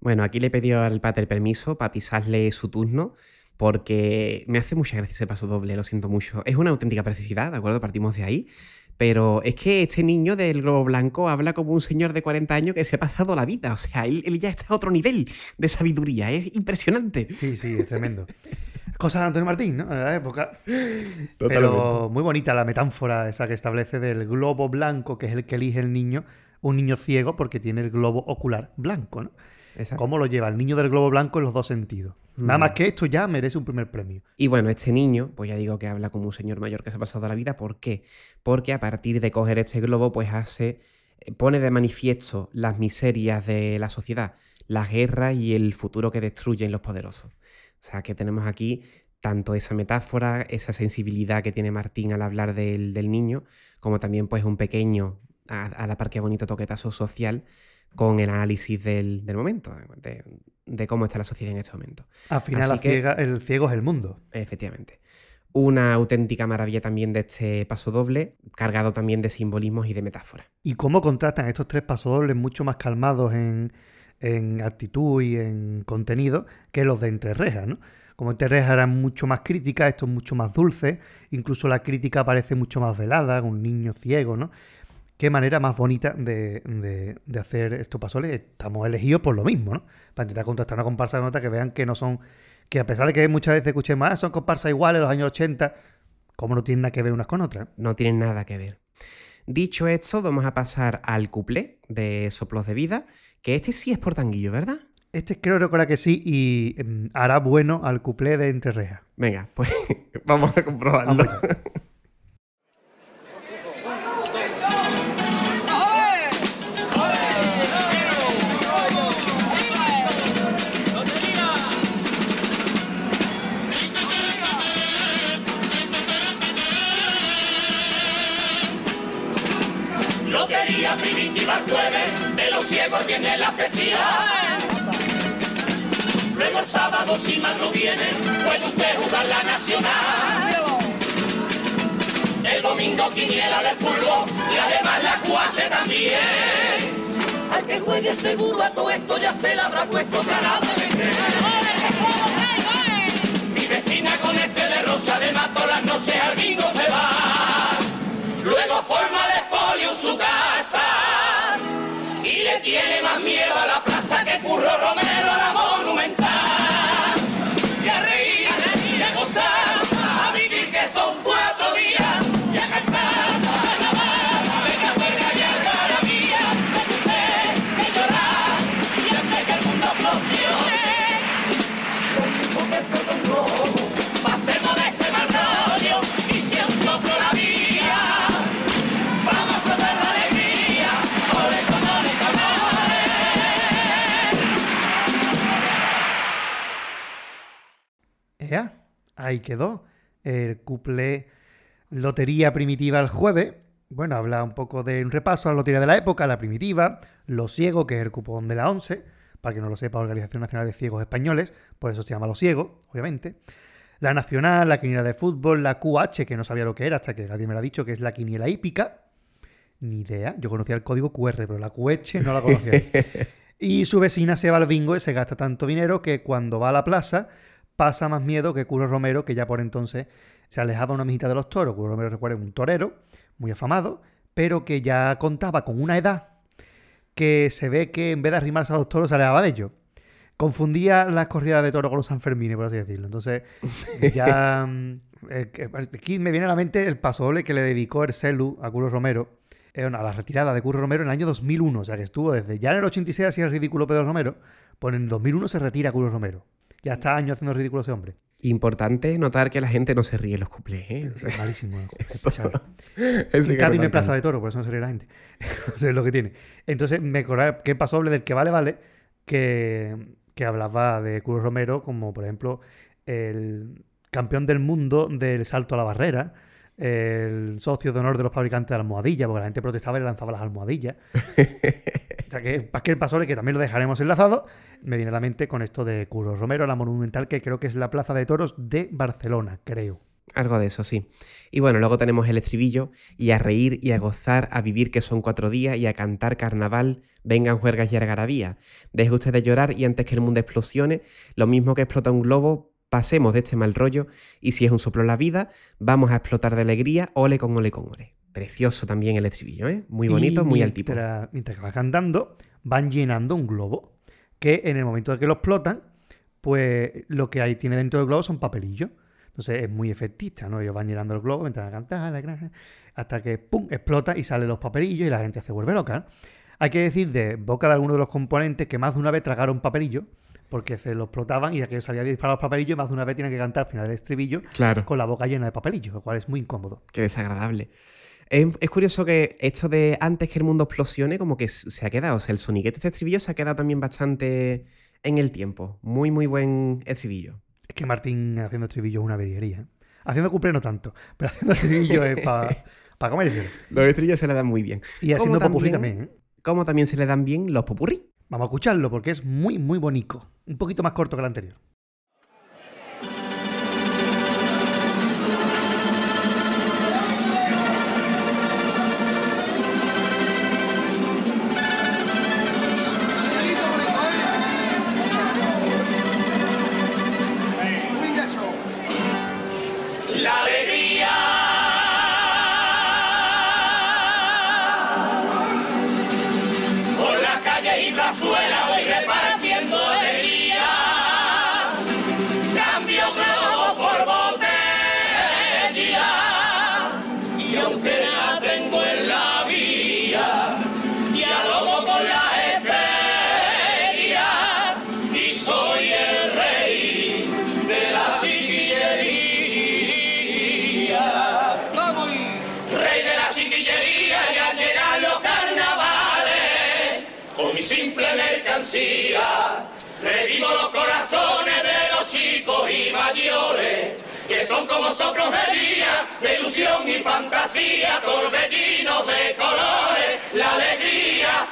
Bueno, aquí le he pedido al pater permiso para pisarle su turno, porque me hace mucha gracia ese paso doble, lo siento mucho. Es una auténtica precisidad, ¿de acuerdo? Partimos de ahí. Pero es que este niño del globo blanco habla como un señor de 40 años que se ha pasado la vida. O sea, él, él ya está a otro nivel de sabiduría. Es impresionante. Sí, sí, es tremendo. Cosas de Antonio Martín, ¿no? De la época. Pero muy bonita la metáfora esa que establece del globo blanco, que es el que elige el niño, un niño ciego porque tiene el globo ocular blanco, ¿no? Exacto. ¿Cómo lo lleva el niño del globo blanco en los dos sentidos? Nada más que esto ya merece un primer premio. Y bueno, este niño, pues ya digo que habla como un señor mayor que se ha pasado la vida. ¿Por qué? Porque a partir de coger este globo, pues hace, eh, pone de manifiesto las miserias de la sociedad, las guerras y el futuro que destruyen los poderosos. O sea, que tenemos aquí tanto esa metáfora, esa sensibilidad que tiene Martín al hablar del, del niño, como también pues un pequeño, a, a la par que bonito toquetazo social con el análisis del, del momento, de, de cómo está la sociedad en este momento. Al final que- ciega- el ciego es el mundo. Efectivamente. Una auténtica maravilla también de este paso doble, cargado también de simbolismos y de metáforas. Y cómo contrastan estos tres pasodobles mucho más calmados en, en actitud y en contenido que los de Entre Rejas, ¿no? Como Entre Rejas eran mucho más críticas, esto es mucho más dulce, incluso la crítica parece mucho más velada, un niño ciego, ¿no? Qué manera más bonita de, de- de hacer estos pasoles. Estamos elegidos por lo mismo, ¿no? Para intentar contrastar una comparsa de nota que vean que no son, que a pesar de que muchas veces escuchemos, ah, son comparsas iguales los años 80, como no tienen nada que ver unas con otras. No tienen nada que ver. Dicho esto, vamos a pasar al cuplé de Soplos de Vida, que este sí es por tanguillo, ¿verdad? Este creo recordar que sí y em, hará bueno al cuplé de Entre Rejas. Venga, pues (laughs) vamos a comprobarlo. De los ciegos viene la especial. Luego el sábado, si más no viene, puede usted jugar la nacional. El domingo quiniela de fútbol y además la cuase también. Al que juegue seguro a todo esto ya se le habrá puesto cara. Mi vecina con este de rosa de mato las noches al bingo se va. Luego forma de espolio en su le tiene más miedo a la plaza que Curro Romero a la ahí quedó. El cuplé Lotería Primitiva el jueves. Bueno, habla un poco de un repaso a la lotería de la época, la primitiva, Lo Ciego, que es el cupón de la 11, para que no lo sepa, Organización Nacional de Ciegos Españoles, por eso se llama Lo Ciego, obviamente. La Nacional, la quiniela de fútbol, la QH, que no sabía lo que era hasta que alguien me lo ha dicho, que es la quiniela hípica. Ni idea, yo conocía el código QR, pero la QH no la conocía. (laughs) Y su vecina se va al bingo y se gasta tanto dinero que cuando va a la plaza pasa más miedo que Curro Romero, que ya por entonces se alejaba una mijita de los toros. Curro Romero, recuerden, un torero muy afamado, pero que ya contaba con una edad que se ve que en vez de arrimarse a los toros se alejaba de ellos. Confundía las corridas de toro con los Sanfermines, por así decirlo. Entonces, (laughs) ya. mm, eh, que- aquí me viene a la mente el paso doble que le dedicó el Celu a Curro Romero. eh, a la retirada de Curro Romero en el año 2001. O sea, que estuvo desde ya en el 86 hacía el ridículo Pedro Romero. Pues en el 2001 se retira Curro Romero. Ya está años haciendo ridículo ese hombre. Importante notar que la gente no se ríe en los cuplés, ¿eh? Es malísimo. (laughs) En que Cádiz no hay recalcarlo. plaza de toro, por eso no se ríe la gente. (laughs) Eso es lo que tiene. Entonces me acordaba que pasó del que vale, vale, que, que hablaba de Curro Romero, como por ejemplo el campeón del mundo del salto a la barrera, el socio de honor de los fabricantes de almohadillas, porque la gente protestaba y le lanzaba las almohadillas. (laughs) o sea que Pasquel Pasole, que también lo dejaremos enlazado, me viene a la mente con esto de Curro Romero, la monumental, que creo que es la Plaza de Toros de Barcelona, creo. Algo de eso, sí. Y bueno, luego tenemos el estribillo, y a reír y a gozar, a vivir que son cuatro días, y a cantar carnaval, vengan juergas y algarabía. Deje usted de llorar y antes que el mundo explosione, lo mismo que explota un globo, pasemos de este mal rollo, y si es un soplo la vida, vamos a explotar de alegría, ole con ole con ole. Precioso también el estribillo, ¿eh? Muy bonito, Y muy al tipo. mientras- Mientras que va cantando, van llenando un globo, que en el momento de que lo explotan, pues lo que hay tiene dentro del globo son papelillos. Entonces es muy efectista, ¿no? Ellos van llenando el globo, mientras cantar, la granja, hasta que ¡pum! explota y salen los papelillos y la gente se vuelve loca. ¿no? Hay que decir de boca de alguno de los componentes que más de una vez tragaron papelillo, porque se lo explotaban y aquello salía a disparar los papelillos y más de una vez tienen que cantar al final del estribillo Claro. con la boca llena de papelillos, lo cual es muy incómodo. Qué desagradable. Es, es curioso que esto de antes que el mundo explosione, como que se ha quedado. O sea, el soniquete de este estribillo se ha quedado también bastante en el tiempo. Muy, muy buen estribillo. Es que Martín haciendo estribillo es una verguería. ¿eh? Haciendo cuplé no tanto, pero haciendo estribillo es para comer Los estribillos se le dan muy bien. Y haciendo popurrí también. ¿eh? Como también se le dan bien los popurrí. Vamos a escucharlo porque es muy, muy bonito. Un poquito más corto que el anterior. Que son como soplos de día, de ilusión y fantasía, torbellinos de colores, la alegría,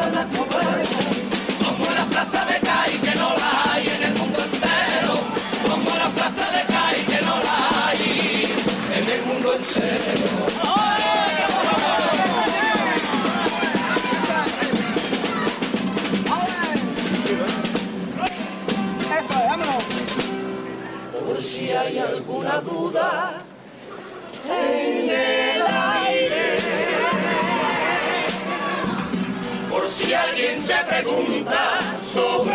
hoy la coberta, como la plaza de Cai que no la hay en el mundo entero, como la plaza de Cai que no la hay en el mundo entero. Si hay alguna duda alguien se pregunta sobre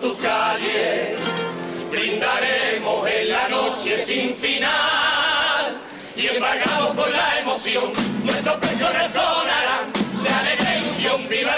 tus calles. Brindaremos en la noche sin final. Y embargados por la emoción nuestros pechos resonarán. De alegre ilusión viva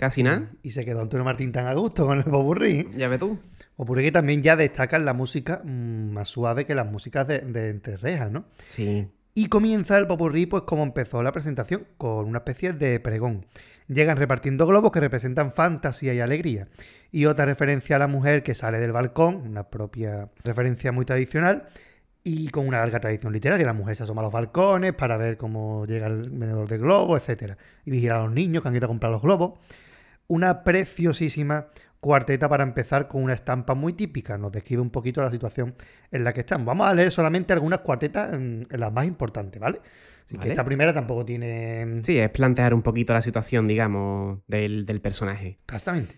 Casi nada. Y se quedó Antonio Martín tan a gusto con el popurrí. Ya ves tú. Popurrí que también ya destacan la música mm, más suave que las músicas de, de entre rejas, ¿no? Sí. Y comienza el popurrí, pues como empezó la presentación, con una especie de pregón. Llegan repartiendo globos que representan fantasía y alegría. Y otra referencia a la mujer que sale del balcón, una propia referencia muy tradicional, y con una larga tradición literaria. La mujer se asoma a los balcones para ver cómo llega el vendedor de globos, etc. Y vigilar a los niños que han ido a comprar los globos. Una preciosísima cuarteta para empezar con una estampa muy típica. Nos describe un poquito la situación en la que están. Vamos a leer solamente algunas cuartetas, en, en las más importantes, ¿vale? Así que esta primera tampoco tiene... Sí, es plantear un poquito la situación, digamos, del, del personaje. Exactamente.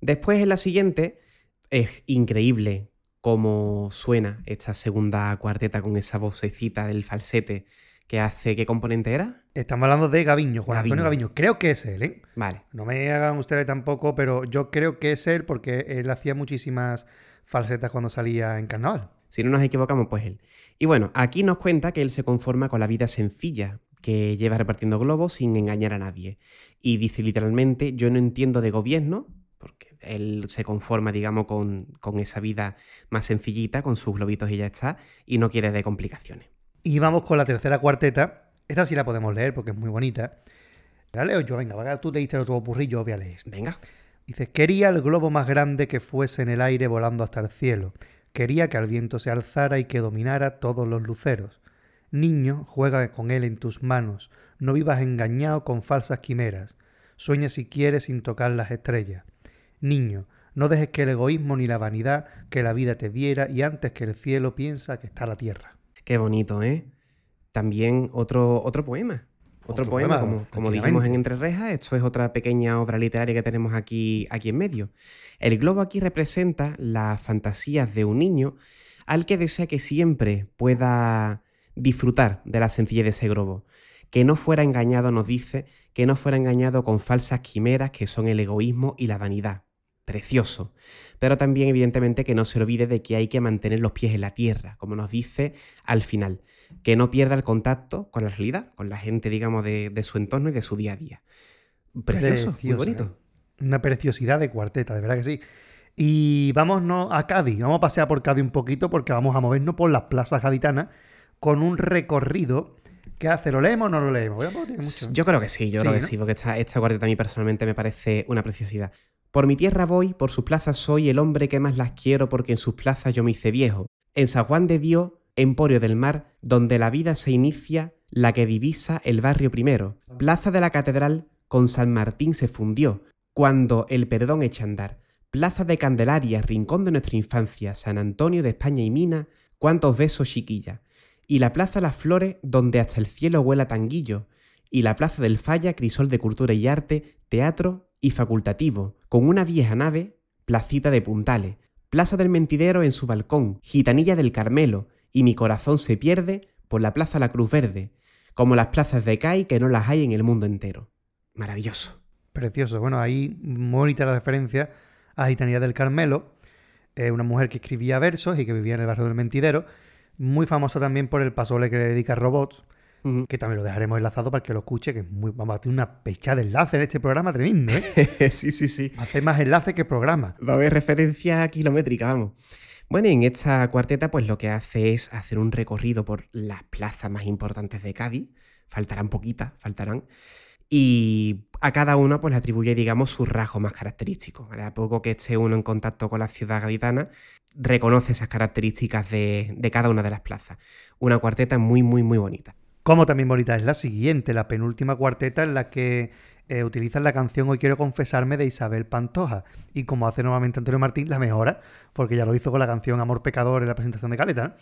Después, en la siguiente, es increíble cómo suena esta segunda cuarteta con esa vocecita del falsete que hace. ¿Qué componente era? Estamos hablando de Gaviño, Juan Antonio Gaviño. Gaviño. Creo que es él, ¿eh? Vale. No me hagan ustedes tampoco, pero yo creo que es él porque él hacía muchísimas falsetas cuando salía en carnaval. Si no nos equivocamos, pues él. Y bueno, aquí nos cuenta que él se conforma con la vida sencilla, que lleva repartiendo globos sin engañar a nadie. Y dice literalmente, yo no entiendo de gobierno, porque él se conforma, digamos, con, con esa vida más sencillita, con sus globitos y ya está, y no quiere de complicaciones. Y vamos con la tercera cuarteta. Esta sí la podemos leer porque es muy bonita. La leo yo, venga, tú leíste el otro yo voy a leer. Venga. Dice, quería el globo más grande que fuese en el aire volando hasta el cielo. Quería que al viento se alzara y que dominara todos los luceros. Niño, juega con él en tus manos. No vivas engañado con falsas quimeras. Sueña si quieres sin tocar las estrellas. Niño, no dejes que el egoísmo ni la vanidad que la vida te diera y antes que el cielo piensa que está la tierra. Qué bonito, ¿eh? También otro, otro poema. Otro, Otro poema, poema, como, como dijimos en Entre Rejas, esto es otra pequeña obra literaria que tenemos aquí, aquí en medio. El globo aquí representa las fantasías de un niño al que desea que siempre pueda disfrutar de la sencillez de ese globo. Que no fuera engañado, nos dice, que no fuera engañado con falsas quimeras que son el egoísmo y la vanidad. Precioso. Pero también, evidentemente, que no se olvide de que hay que mantener los pies en la tierra, como nos dice al final. Que no pierda el contacto con la realidad, con la gente, digamos, de, de su entorno y de su día a día. Precioso, muy Preciosa, bonito. ¿eh? Una preciosidad de cuarteta, de verdad que sí. Y vámonos a Cádiz. Vamos a pasear por Cádiz un poquito porque vamos a movernos por las plazas gaditanas con un recorrido que hace. ¿Lo leemos o no lo leemos? Mucho. Yo creo que sí, yo Sí, creo que ¿no? sí, porque esta, esta cuarteta a mí personalmente me parece una preciosidad. Por mi tierra voy, por sus plazas soy el hombre que más las quiero porque en sus plazas yo me hice viejo. En San Juan de Dios, emporio del mar, donde la vida se inicia, la que divisa el barrio primero. Plaza de la Catedral con San Martín se fundió, cuando el perdón echa andar. Plaza de Candelaria, rincón de nuestra infancia, San Antonio de España y Mina, cuántos besos chiquilla. Y la Plaza Las Flores, donde hasta el cielo huela tanguillo. Y la Plaza del Falla, crisol de cultura y arte, teatro y facultativo, con una vieja nave, placita de puntales. Plaza del Mentidero en su balcón, gitanilla del Carmelo, y mi corazón se pierde por la Plaza La Cruz Verde, como las plazas de CAI que no las hay en el mundo entero. Maravilloso. Precioso. Bueno, ahí muy bonita la referencia a Gitanía del Carmelo, una mujer que escribía versos y que vivía en el barrio del Mentidero. Muy famosa también por el pasole que le dedica a que también lo dejaremos enlazado para que lo escuche, que es muy, vamos a tener una pecha de enlace en este programa tremendo, ¿eh? (laughs) sí, sí, sí. Hace más enlace que programa. Va a haber referencia kilométrica, vamos. Bueno, y en esta cuarteta, pues lo que hace es hacer un recorrido por las plazas más importantes de Cádiz. Faltarán poquitas, faltarán. Y a cada una, pues le atribuye, digamos, sus rasgos más característicos. ¿vale? A poco que esté uno en contacto con la ciudad gaditana, reconoce esas características de, de cada una de las plazas. Una cuarteta muy, muy, muy bonita. Como también bonita es la siguiente, la penúltima cuarteta en la que eh, utilizan la canción Hoy quiero confesarme de Isabel Pantoja. Y como hace nuevamente Antonio Martín, la mejora, porque ya lo hizo con la canción Amor Pecador en la presentación de Caleta. ¿no?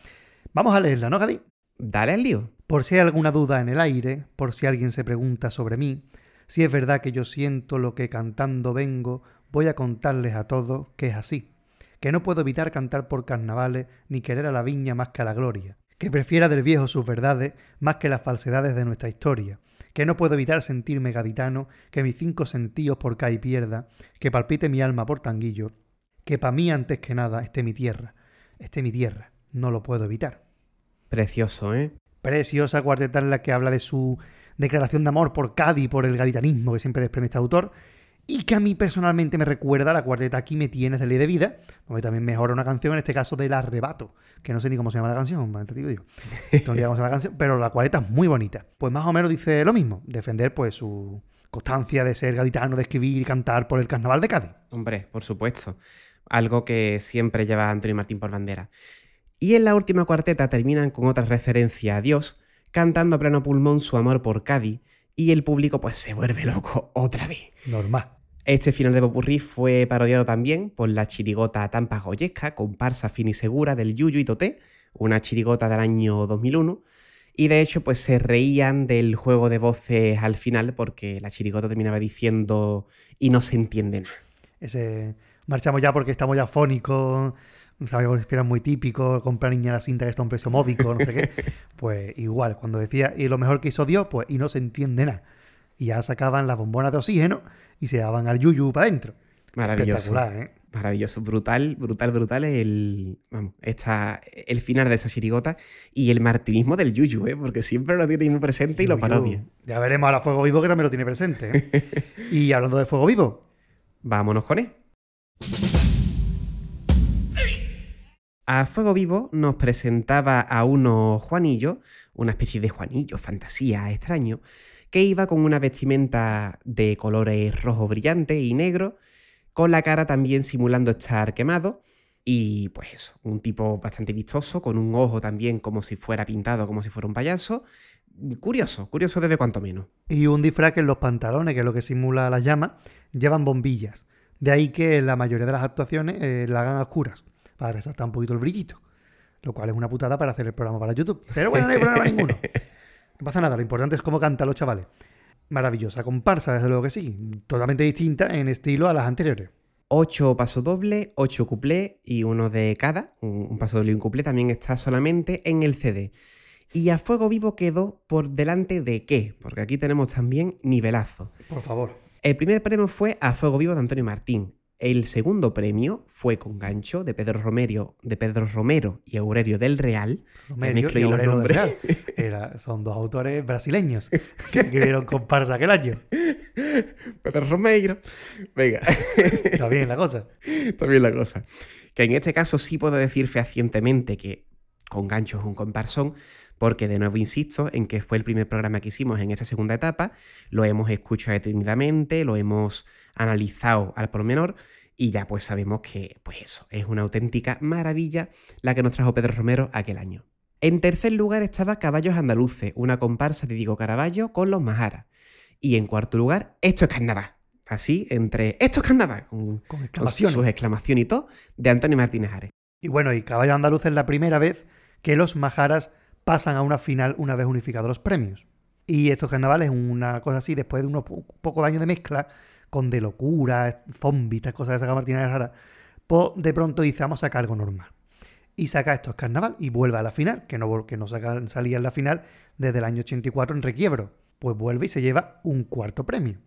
Vamos a leerla, ¿no, Gadi? Dale al lío. Por si hay alguna duda en el aire, por si alguien se pregunta sobre mí, si es verdad que yo siento lo que cantando vengo, voy a contarles a todos que es así. Que no puedo evitar cantar por carnavales ni querer a la viña más que a la gloria. Que prefiera del viejo sus verdades más que las falsedades de nuestra historia. Que no puedo evitar sentirme gaditano, que mis cinco sentidos por caí pierda, que palpite mi alma por tanguillo, que pa' mí antes que nada esté mi tierra. Esté mi tierra. No lo puedo evitar Precioso, ¿eh? preciosa cuarteta en la que habla de su declaración de amor por Cádiz, por el gaditanismo que siempre desprende este autor, y que a mí personalmente me recuerda a la cuarteta Aquí me tienes de Ley de Vida, donde también mejora una canción, en este caso del Arrebato, que no sé ni cómo se llama la canción, digo, (laughs) la canción, pero la cuarteta es muy bonita. Pues más o menos dice lo mismo, defender pues su constancia de ser gaditano, de escribir y cantar por el carnaval de Cádiz. Hombre, por supuesto. Algo que siempre lleva Antonio Martín por bandera. Y en la última cuarteta terminan con otra referencia a Dios, cantando a pleno pulmón su amor por Cádiz, y el público pues se vuelve loco otra vez. Normal. Este final de Popurrí fue parodiado también por la chirigota Tampa Goyesca, comparsa fin y segura del Yuyu y Toté, una chirigota del año 2001. Y de hecho, pues se reían del juego de voces al final porque la chirigota terminaba diciendo y no se entiende nada. Ese marchamos ya porque estamos ya fónicos, sabemos que era muy típico, comprar niña la cinta que está a un precio módico, no sé qué. (laughs) Pues igual, cuando decía, y lo mejor que hizo Dios, pues, y no se entiende nada. Y ya sacaban las bombonas de oxígeno y se daban al yuyu para adentro. Maravilloso. Espectacular, ¿eh? Maravilloso, brutal, brutal, brutal el, vamos, esta, el final de esa chirigota y el martinismo del Yuyu, ¿eh? porque siempre lo tiene muy presente y lo parodia. Ya veremos ahora Fuego Vivo que también lo tiene presente. ¿eh? (laughs) y hablando de Fuego Vivo, Vámonos con él. A Fuego Vivo nos presentaba a uno Juanillo, una especie de Juanillo, fantasía, extraño, que iba con una vestimenta de colores rojo brillante y negro, con la cara también simulando estar quemado, y pues eso, un tipo bastante vistoso, con un ojo también como si fuera pintado, como si fuera un payaso. Curioso, curioso desde cuanto menos. y un disfraz que en los pantalones, que es lo que simula las llamas, llevan bombillas. De ahí que la mayoría de las actuaciones eh, la hagan a oscuras, para resaltar un poquito el brillito. Lo cual es una putada para hacer el programa para YouTube. Pero bueno, no hay problema ninguno. (laughs) No pasa nada, lo importante es cómo cantan los chavales. Maravillosa comparsa, desde luego que sí. Totalmente distinta en estilo a las anteriores. 8 paso doble, 8 cuplé y uno de cada, un, un paso doble y un cuplé, también está solamente en el CD. Y a Fuego Vivo quedó por delante de qué, porque aquí tenemos también nivelazo. Por favor. El primer premio fue a Fuego Vivo de Antonio Martín. El segundo premio fue con gancho de Pedro Romero, de Pedro Romero y Aurelio del Real. Mezclo y Aurelio del. Real. Era- son dos autores brasileños que escribieron comparsa aquel año. (laughs) Pedro Romero. Venga. (laughs) Está bien la cosa. Está bien la cosa. Que en este caso sí puedo decir fehacientemente que con gancho es un comparsón, porque de nuevo insisto en que fue el primer programa que hicimos en esta segunda etapa, lo hemos escuchado detenidamente, lo hemos analizado al pormenor y ya pues sabemos que pues eso, es una auténtica maravilla la que nos trajo Pedro Romero aquel año. En tercer lugar estaba Caballos Andaluces, una comparsa de Diego Caraballo con los Majaras. Y en cuarto lugar, Esto es Carnaval. Así, entre Esto es Carnaval, con, Con con exclamación. sus exclamaciones y todo, de Antonio Martínez Ares. Y bueno, y Caballo Andaluz es la primera vez que los Majaras pasan a una final una vez unificados los premios. Y estos carnavales, una cosa así, después de unos po- pocos años de mezcla, con de locura, zombies, cosas que saca Martínez Ares, pues de pronto dice, vamos a sacar algo normal. Y saca estos carnaval y vuelve a la final, que no, que no salía en la final desde el año 84 en Requiebro. Pues vuelve y se lleva un cuarto premio.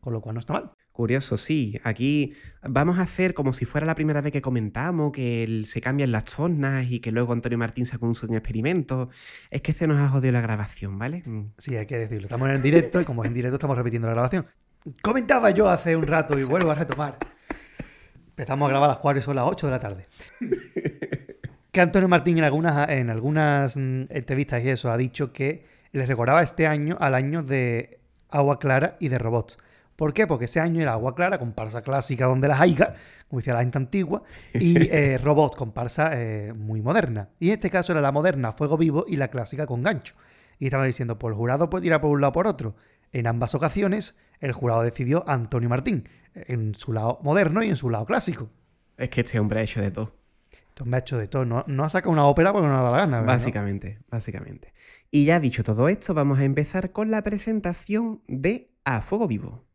Con lo cual no está mal. Curioso, sí. Aquí vamos a hacer como si fuera la primera vez que comentamos, que se cambian las tornas y que luego Antonio Martín sacó un sueño experimento. Es que se nos ha jodido la grabación, ¿vale? Mm. Sí, hay que decirlo. Estamos en el directo y como es en directo estamos repitiendo la grabación. Comentaba yo hace un rato y vuelvo a retomar. Empezamos a grabar a las 4 y son las 8 de la tarde. (laughs) Que Antonio Martín en algunas, en algunas mm, entrevistas y eso ha dicho que les recordaba este año al año de Agua Clara y de Robots. ¿Por qué? Porque ese año era Agua Clara, comparsa clásica donde las haiga, como decía la gente antigua, y (laughs) eh, Robot, comparsa eh, muy moderna. Y en este caso era la moderna Fuego Vivo y la clásica con gancho. Y estaba diciendo, pues el jurado puede tirar por un lado o por otro. En ambas ocasiones, el jurado decidió a Antonio Martín, en su lado moderno y en su lado clásico. Es que este hombre ha hecho de todo. Entonces me ha hecho de todo. No, no ha sacado una ópera porque no le ha dado la gana. ¿verdad? Básicamente, básicamente. Y ya dicho todo esto, vamos a empezar con la presentación de A Fuego Vivo.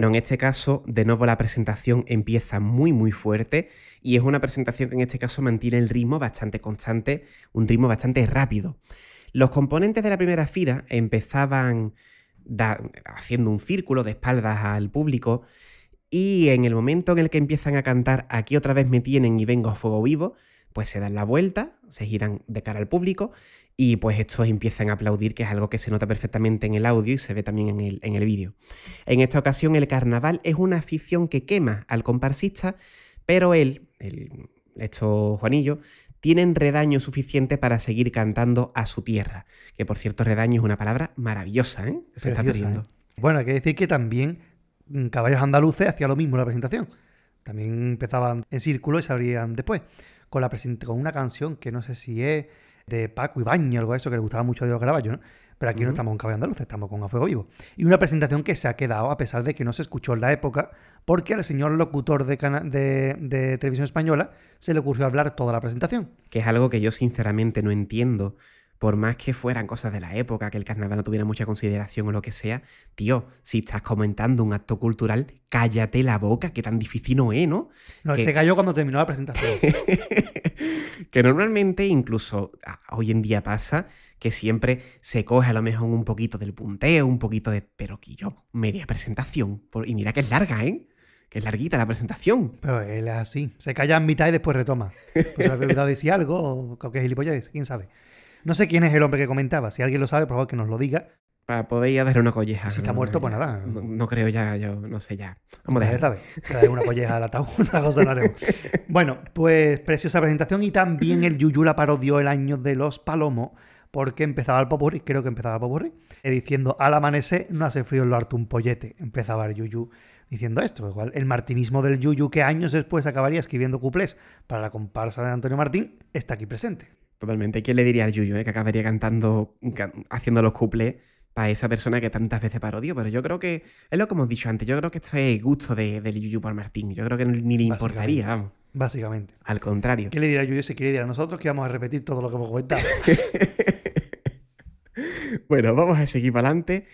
Bueno, en este caso, de nuevo la presentación empieza muy muy fuerte y es una presentación que en este caso mantiene el ritmo bastante constante, un ritmo bastante rápido. Los componentes de la primera fila empezaban haciendo un círculo de espaldas al público y en el momento en el que empiezan a cantar Aquí otra vez me tienen y vengo a fuego vivo, pues se dan la vuelta, se giran de cara al público y pues estos empiezan a aplaudir, que es algo que se nota perfectamente en el audio y se ve también en el, en el vídeo. En esta ocasión el carnaval es una afición que quema al comparsista, pero él, el, estos Juanillo, tienen redaño suficiente para seguir cantando a su tierra. Que por cierto, redaño es una palabra maravillosa, ¿eh? Se está perdiendo. ¿eh? Bueno, hay que decir que también mm, Caballos Andaluces hacía lo mismo en la presentación. También empezaban en círculo y se abrían después. Con, la con una canción que no sé si es de Paco Ibañez o algo de eso, que le gustaba mucho a Diego Caraballo, ¿no? Pero aquí no estamos con Caballos Andaluces, estamos con A Fuego Vivo. Y una presentación que se ha quedado a pesar de que no se escuchó en la época, porque al señor locutor de, de, de televisión española se le ocurrió hablar toda la presentación. que es algo que yo sinceramente no entiendo. Por más que fueran cosas de la época, que el carnaval no tuviera mucha consideración o lo que sea, tío, si estás comentando un acto cultural, cállate la boca, que tan difícil no es, ¿no? No, él Que- se cayó cuando terminó la presentación. (laughs) que normalmente incluso a- hoy en día pasa que siempre se coge a lo mejor un poquito del punteo, un poquito de... Pero que yo, media presentación. por- Y mira que es larga, ¿eh? Que es larguita la presentación. Pero él es así. Se calla en mitad y después retoma. Pues se había olvidado decir algo o cualquier gilipollas, quién sabe. No sé quién es el hombre que comentaba. Si alguien lo sabe, por favor que nos lo diga. Para poder ir a dar una colleja. Si está No, muerto, pues nada. No, no creo ya, yo no sé ya. Vamos a Vamos dejar. Trae una colleja al ataúd, (laughs) otra cosa no haremos. (laughs) Bueno, pues preciosa presentación y también el Yuyu la parodió el año de los Palomos porque empezaba el popurrí, creo que empezaba el popurrí, eh, diciendo al amanecer no hace frío en lo harto un pollete. Empezaba el Yuyu diciendo esto. Igual el martinismo del Yuyu que años después acabaría escribiendo cuplés para la comparsa de Antonio Martín está aquí presente. Totalmente. ¿Quién le diría al Yuyu, eh, que acabaría cantando, ca- haciendo los cuplés para esa persona que tantas veces parodió? Pero yo creo que es lo que hemos dicho antes. Yo creo que esto es gusto de, del Yuyu por Martín. Yo creo que ni le importaría, vamos. Básicamente. Al contrario. ¿Qué le dirá al Yuyu si quiere decir a nosotros que vamos a repetir todo lo que hemos comentado? (laughs) Bueno, vamos a seguir para adelante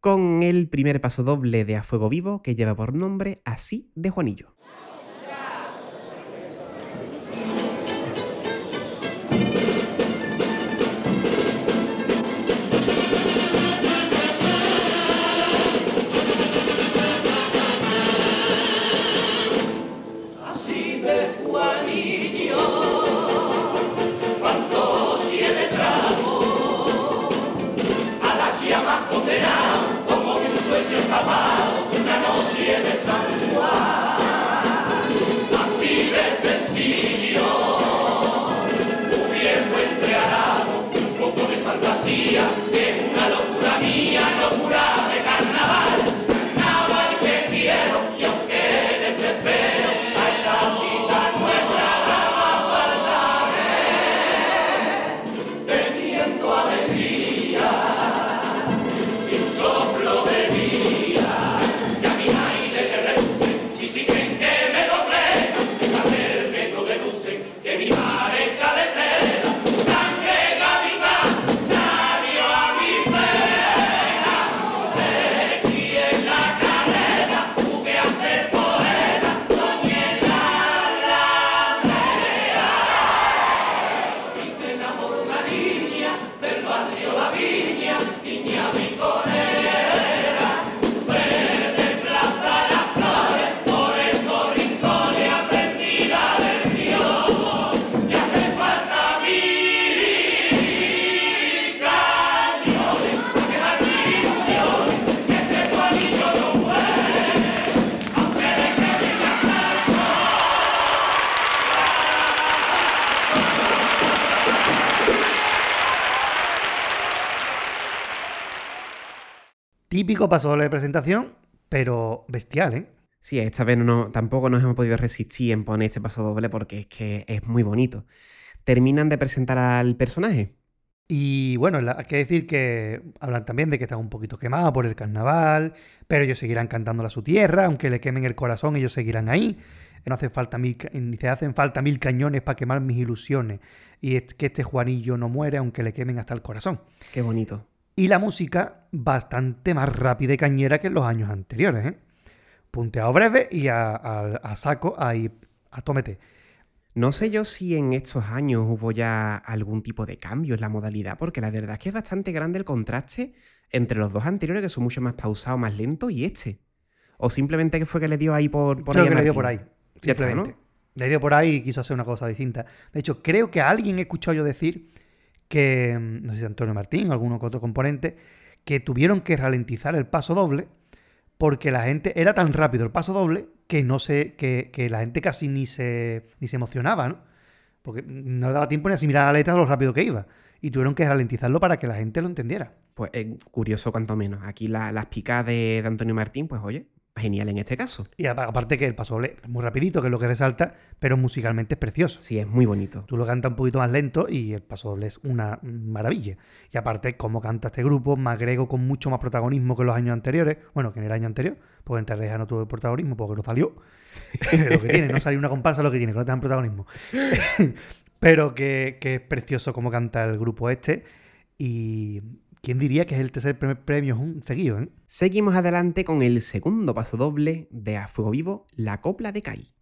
con el primer paso doble de A Fuego Vivo que lleva por nombre Así de Juanillo. Típico paso doble de presentación, pero bestial, ¿eh? Sí, esta vez no, tampoco nos hemos podido resistir en poner este paso doble porque es que es muy bonito. Terminan de presentar al personaje. Y bueno, hay que decir que hablan también de que están un poquito quemados por el carnaval, pero ellos seguirán cantando a su tierra, aunque le quemen el corazón, ellos seguirán ahí. No hace falta mil, ni se hacen falta mil cañones para quemar mis ilusiones. Y es que este Juanillo no muere, aunque le quemen hasta el corazón. Qué bonito. Y la música bastante más rápida y cañera que en los años anteriores, ¿eh? punteado breve y a, a- a saco, ahí, a tómete. No sé yo si en estos años hubo ya algún tipo de cambio en la modalidad, porque la verdad es que es bastante grande el contraste entre los dos anteriores, que son mucho más pausados, más lentos, y este. O simplemente que fue que le dio ahí por, por creo ahí que le dio por ahí. Ya está, Simplemente. ¿no? Le dio por ahí y quiso hacer una cosa distinta. De hecho, creo que a alguien he escuchado yo decir que, mm, no sé si Antonio Martín o que otro componente, que tuvieron que ralentizar el paso doble porque la gente era tan rápido el paso doble que no sé, que, que la gente casi ni se, ni se emocionaba, ¿no? Porque no le daba tiempo ni asimilar la letra de lo rápido que iba. Y tuvieron que ralentizarlo para que la gente lo entendiera. Pues eh, curioso cuanto menos. Aquí la- las picas de, de Antonio Martín, pues oye, genial en este caso. Y apa- aparte que el paso doble es muy rapidito, que es lo que resalta, pero musicalmente es precioso. Sí, es muy bonito. Tú lo cantas un poquito más lento y el paso doble es una maravilla. Y aparte, cómo canta este grupo, Magrego con mucho más protagonismo que en los años anteriores. Bueno, que en el año anterior, porque en Terreja no tuvo protagonismo porque no salió. (laughs) lo que tiene, no salió una comparsa, lo que tiene, que no te dan protagonismo. (laughs) Pero que, que es precioso cómo canta el grupo este. Y quién diría que es el tercer premio seguido, ¿eh? Seguimos adelante con el segundo paso doble de A Fuego Vivo, la copla de Kai.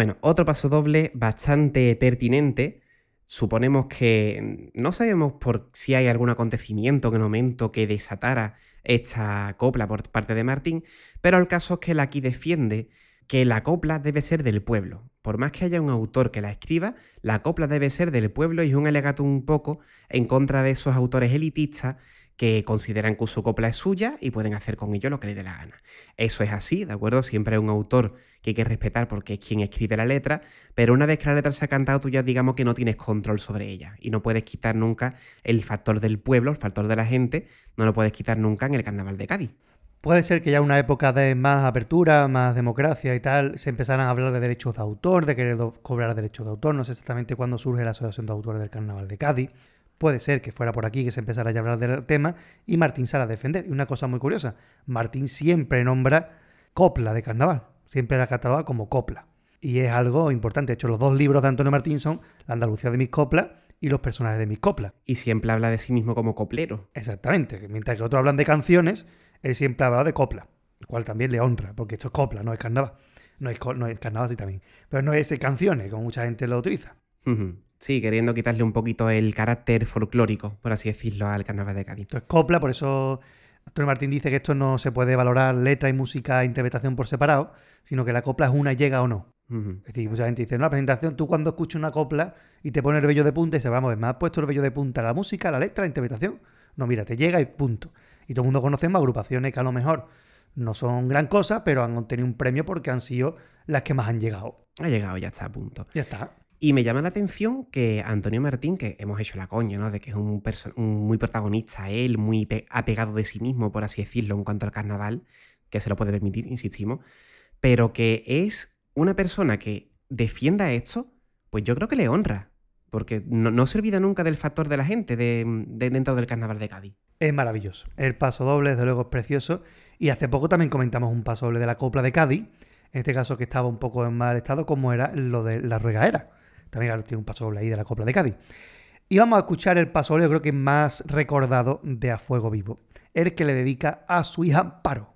Bueno, otro paso doble bastante pertinente. Suponemos que no sabemos por si hay algún acontecimiento en el momento que desatara esta copla por parte de Martín, pero el caso es que él aquí defiende que la copla debe ser del pueblo. Por más que haya un autor que la escriba, la copla debe ser del pueblo y es un alegato un poco en contra de esos autores elitistas que consideran que su copla es suya y pueden hacer con ello lo que les dé la gana. Eso es así, ¿de acuerdo? Siempre hay un autor que hay que respetar porque es quien escribe la letra, pero una vez que la letra se ha cantado, tú ya digamos que no tienes control sobre ella y no puedes quitar nunca el factor del pueblo, el factor de la gente, no lo puedes quitar nunca en el carnaval de Cádiz. Puede ser que ya una época de más apertura, más democracia y tal, se empezaran a hablar de derechos de autor, de querer cobrar derechos de autor. No sé exactamente cuándo surge la Asociación de Autores del Carnaval de Cádiz. Puede ser que fuera por aquí que se empezara a hablar del tema y Martín sale a defender. Y una cosa muy curiosa, Martín siempre nombra copla de carnaval, siempre la cataloga como copla. Y es algo importante. De hecho, los dos libros de Antonio Martín son La Andalucía de mis coplas y Los personajes de mis coplas. Y siempre habla de sí mismo como coplero. Exactamente. Mientras que otros hablan de canciones, él siempre ha hablado de copla, lo cual también le honra, porque esto es copla, no es carnaval. No es, no es carnaval, sí también. Pero no es canciones, como mucha gente lo utiliza. Sí, queriendo quitarle un poquito el carácter folclórico, por así decirlo, al carnaval de Cádiz. Esto es copla, por eso Antonio Martín dice que esto no se puede valorar letra y música e interpretación por separado, sino que la copla es una y llega o no. Es decir, mucha gente dice, no, la presentación, tú cuando escuchas una copla y te pone el vello de punta y se vamos a ver, ¿me has puesto el vello de punta la música, la letra, la interpretación? No, mira, te llega y punto. Y todo el mundo conocemos agrupaciones que a lo mejor no son gran cosa, pero han obtenido un premio porque han sido las que más han llegado. Ha llegado, ya está a punto. Ya está. Y me llama la atención que Antonio Martín, que hemos hecho la coña, ¿no? De que es un, un muy protagonista él, muy pe- apegado de sí mismo, por así decirlo, en cuanto al carnaval, que se lo puede permitir, insistimos, pero que es una persona que defienda esto, pues yo creo que le honra, porque no, se olvida nunca del factor de la gente de dentro del carnaval de Cádiz. Es maravilloso. El paso doble, desde luego, es precioso. Y hace poco también comentamos un paso doble de la copla de Cádiz. En este caso, que estaba un poco en mal estado, como era lo de la regaera. También ahora tiene un paso ahí de la copla de Cádiz. Y vamos a escuchar el paso yo creo que más recordado de A Fuego Vivo. El que le dedica a su hija Amparo.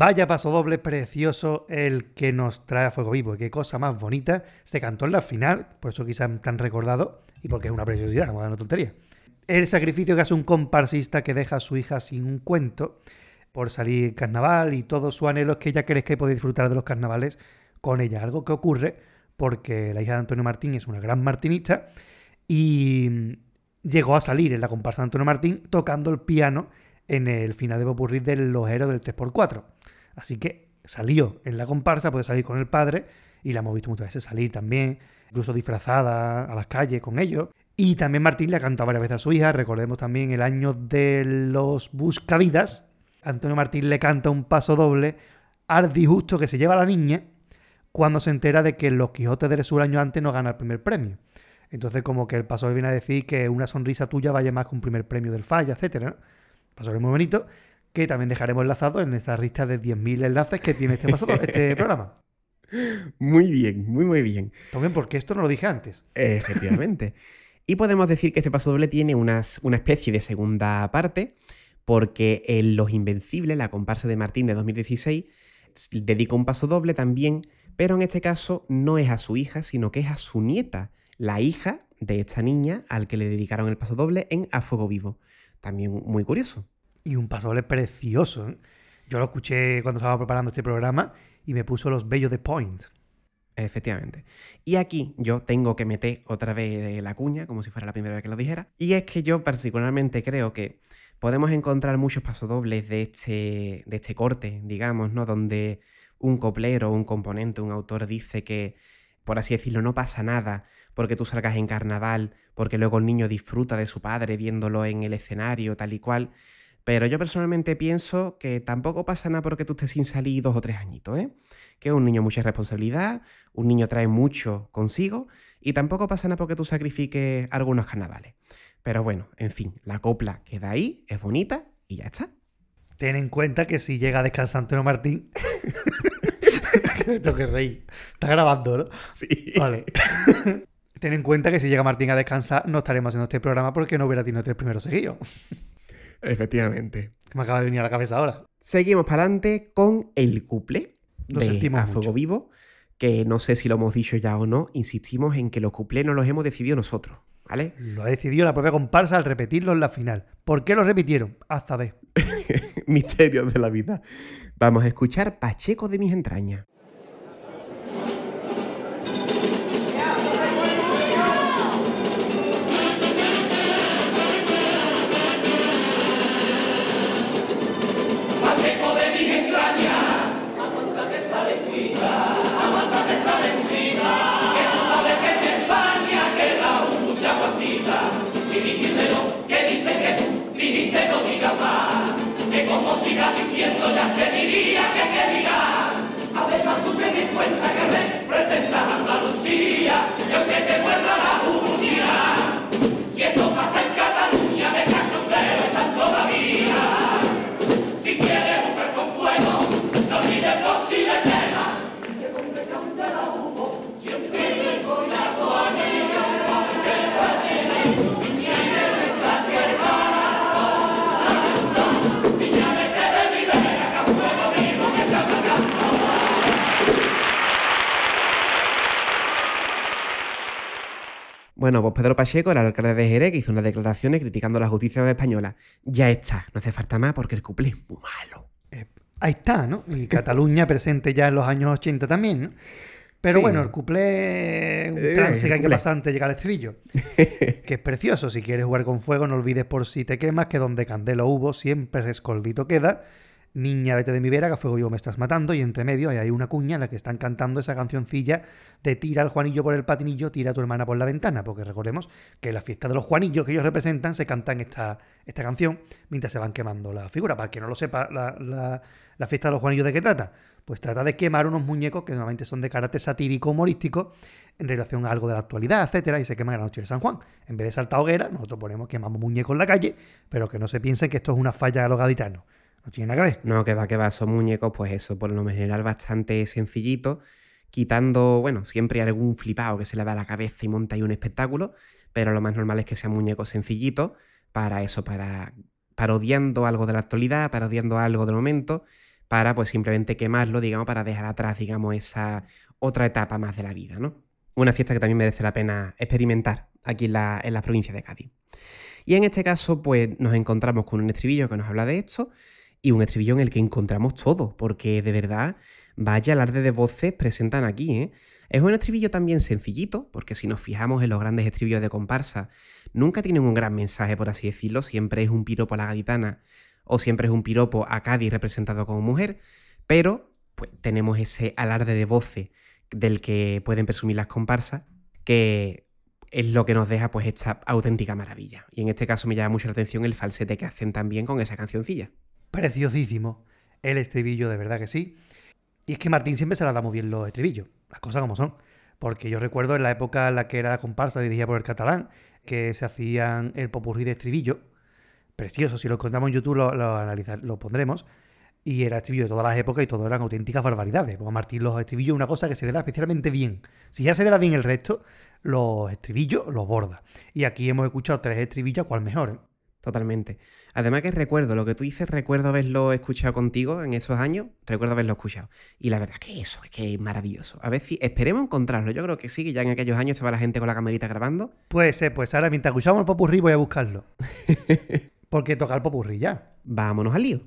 Vaya paso doble precioso el que nos trae a Fuego Vivo. Qué cosa más bonita. Se cantó en la final, por eso quizás tan recordado y porque es una preciosidad, dar una tontería. El sacrificio que hace un comparsista que deja a su hija sin un cuento por salir carnaval y todo su anhelo es que ella crezca y pueda disfrutar de los carnavales con ella. Algo que ocurre porque la hija de Antonio Martín es una gran martinista y llegó a salir en la comparsa de Antonio Martín tocando el piano en el final de Popurrí del Lojero del 3x4. Así que salió en la comparsa, puede salir con el padre y la hemos visto muchas veces salir también, incluso disfrazada a las calles con ellos. Y también Martín le ha cantado varias veces a su hija, recordemos también el año de los Buscavidas. Antonio Martín le canta un paso doble al disgusto que se lleva la niña cuando se entera de que los Quijotes del Sur año antes no gana el primer premio. Entonces como que el paso doble viene a decir que una sonrisa tuya vaya más que un primer premio del Falla, etcétera. ¿no? Paso doble muy bonito que también dejaremos enlazado en esta lista de 10.000 enlaces que tiene este, (laughs) este programa. Muy bien, muy, muy bien. También porque esto no lo dije antes. Efectivamente. y podemos decir que este paso doble tiene unas- una especie de segunda parte, porque en Los Invencibles, la comparsa de Martín de 2016, s- dedica un paso doble también, pero en este caso no es a su hija, sino que es a su nieta, la hija de esta niña al que le dedicaron el paso doble en A Fuego Vivo. También muy curioso. Y un paso doble precioso. ¿eh? Yo lo escuché cuando estaba preparando este programa y me puso los bellos de Point. Efectivamente. Y aquí yo tengo que meter otra vez la cuña, como si fuera la primera vez que lo dijera. Y es que yo particularmente creo que podemos encontrar muchos pasodobles de este, de este corte, digamos, ¿no? Donde un coplero, un componente, un autor dice que, por así decirlo, no pasa nada porque tú salgas en carnaval, porque luego el niño disfruta de su padre viéndolo en el escenario, tal y cual. Pero yo personalmente pienso que tampoco pasa nada porque tú estés sin salir dos o tres añitos, ¿eh? Que es un niño mucha responsabilidad, un niño trae mucho consigo y tampoco pasa nada porque tú sacrifiques algunos carnavales. Pero bueno, en fin, la copla queda ahí, es bonita y ya está. Ten en cuenta que si llega a descansar Antonio Martín. (laughs) Tengo que reír. Está grabando, ¿no? Sí. Vale. (laughs) Ten en cuenta que si llega Martín a descansar, no estaremos haciendo este programa porque no hubiera tenido tres primeros seguidos. Efectivamente. Me acaba de venir a la cabeza ahora. Seguimos para adelante con el couple Lo de sentimos A Fuego mucho. Vivo, que no sé si lo hemos dicho ya o no, insistimos en que los cuplés no los hemos decidido nosotros, ¿vale? Lo ha decidido la propia comparsa al repetirlo en la final. ¿Por qué lo repitieron? Hasta ver. (laughs) Misterios de la vida. Vamos a escuchar Pacheco de mis entrañas. Tú dijiste no digas más, que como sigas diciendo ya se diría que que dirá. Además tú ten en cuenta que representas a Andalucía, y aunque te muerda la uña, si esto pasa en Cataluña, cachondeo están todavía. Bueno, pues Pedro Pacheco, el alcalde de Jerez, que hizo unas declaraciones criticando la justicia española. Ya está, no hace falta más porque el couple es muy malo. Eh, ahí está, ¿no? Y (laughs) Cataluña presente ya en los años 80 también, ¿no? Pero Sí. bueno, el cuplé, un Eh, trance que hay que cuplé. pasar antes de llegar al estribillo. (laughs) que es precioso. Si quieres jugar con fuego, no olvides por si te quemas que donde candelo hubo siempre rescoldito queda. Niña, vete de mi vera, que fuego yo me estás matando. Y entre medio hay ahí una cuña en la que están cantando esa cancioncilla de tira al Juanillo por el patinillo, tira a tu hermana por la ventana. Porque recordemos que la fiesta de los Juanillos que ellos representan se cantan esta, esta canción mientras se van quemando la figura. Para que no lo sepa, la, la- la fiesta de los Juanillos de qué trata. Pues trata de quemar unos muñecos que normalmente son de carácter satírico humorístico en relación a algo de la actualidad, etcétera, y se queman en la noche de San Juan. En vez de saltar hoguera, nosotros ponemos quemamos muñecos en la calle, pero que no se piensen que esto es una falla a los gaditanos. No que que va, que va, son muñecos, pues eso, por lo general bastante sencillitos, quitando, bueno, siempre algún flipado que se le da a la cabeza y monta ahí un espectáculo, pero lo más normal es que sean muñecos sencillitos para eso, para parodiando algo de la actualidad, parodiando algo del momento, para pues simplemente quemarlo, digamos, para dejar atrás, digamos, esa otra etapa más de la vida, ¿no? Una fiesta que también merece la pena experimentar aquí en la, en la provincia de Cádiz. Y en este caso, pues nos encontramos con un estribillo que nos habla de esto y un estribillo en el que encontramos todo, porque de verdad, vaya alarde de voces presentan aquí, ¿eh? Es un estribillo también sencillito, porque si nos fijamos en los grandes estribillos de comparsa, nunca tienen un gran mensaje, por así decirlo, siempre es un piropo a la gaditana o siempre es un piropo a Cádiz representado como mujer, pero pues tenemos ese alarde de voces del que pueden presumir las comparsas, que es lo que nos deja pues esta auténtica maravilla. Y en este caso me llama mucho la atención el falsete que hacen también con esa cancioncilla. Preciosísimo. El estribillo, de verdad que sí. Y es que Martín siempre se la da muy bien los estribillos, las cosas como son. Porque yo recuerdo en la época en la que era comparsa dirigida por el catalán, que se hacían el popurrí de estribillo. Precioso, si lo encontramos en YouTube lo, analizar- lo pondremos. Y era estribillo de todas las épocas y todo eran auténticas barbaridades. Porque a Martín los estribillos es una cosa que se le da especialmente bien. Si ya se le da bien el resto, los estribillos los borda. Y aquí hemos escuchado tres estribillos, ¿cuál mejor? eh? Totalmente. Además que recuerdo, lo que tú dices, recuerdo haberlo escuchado contigo en esos años, recuerdo haberlo escuchado. Y la verdad es que eso, es que es maravilloso. A ver si, esperemos encontrarlo. Yo creo que sí, que ya en aquellos años estaba la gente con la camerita grabando. Pues, eh, pues ahora mientras escuchamos el popurrí voy a buscarlo. (laughs) Porque toca el popurrí ya. Vámonos al lío.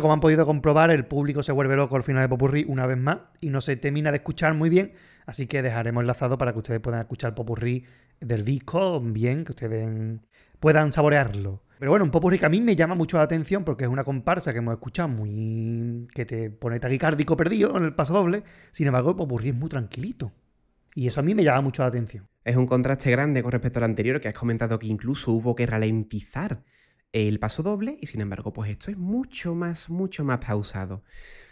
Como han podido comprobar, el público se vuelve loco al final de Popurrí una vez más y no se termina de escuchar muy bien, así que dejaremos enlazado para que ustedes puedan escuchar Popurrí del disco bien, que ustedes puedan saborearlo. Pero bueno, un Popurrí que a mí me llama mucho la atención porque es una comparsa que hemos escuchado muy... que te pone taquicárdico perdido en el paso doble, sin embargo el Popurrí es muy tranquilito. Y eso a mí me llama mucho la atención. Es un contraste grande con respecto al anterior, que has comentado que incluso hubo que ralentizar el paso doble y sin embargo pues esto es mucho más, mucho más pausado.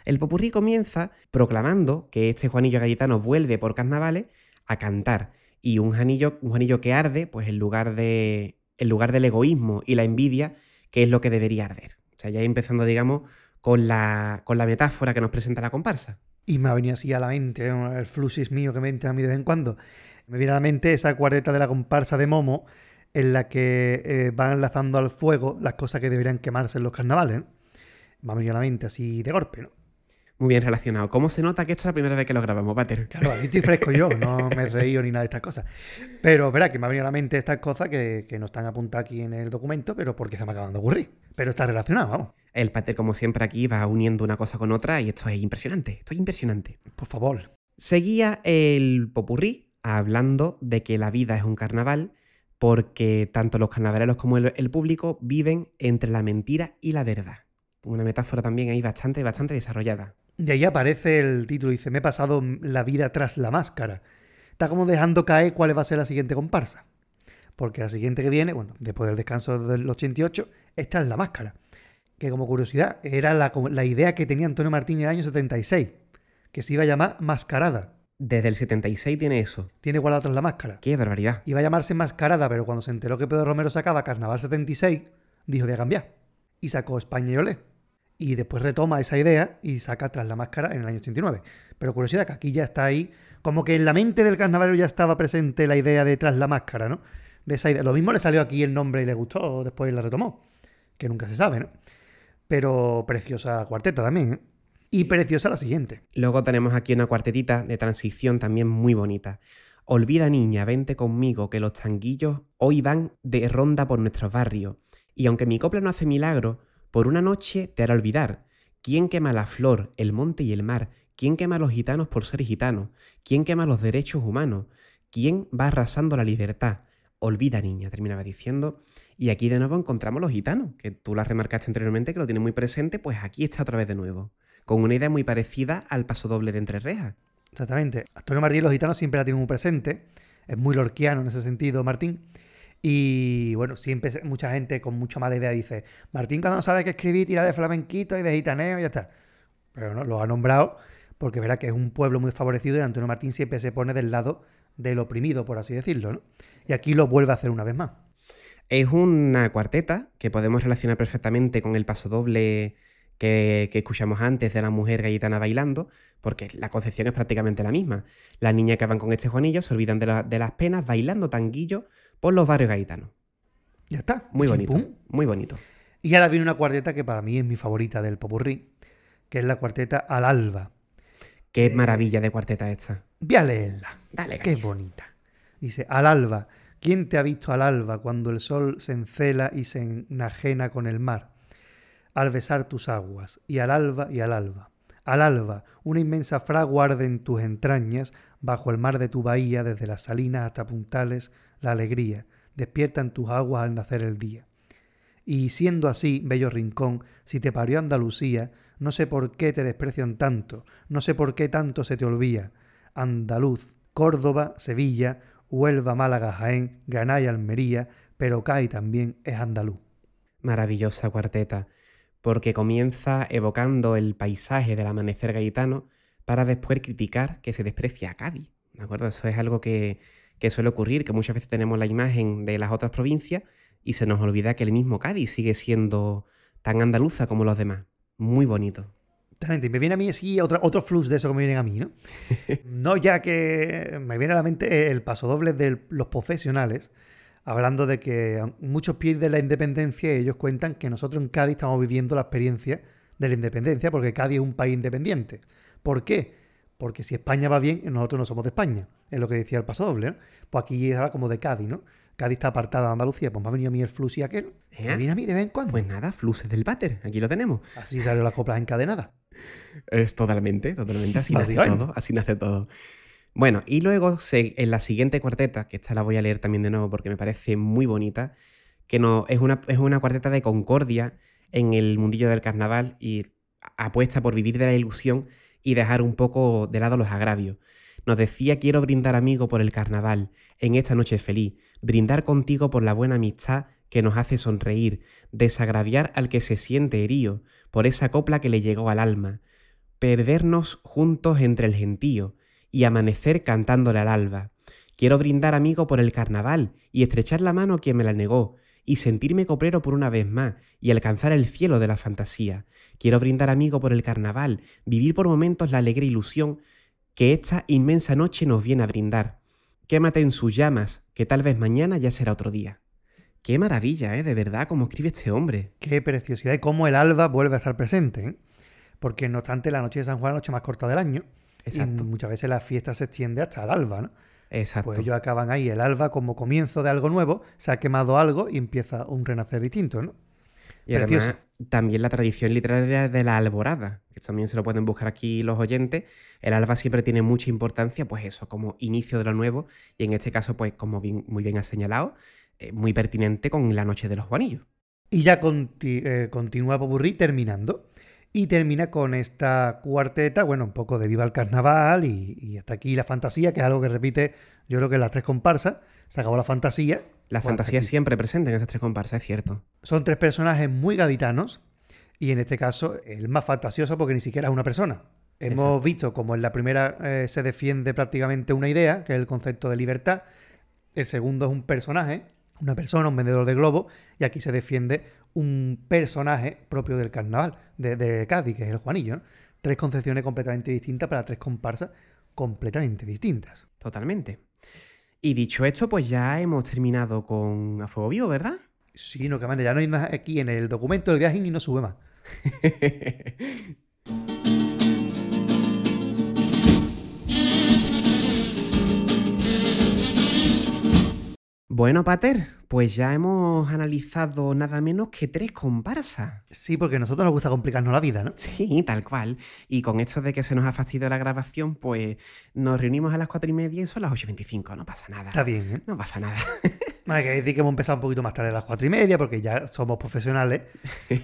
El popurrí comienza proclamando que este Juanillo Gallitano vuelve por carnavales a cantar y un Juanillo, un Juanillo que arde pues en lugar, de, en lugar del egoísmo y la envidia que es lo que debería arder. O sea, ya empezando digamos con la, con la metáfora que nos presenta la comparsa. Y me ha venido así a la mente, el fluxis mío que me entra a mí de vez en cuando. Me viene a la mente esa cuarteta de la comparsa de Momo, en la que eh, van enlazando al fuego las cosas que deberían quemarse en los carnavales. ¿no? Me ha venido a la mente así de golpe, ¿no? Muy bien relacionado. ¿Cómo se nota que esto es la primera vez que lo grabamos, Pater? Claro, aquí estoy fresco yo, no me he reído ni nada de estas cosas. Pero verá que me ha venido a la mente estas cosas que, que no están apuntadas aquí en el documento, pero porque se me acaban de ocurrir. Pero está relacionado, vamos. El Pater, como siempre, aquí va uniendo una cosa con otra y esto es impresionante. Esto es impresionante. Por favor. Seguía el popurrí hablando de que la vida es un carnaval porque tanto los carnavaleros como el, público viven entre la mentira y la verdad. Una metáfora también ahí bastante, bastante desarrollada. Y ahí aparece el título, dice, me he pasado la vida tras la máscara. Está como dejando caer cuál va a ser la siguiente comparsa. Porque la siguiente que viene, bueno, después del descanso del 88, esta es la máscara. Que como curiosidad, era la, la idea que tenía Antonio Martín en el año 76, que se iba a llamar Mascarada. Desde el 76 tiene eso. Tiene guardado tras la máscara. ¡Qué barbaridad! Iba a llamarse Mascarada, pero cuando se enteró que Pedro Romero sacaba Carnaval 76, dijo voy a cambiar. Y sacó España y Olé. Y después retoma esa idea y saca tras la máscara en el año 89. Pero curiosidad que aquí ya está ahí, como que en la mente del carnaval ya estaba presente la idea de tras la máscara, ¿no? De esa idea. Lo mismo le salió aquí el nombre y le gustó, después la retomó. Que nunca se sabe, ¿no? Pero preciosa cuarteta también, ¿eh? Y preciosa la siguiente. Luego tenemos aquí una cuartetita de transición también muy bonita. Olvida niña, vente conmigo, que los tanguillos hoy van de ronda por nuestros barrios. Y aunque mi copla no hace milagro, por una noche te hará olvidar. ¿Quién quema la flor, el monte y el mar? ¿Quién quema a los gitanos por ser gitanos? ¿Quién quema los derechos humanos? ¿Quién va arrasando la libertad? Olvida niña, terminaba diciendo. Y aquí de nuevo encontramos los gitanos, que tú la remarcaste anteriormente, que lo tienes muy presente, pues aquí está otra vez de nuevo con una idea muy parecida al paso doble de Entre Rejas. Exactamente. Antonio Martín los gitanos siempre la tiene muy presente. Es muy lorquiano en ese sentido, Martín. Y bueno, siempre mucha gente con mucha mala idea dice, Martín cuando no sabe qué escribir, tira de flamenquito y de gitaneo y ya está. Pero no, lo ha nombrado porque verá que es un pueblo muy favorecido y Antonio Martín siempre se pone del lado del oprimido, por así decirlo. ¿no? Y aquí lo vuelve a hacer una vez más. Es una cuarteta que podemos relacionar perfectamente con el paso doble que, que, escuchamos antes de la mujer gallitana bailando, porque la concepción es prácticamente la misma. Las niñas que van con este Juanillo se olvidan de, la, de las penas bailando tanguillo por los barrios gaitanos. Ya está. Muy bonito. Muy bonito. Y ahora viene una cuarteta que para mí es mi favorita del Popurrí, que es la cuarteta Al Alba. Qué eh, maravilla de cuarteta esta. Voy a leerla. Dale, Qué bonita. Dice, Al Alba. ¿Quién te ha visto al alba cuando el sol se encela y se enajena con el mar? Al besar tus aguas, y al alba y al alba. Al alba, una inmensa fragua arde en tus entrañas, bajo el mar de tu bahía, desde las salinas hasta puntales, la alegría, despierta en tus aguas al nacer el día. Y siendo así, bello rincón, si te parió Andalucía, no sé por qué te desprecian tanto, no sé por qué tanto se te olvida. Andaluz, Córdoba, Sevilla, Huelva, Málaga, Jaén, Granada y Almería, pero Cai también es andaluz. Maravillosa cuarteta porque comienza evocando el paisaje del amanecer gaitano para después criticar que se desprecia a Cádiz. ¿De acuerdo? Eso es algo que, que suele ocurrir, que muchas veces tenemos la imagen de las otras provincias y se nos olvida que el mismo Cádiz sigue siendo tan andaluza como los demás. Muy bonito. Exactamente, me viene a mí así otro, otro flux de eso que me vienen a mí, ¿no? (laughs) no ya que me viene a la mente el paso doble de los profesionales, hablando de que muchos pierden la independencia y ellos cuentan que nosotros en Cádiz estamos viviendo la experiencia de la independencia porque Cádiz es un país independiente. ¿Por qué? Porque si España va bien, nosotros no somos de España. Es lo que decía el paso doble, ¿no? Pues aquí es ahora como de Cádiz, ¿no? Cádiz está apartada de Andalucía, pues me ha venido a mí el flux y aquel. ¿Eh? Me viene a mí de vez en cuando. Pues nada, fluces del váter, aquí lo tenemos. Así salió las coplas encadenadas. Es totalmente, totalmente. Así nace todo, así nace todo. Bueno, y luego en la siguiente cuarteta, que esta la voy a leer también de nuevo porque me parece muy bonita, que no, es, una, es una cuarteta de concordia en el mundillo del carnaval y apuesta por vivir de la ilusión y dejar un poco de lado los agravios. Nos decía, quiero brindar amigo por el carnaval, en esta noche feliz, brindar contigo por la buena amistad que nos hace sonreír, desagraviar al que se siente herido, por esa copla que le llegó al alma, perdernos juntos entre el gentío y amanecer cantándole al alba. Quiero brindar amigo por el carnaval y estrechar la mano a quien me la negó, y sentirme coprero por una vez más y alcanzar el cielo de la fantasía. Quiero brindar amigo por el carnaval, vivir por momentos la alegre ilusión que esta inmensa noche nos viene a brindar. Quémate en sus llamas, que tal vez mañana ya será otro día. Qué maravilla, ¿eh? De verdad, cómo escribe este hombre. Qué preciosidad y cómo el alba vuelve a estar presente. ¿eh? Porque no obstante, la noche de San Juan es la noche más corta del año. Exacto. Y muchas veces la fiesta se extiende hasta el alba, ¿no? Exacto. Pues ellos acaban ahí, el alba como comienzo de algo nuevo, se ha quemado algo y empieza un renacer distinto, ¿no? Y además, Precioso. también la tradición literaria de la alborada, que también se lo pueden buscar aquí los oyentes. El alba siempre tiene mucha importancia, pues eso, como inicio de lo nuevo, y en este caso, pues como bien- muy bien has señalado, eh, muy pertinente con la noche de los Juanillos. Y ya conti- eh, continúa Popurrí terminando. Y termina con esta cuarteta, bueno, un poco de Viva el Carnaval y, y hasta aquí la fantasía, que es algo que repite, yo creo que en las tres comparsas. Se acabó la fantasía. La pues fantasía aquí. siempre presente en estas tres comparsas, es cierto. Son tres personajes muy gaditanos y en este caso el más fantasioso porque ni siquiera es una persona. Hemos Exacto. visto como en la primera eh, se defiende prácticamente una idea, que es el concepto de libertad. El segundo es un personaje, una persona, un vendedor de globos, y aquí se defiende un personaje propio del carnaval de, de Cádiz, que es el Juanillo. ¿no? Tres concepciones completamente distintas para tres comparsas completamente distintas. Totalmente. Y dicho esto, pues ya hemos terminado con A Fuego Vivo, ¿verdad? Sí, no, que ya no hay nada aquí en el documento del viaje y no sube más. (laughs) Bueno, Pater, pues ya hemos analizado nada menos que tres comparsas. Sí, porque a nosotros nos gusta complicarnos la vida, ¿no? Sí, tal cual. Y con esto de que se nos ha fastidiado la grabación, pues nos reunimos a las cuatro y media y son las 8.25, no pasa nada. Está bien, ¿eh? No pasa nada. (laughs) Hay que decir que hemos empezado un poquito más tarde a las cuatro y media porque ya somos profesionales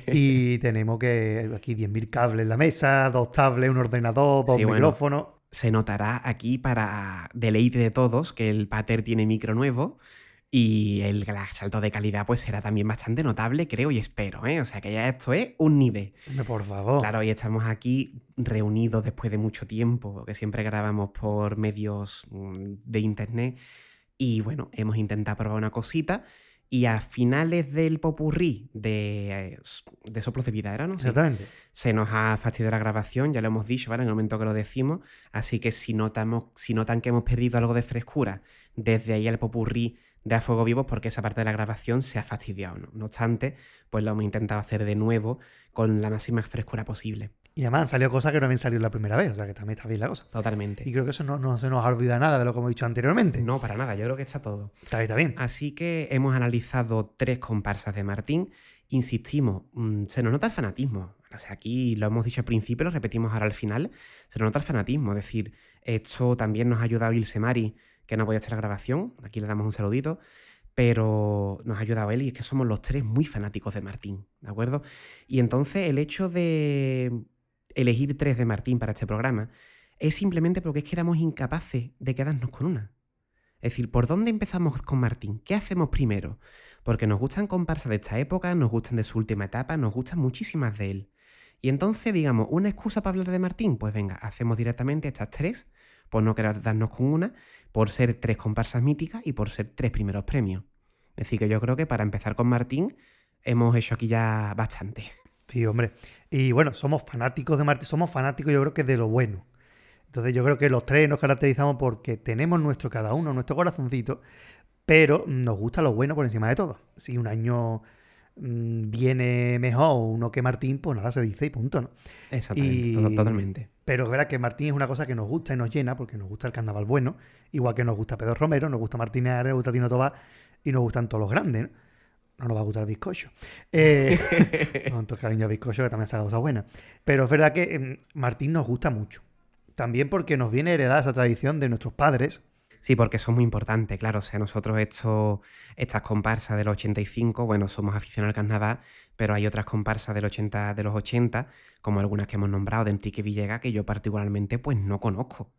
y (laughs) tenemos que aquí 10.000 cables en la mesa, dos tablets, un ordenador, dos Sí, bueno. Se notará aquí para deleite de todos que el Pater tiene micro nuevo y el salto de calidad pues será también bastante notable, creo y espero, ¿eh? O sea que ya esto es un nivel. Por favor. Claro, y estamos aquí reunidos después de mucho tiempo, que siempre grabamos por medios mm, de internet. Y bueno, hemos intentado probar una cosita. Y a finales del popurrí de, eh, de Soplos de Vida, ¿era, no? Exactamente. Se nos ha fastidiado la grabación, ya lo hemos dicho, ¿vale? En el momento que lo decimos. Así que si, notamos, si notan que hemos perdido algo de frescura desde ahí al popurrí de A Fuego Vivo, porque esa parte de la grabación se ha fastidiado, ¿no? No obstante, pues lo hemos intentado hacer de nuevo con la máxima frescura posible. Y además han salido cosas que no habían salido la primera vez, o sea que también está bien la cosa. Totalmente. Y creo que eso no, no se nos ha olvidado nada de lo que hemos dicho anteriormente. No, para nada, yo creo que está todo. Está bien, está bien. Así que hemos analizado tres comparsas de Martín. Insistimos, mm, se nos nota el fanatismo. O sea, aquí lo hemos dicho al principio, lo repetimos ahora al final. Se nos nota el fanatismo. Es decir, esto también nos ha ayudado Ilse Mari, que no podía hacer la grabación. Aquí le damos un saludito. Pero nos ha ayudado él y es que somos los tres muy fanáticos de Martín, ¿de acuerdo? Y entonces el hecho de elegir tres de Martín para este programa es simplemente porque es que éramos incapaces de quedarnos con una. Es decir, ¿por dónde empezamos con Martín? ¿Qué hacemos primero? Porque nos gustan comparsas de esta época, nos gustan de su última etapa, nos gustan muchísimas de él. Y entonces, digamos, ¿una excusa para hablar de Martín? Pues venga, hacemos directamente estas tres, por no querer darnos con una, por ser tres comparsas míticas y por ser tres primeros premios. Es decir, que yo creo que para empezar con Martín hemos hecho aquí ya bastante. Sí, hombre. Y bueno, somos fanáticos de Martín, somos fanáticos yo creo que de lo bueno. Entonces yo creo que los tres nos caracterizamos porque tenemos nuestro cada uno, nuestro corazoncito, pero nos gusta lo bueno por encima de todo. Si un año mm, viene mejor uno que Martín, pues nada, se dice y punto, ¿no? Exactamente, Y- totalmente. Pero es verdad que Martín es una cosa que nos gusta y nos llena, porque nos gusta el carnaval bueno, igual que nos gusta Pedro Romero, nos gusta Martínez Ares, nos gusta Tino Tobar, y nos gustan todos los grandes, ¿no? No nos va a gustar el bizcocho. Eh, (laughs) con todo cariño al bizcocho, que también es cosa buena. Pero es verdad que em, Martín nos gusta mucho. También porque nos viene heredada esa tradición de nuestros padres. Sí, porque eso es muy importante, claro. O sea, nosotros esto, estas comparsas del 85, bueno, somos aficionados al carnaval, pero hay otras comparsas del 80, de los 80, como algunas que hemos nombrado de Enrique Villega, que yo particularmente pues no conozco.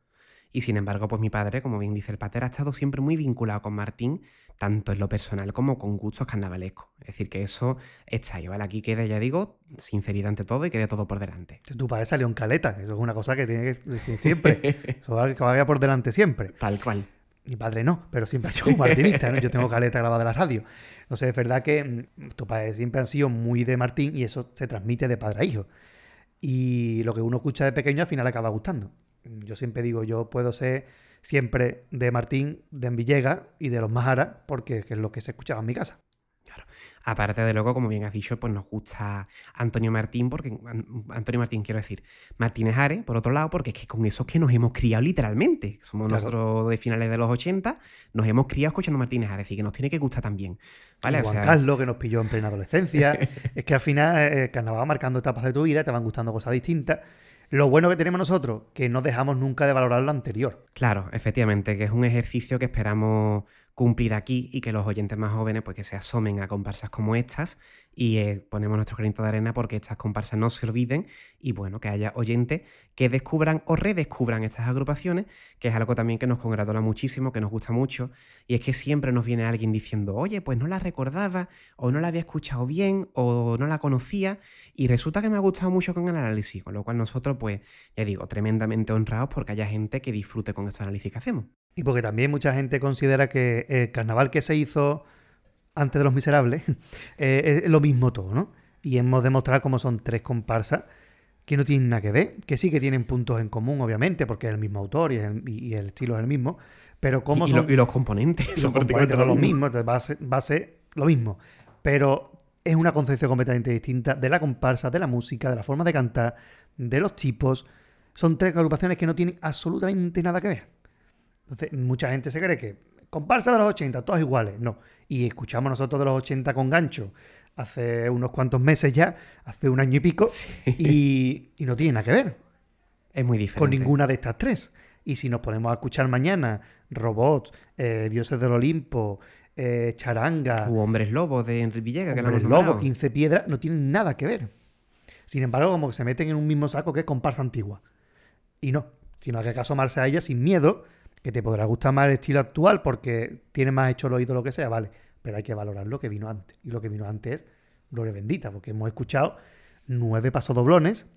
Y sin embargo, pues mi padre, como bien dice el pater, ha estado siempre muy vinculado con Martín, tanto en lo personal como con gustos carnavalescos. Es decir, que eso está ahí, ¿vale? Aquí queda, ya digo, sinceridad ante todo y quede todo por delante. Tu padre salió en caleta. Eso es una cosa que tiene que decir siempre. (laughs) Eso va que vaya por delante siempre. Tal cual. Mi padre no, pero siempre ha sido un martinista. ¿no? Yo tengo caleta grabada de la radio. Entonces, es verdad que mm, tus padres siempre han sido muy de Martín y eso se transmite de padre a hijo. Y lo que uno escucha de pequeño al final acaba gustando. Yo siempre digo, yo puedo ser siempre de Martín, de Villegas y de los Majara, porque es lo que se escuchaba en mi casa. Aparte de luego, como bien has dicho, pues nos gusta Antonio Martín, porque Antonio Martín, quiero decir, Martínez Ares, por otro lado, porque es que con eso es que nos hemos criado literalmente. Somos Claro. nosotros de finales de los 80, nos hemos criado escuchando Martínez Ares, y que nos tiene que gustar también. ¿Vale? Y O Juan sea, Carlos, que nos pilló en plena adolescencia. (laughs) es que al final eh, el carnaval va marcando etapas de tu vida, te van gustando cosas distintas. Lo bueno que tenemos nosotros, que no dejamos nunca de valorar lo anterior. Claro, efectivamente, que es un ejercicio que esperamos cumplir aquí y que los oyentes más jóvenes pues que se asomen a comparsas como estas y eh, ponemos nuestro granito de arena porque estas comparsas no se olviden y bueno, que haya oyentes que descubran o redescubran estas agrupaciones, que es algo también que nos congratula muchísimo, que nos gusta mucho y es que siempre nos viene alguien diciendo, oye, pues no la recordaba o no la había escuchado bien o no la conocía y resulta que me ha gustado mucho con el análisis, con lo cual nosotros pues, ya digo, tremendamente honrados porque haya gente que disfrute con estos análisis que hacemos. Y porque también mucha gente considera que el carnaval que se hizo antes de los miserables (laughs) eh, es lo mismo todo, ¿no? Y hemos demostrado cómo son tres comparsas que no tienen nada que ver, que sí que tienen puntos en común, obviamente, porque es el mismo autor y el, y el estilo es el mismo, pero cómo y, y son... lo- y los componentes. y son los prácticamente componentes son los lo mismo. mismos, entonces va a, ser, va a ser lo mismo. Pero es una concepción completamente distinta de la comparsa, de la música, de la forma de cantar, de los tipos. Son tres agrupaciones que no tienen absolutamente nada que ver. Entonces, mucha gente se cree que comparsa de los 80, todas iguales. No. Y escuchamos nosotros de los 80 con gancho hace unos cuantos meses ya, hace un año y pico, y, y no tiene nada que ver Es muy diferente. con ninguna de estas tres. Y si nos ponemos a escuchar mañana robots, eh, dioses del Olimpo, eh, charanga, U Hombres Lobos de Enrique Villegas, que lo hemos lobo, nombrado. 15 piedras, no tienen nada que ver. Sin embargo, como que se meten en un mismo saco que es comparsa antigua. Y no, sino que hay que asomarse a ella sin miedo, que te podrá gustar más el estilo actual porque tiene más hecho el oído lo que sea, vale. Pero hay que valorar lo que vino antes. Y lo que vino antes es gloria bendita, porque hemos escuchado nueve pasadoblones,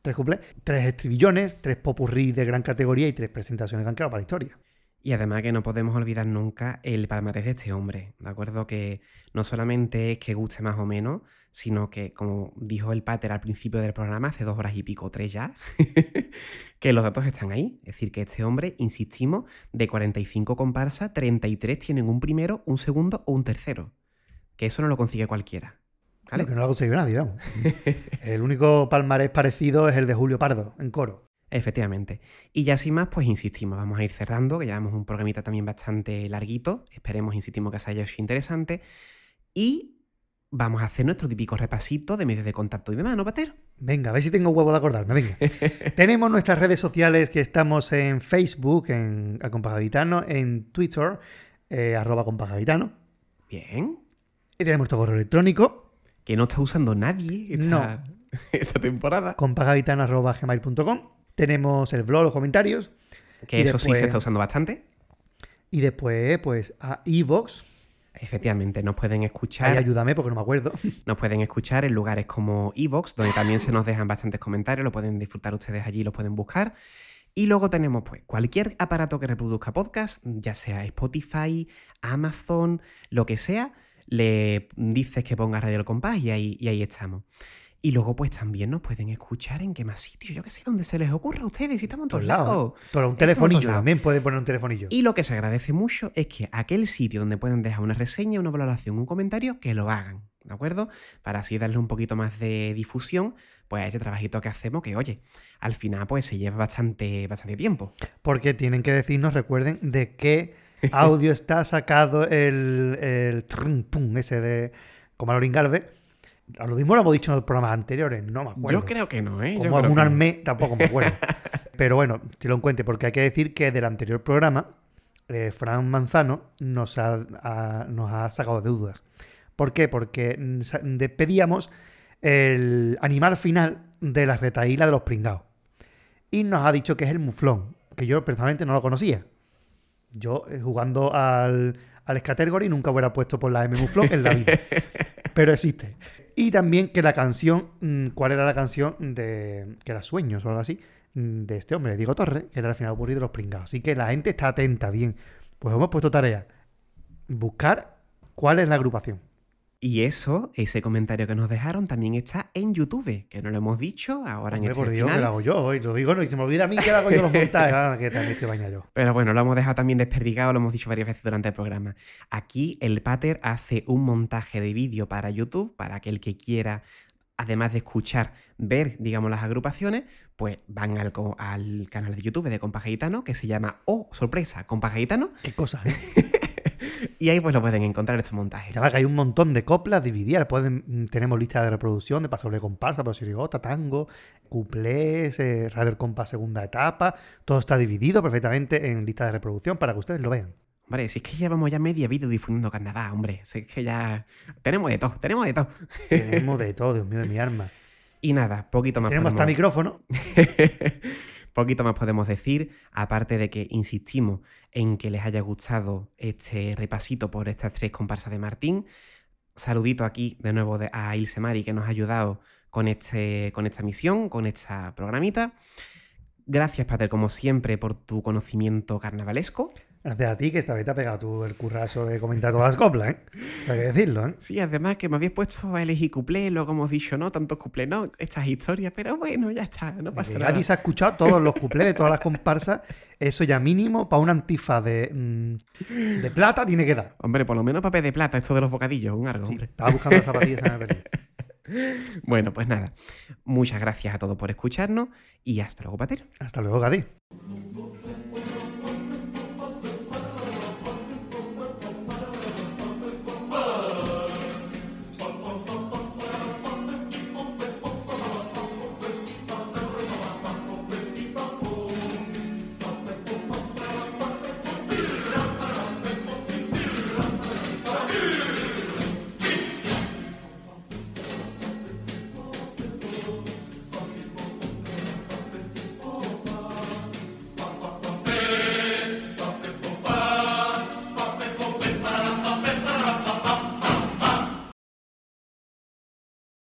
tres cuplés, tres estribillones, tres popurrí de gran categoría y tres presentaciones que han quedado para la historia. Y además que no podemos olvidar nunca el palmarés de este hombre, ¿de acuerdo? Que no solamente es que guste más o menos, sino que, como dijo el Pater al principio del programa, hace dos horas y pico, tres ya, (laughs) que los datos están ahí. Es decir, que este hombre, insistimos, de 45 comparsas, 33 tienen un primero, un segundo o un tercero. Que eso no lo consigue cualquiera. ¿vale? Que no lo ha conseguido nadie, vamos. (laughs) el único palmarés parecido es el de Julio Pardo, en coro. Efectivamente. Y ya sin más, pues insistimos, vamos a ir cerrando, que llevamos un programita también bastante larguito. Esperemos, insistimos, que os haya sido interesante. Y vamos a hacer nuestro típico repasito de medios de contacto y demás, ¿no, Pater? Venga, a ver si tengo huevo de acordarme. Venga. (laughs) Tenemos nuestras redes sociales que estamos en Facebook, en a Compagavitano, en Twitter, eh, arroba Compagavitano. Bien. Y tenemos nuestro correo electrónico, Que no está usando nadie esta, No. (laughs) esta temporada. compagavitano arroba gmail.com. Tenemos el blog, los comentarios. Que eso sí se está usando bastante. Y después, pues, a Evox. Efectivamente, nos pueden escuchar. ayúdame porque no me acuerdo. (laughs) Nos pueden escuchar en lugares como Evox, donde también se nos dejan bastantes comentarios, lo pueden disfrutar ustedes allí, lo pueden buscar. Y luego tenemos pues cualquier aparato que reproduzca podcast, ya sea Spotify, Amazon, lo que sea, le dices que ponga Radio El Compás y ahí, y ahí estamos. Y luego pues también nos pueden escuchar en qué más sitios, yo qué sé, donde se les ocurra a ustedes, si estamos en Todos lados. lados. Pero un telefonillo también puede poner un telefonillo. Y lo que se agradece mucho es que aquel sitio donde puedan dejar una reseña, una valoración, un comentario, que lo hagan, ¿de acuerdo? Para así darle un poquito más de difusión, pues a este trabajito que hacemos, que oye, al final pues se lleva bastante, bastante tiempo. Porque tienen que decirnos, recuerden, de qué audio (laughs) está sacado el, el pum, ese de Galvez. A lo mismo lo hemos dicho en los programas anteriores, no me acuerdo. Yo creo que no, ¿eh? Como que no. armé, tampoco me acuerdo. (laughs) Pero bueno, si lo encuentre, porque hay que decir que del anterior programa, eh, Fran Manzano nos ha, ha- nos ha sacado de dudas. ¿Por qué? Porque mm, pedíamos el animal final de la retaíla de los pringados. Y nos ha dicho que es el muflón, que yo personalmente no lo conocía. Yo, eh, jugando al, al Scatergory, nunca hubiera puesto por la M muflón en la vida. (laughs) Pero existe. Y también que la canción, mm, ¿cuál era la canción de. que era Sueños o algo así? mm, De este hombre, Diego Torres, que era el final aburrido de los pringados. Así que la gente está atenta, bien. Pues hemos puesto tarea. Buscar cuál es la agrupación. Y eso, ese comentario que nos dejaron, también está en YouTube, que no lo hemos dicho ahora en Hombre, este por Dios, que final. lo hago yo hoy. Lo digo, no, y se me olvida a mí que lo hago yo los (laughs) montajes. ah, que también estoy bañado yo. Pero bueno, lo hemos dejado también desperdigado, lo hemos dicho varias veces durante el programa. Aquí el Pater hace un montaje de vídeo para YouTube, para que el que quiera, además de escuchar, ver, digamos, las agrupaciones, pues van al, canal de YouTube de Compa Gitano, que se llama, oh, sorpresa, Compa Gitano, Qué cosas, ¿eh? (laughs) y ahí pues lo pueden encontrar estos montajes. Ya va que hay un montón de coplas divididas. Pueden, mm, tenemos listas de reproducción de paso de comparsa, paso sirigota, tango, cuplés, eh, radio compás segunda etapa. Todo está dividido perfectamente en listas de reproducción para que ustedes lo vean. Hombre, si es que llevamos ya media vida difundiendo carnaval, hombre, si es que ya tenemos de todo, tenemos de todo. Tenemos de todo, Dios mío de mi alma. (laughs) Y nada, poquito más Tenemos hasta micrófono. (laughs) Poquito más podemos decir, aparte de que insistimos en que les haya gustado este repasito por estas tres comparsas de Martín. Saludito aquí de nuevo a Ilse Mari que nos ha ayudado con, este, con esta misión, con esta programita. Gracias, Pater, como siempre, por tu conocimiento carnavalesco. Gracias a ti que esta vez te ha pegado tú el currazo de comentar todas las coplas, ¿eh? Hay que decirlo, ¿eh? Sí, además que me habéis puesto a elegir cuplé, luego hemos dicho, no, tantos cuplés, no, estas historias, pero bueno, ya está, no pasa nada. Nadie se ha escuchado todos los cuplés de todas las comparsas. Eso ya mínimo para una antifa de, mm, de plata tiene que dar. Hombre, por lo menos papel de plata, esto de los bocadillos, un algo, Sí, hombre. estaba buscando las zapatillas, se me perdido. (laughs) Bueno, pues nada. Muchas gracias a todos por escucharnos y hasta luego, Pater. Hasta luego, Gadi.